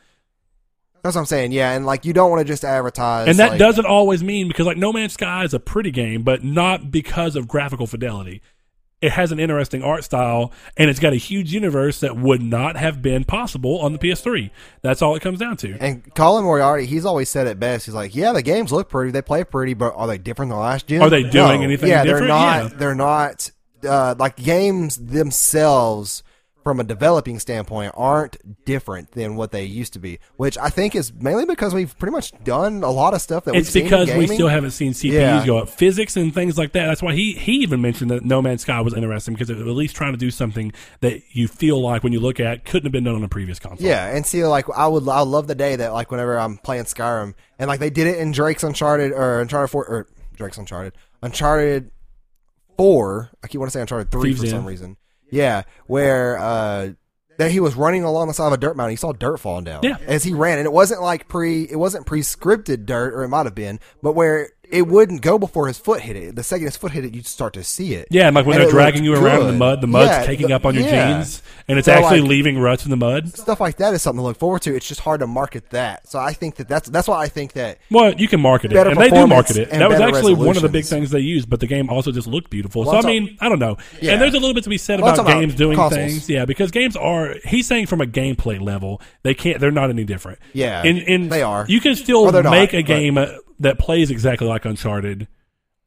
S2: that's what I'm saying. Yeah, and like you don't want to just advertise.
S1: and that
S2: like,
S1: doesn't always mean because like No Man's Sky is a pretty game, but not because of graphical fidelity. It has an interesting art style and it's got a huge universe that would not have been possible on the PS3. That's all it comes down to.
S2: And Colin Moriarty, he's always said it best. He's like, "Yeah, the games look pretty, they play pretty, but are they different than the last gen?
S1: Are they doing
S2: No.
S1: anything
S2: Yeah,
S1: different?
S2: they're not.
S1: Yeah.
S2: They're not. Uh, like games themselves, from a developing standpoint aren't different than what they used to be, which I think is mainly because we've pretty much done a lot of stuff that
S1: It's
S2: we've
S1: because
S2: in
S1: we still haven't seen CPUs
S2: Yeah.
S1: go up, physics and things like that. That's why he he even mentioned that No Man's Sky was interesting because it was at least trying to do something that you feel like when you look at couldn't have been done on a previous console.
S2: Yeah, and see, like I would, I love the day that like whenever I'm playing Skyrim and like they did it in Drake's Uncharted or Uncharted Four or Drake's Uncharted, Uncharted Four. I keep want to say Uncharted Three
S1: Thieves
S2: for some reason. Yeah, where uh, that he was running along the side of a dirt mountain. He saw dirt falling down.
S1: Yeah.
S2: as he ran, and it wasn't like pre, it wasn't pre-scripted dirt, or it might have been, but where it wouldn't go before his foot hit it. The second his foot hit it, you'd start to see it.
S1: Yeah, and like when
S2: And
S1: they're dragging you around in the mud, the mud's
S2: Yeah,
S1: taking
S2: the-
S1: up on your
S2: yeah.
S1: jeans, and it's
S2: So,
S1: actually
S2: like-
S1: leaving ruts in the mud.
S2: Stuff like that is something to look forward to. It's just hard to market that. So I think that that's that's why I think that
S1: Well, you can market it, and they do market it. That was actually one of the big things they used, but the game also just looked beautiful.
S2: Well,
S1: so I mean, I don't know.
S2: Yeah.
S1: And there's a little bit to be said
S2: Well,
S1: about
S2: that's about
S1: games doing
S2: consoles.
S1: things, yeah, because games are. He's saying from a gameplay level, they can't. They're not any different.
S2: Yeah,
S1: in, in,
S2: they are.
S1: You can still
S2: they're not,
S1: make a game uh, that plays exactly like Uncharted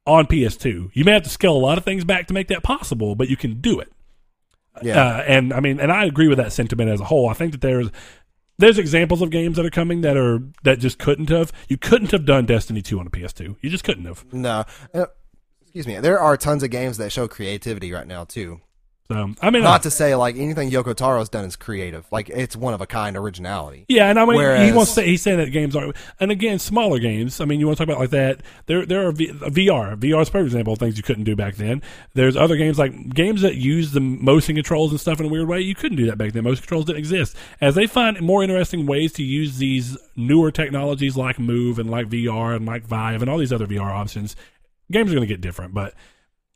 S1: on PS2. You may have to scale a lot of things back to make that possible, but you can do it.
S2: yeah.
S1: Uh, and I mean, and I agree with that sentiment as a whole. I think that there's there's examples of games that are coming that are that just couldn't have. You couldn't have done Destiny two on a PS2. You just couldn't have.
S2: No. Uh, excuse me. There are tons of games that show creativity right now too.
S1: So I mean,
S2: Not uh, to say like anything Yoko Taro's done is creative. Like it's one of a kind originality.
S1: yeah, and I mean, he
S2: Whereas-
S1: wants to. He's saying that games are, and again, smaller games. I mean, you want to talk about like that? There, there are v, uh, VR. VR is perfect example of things you couldn't do back then. There's other games like games that use the motion controls and stuff in a weird way. You couldn't do that back then. Motion controls didn't exist. As they find more interesting ways to use these newer technologies like Move and like VR and like Vive and all these other VR options, games are going to get different. But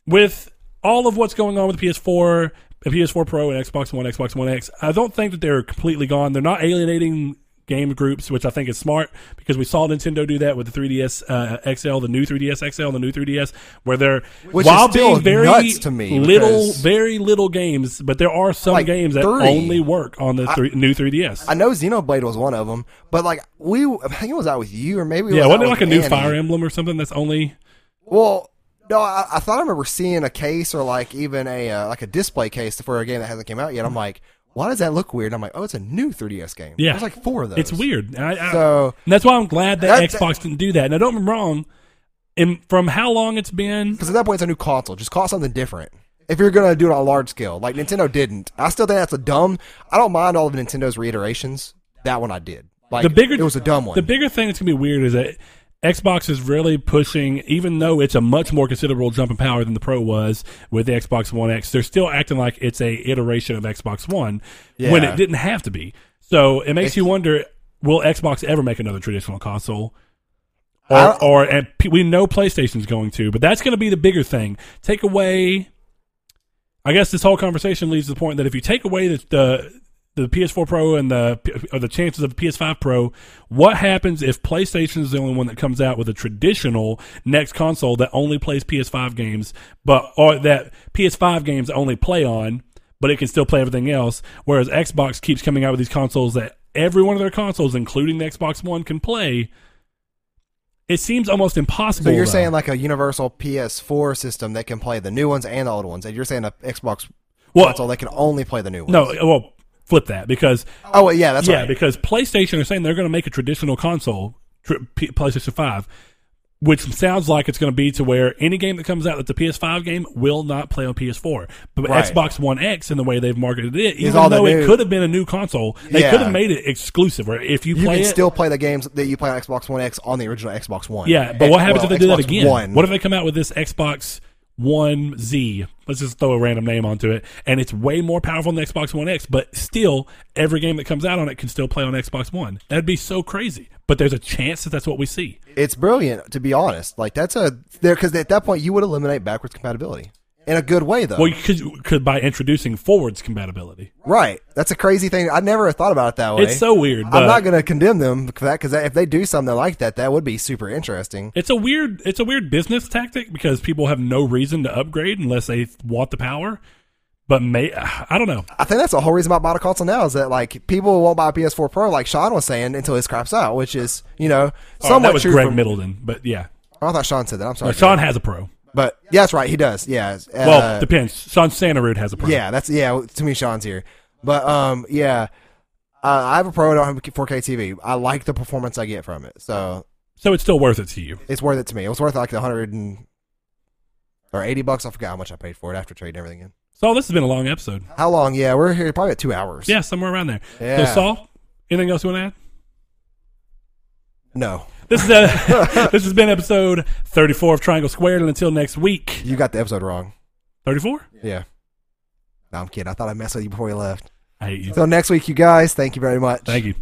S1: with all of what's going on with PS4, PS4 Pro, and Xbox One, Xbox One X, I don't think that they're completely gone. They're not alienating game groups, which I think is smart because we saw Nintendo do that with the 3DS uh, XL, the new 3DS XL, and the new 3DS, where they're
S2: Which
S1: while being very
S2: nuts to me
S1: little, very little games, but there are some
S2: Like
S1: games that only work on the three, new 3DS.
S2: I know Xenoblade was one of them, but like we, I think it was out with you or maybe it
S1: yeah,
S2: was
S1: wasn't it like a new
S2: Annie.
S1: Fire Emblem or something that's only?
S2: Well, no, I, I thought I remember seeing a case or like even a uh, like a display case for a game that hasn't came out yet. I'm like, why does that look weird? And I'm like, oh, it's a new 3DS game.
S1: Yeah.
S2: there's like four of those.
S1: It's weird. I, I,
S2: So
S1: and that's why I'm glad that,
S2: That-
S1: Xbox didn't do that. Now, don't get me wrong. In, from how long it's been,
S2: because at that point it's a new console. Just call something different. If you're gonna do it on a large scale, like Nintendo didn't, I still think that's a dumb. I don't mind all of Nintendo's reiterations. That one I did. Like
S1: the bigger
S2: it was a dumb one.
S1: The bigger thing that's gonna be weird is that Xbox is really pushing, even though it's a much more considerable jump in power than the Pro was with the Xbox One X. They're still acting like it's a iteration of Xbox One when it didn't have to be. So it makes you wonder: Will Xbox ever make another traditional console? Or, or we know PlayStation's going to, but that's going to be the bigger thing. Take away. I guess this whole conversation leads to the point that if you take away the the, the PS4 Pro and the or the chances of the PS5 Pro, what happens if PlayStation is the only one that comes out with a traditional next console that only plays PS5 games, but or that PS5 games only play on, but it can still play everything else, whereas Xbox keeps coming out with these consoles that every one of their consoles, including the Xbox One, can play. It seems almost impossible.
S2: so you're
S1: though.
S2: saying like a universal PS4 system that can play the new ones and the old ones, and you're saying a Xbox
S1: Well-
S2: console that can only play the new ones.
S1: no? Well, flip that because
S2: Oh yeah, that's
S1: yeah,
S2: right.
S1: because PlayStation are saying they're going to make a traditional console, tr- P- PlayStation Five, which sounds like it's going to be to where any game that comes out that's a PS5 game will not play on PS4. But
S2: Right.
S1: Xbox One X, in the way they've marketed it, even
S2: all
S1: though it could have been a new console, they
S2: Yeah.
S1: could have made it exclusive. Where if you,
S2: you
S1: play
S2: can
S1: it,
S2: still play the games that you play on Xbox One X on the original Xbox One.
S1: yeah. But
S2: And-
S1: what happens
S2: well,
S1: if they do that again?
S2: One.
S1: What if they come out with this Xbox One Z? Let's just throw a random name onto it, and it's way more powerful than Xbox One X. But still, every game that comes out on it can still play on Xbox One. That'd be so crazy. But there's a chance that that's what we see.
S2: It's brilliant, to be honest. Like that's a there because at that point you would eliminate backwards compatibility in a good way, though.
S1: Well, you could, could by introducing forwards compatibility.
S2: right? That's a crazy thing. I never thought about it that way.
S1: It's so weird. But
S2: I'm not going to condemn them for that because if they do something like that, that would be super interesting.
S1: It's a weird. It's a weird business tactic because people have no reason to upgrade unless they want the power. But may I don't know.
S2: I think that's the whole reason about a console now is that like people won't buy a PS4 Pro, like Sean was saying, until his craps out, which is you know
S1: Oh,
S2: somewhat
S1: that was
S2: true.
S1: Greg
S2: from-
S1: Middleton, but yeah,
S2: I thought Sean said that. I'm sorry,
S1: Uh, Sean has a pro.
S2: But yeah, that's right. He does. Yeah. Uh,
S1: Well, depends. Sean Santa Santarud has a pro.
S2: Yeah, that's yeah. To me, Sean's here, But um, yeah, uh, I have a Pro I have a 4K TV. I like the performance I get from it, so
S1: So it's still worth it to you.
S2: it's worth it to me. It was worth like the hundred and or eighty bucks. I forgot how much I paid for it after trading everything in.
S1: So this has been a long episode.
S2: How long? Yeah, we're here probably at two hours.
S1: Yeah, somewhere around there.
S2: Yeah.
S1: So Saul, anything else you want to add?
S2: No,
S1: This is uh this has been episode 34 of Triangle Squared, and until next week,
S2: you got the episode wrong.
S1: 34.
S2: Yeah. No, I'm kidding. I thought I messed with you before you left.
S1: I hate you.
S2: So next week, you guys, thank you very much.
S1: Thank you.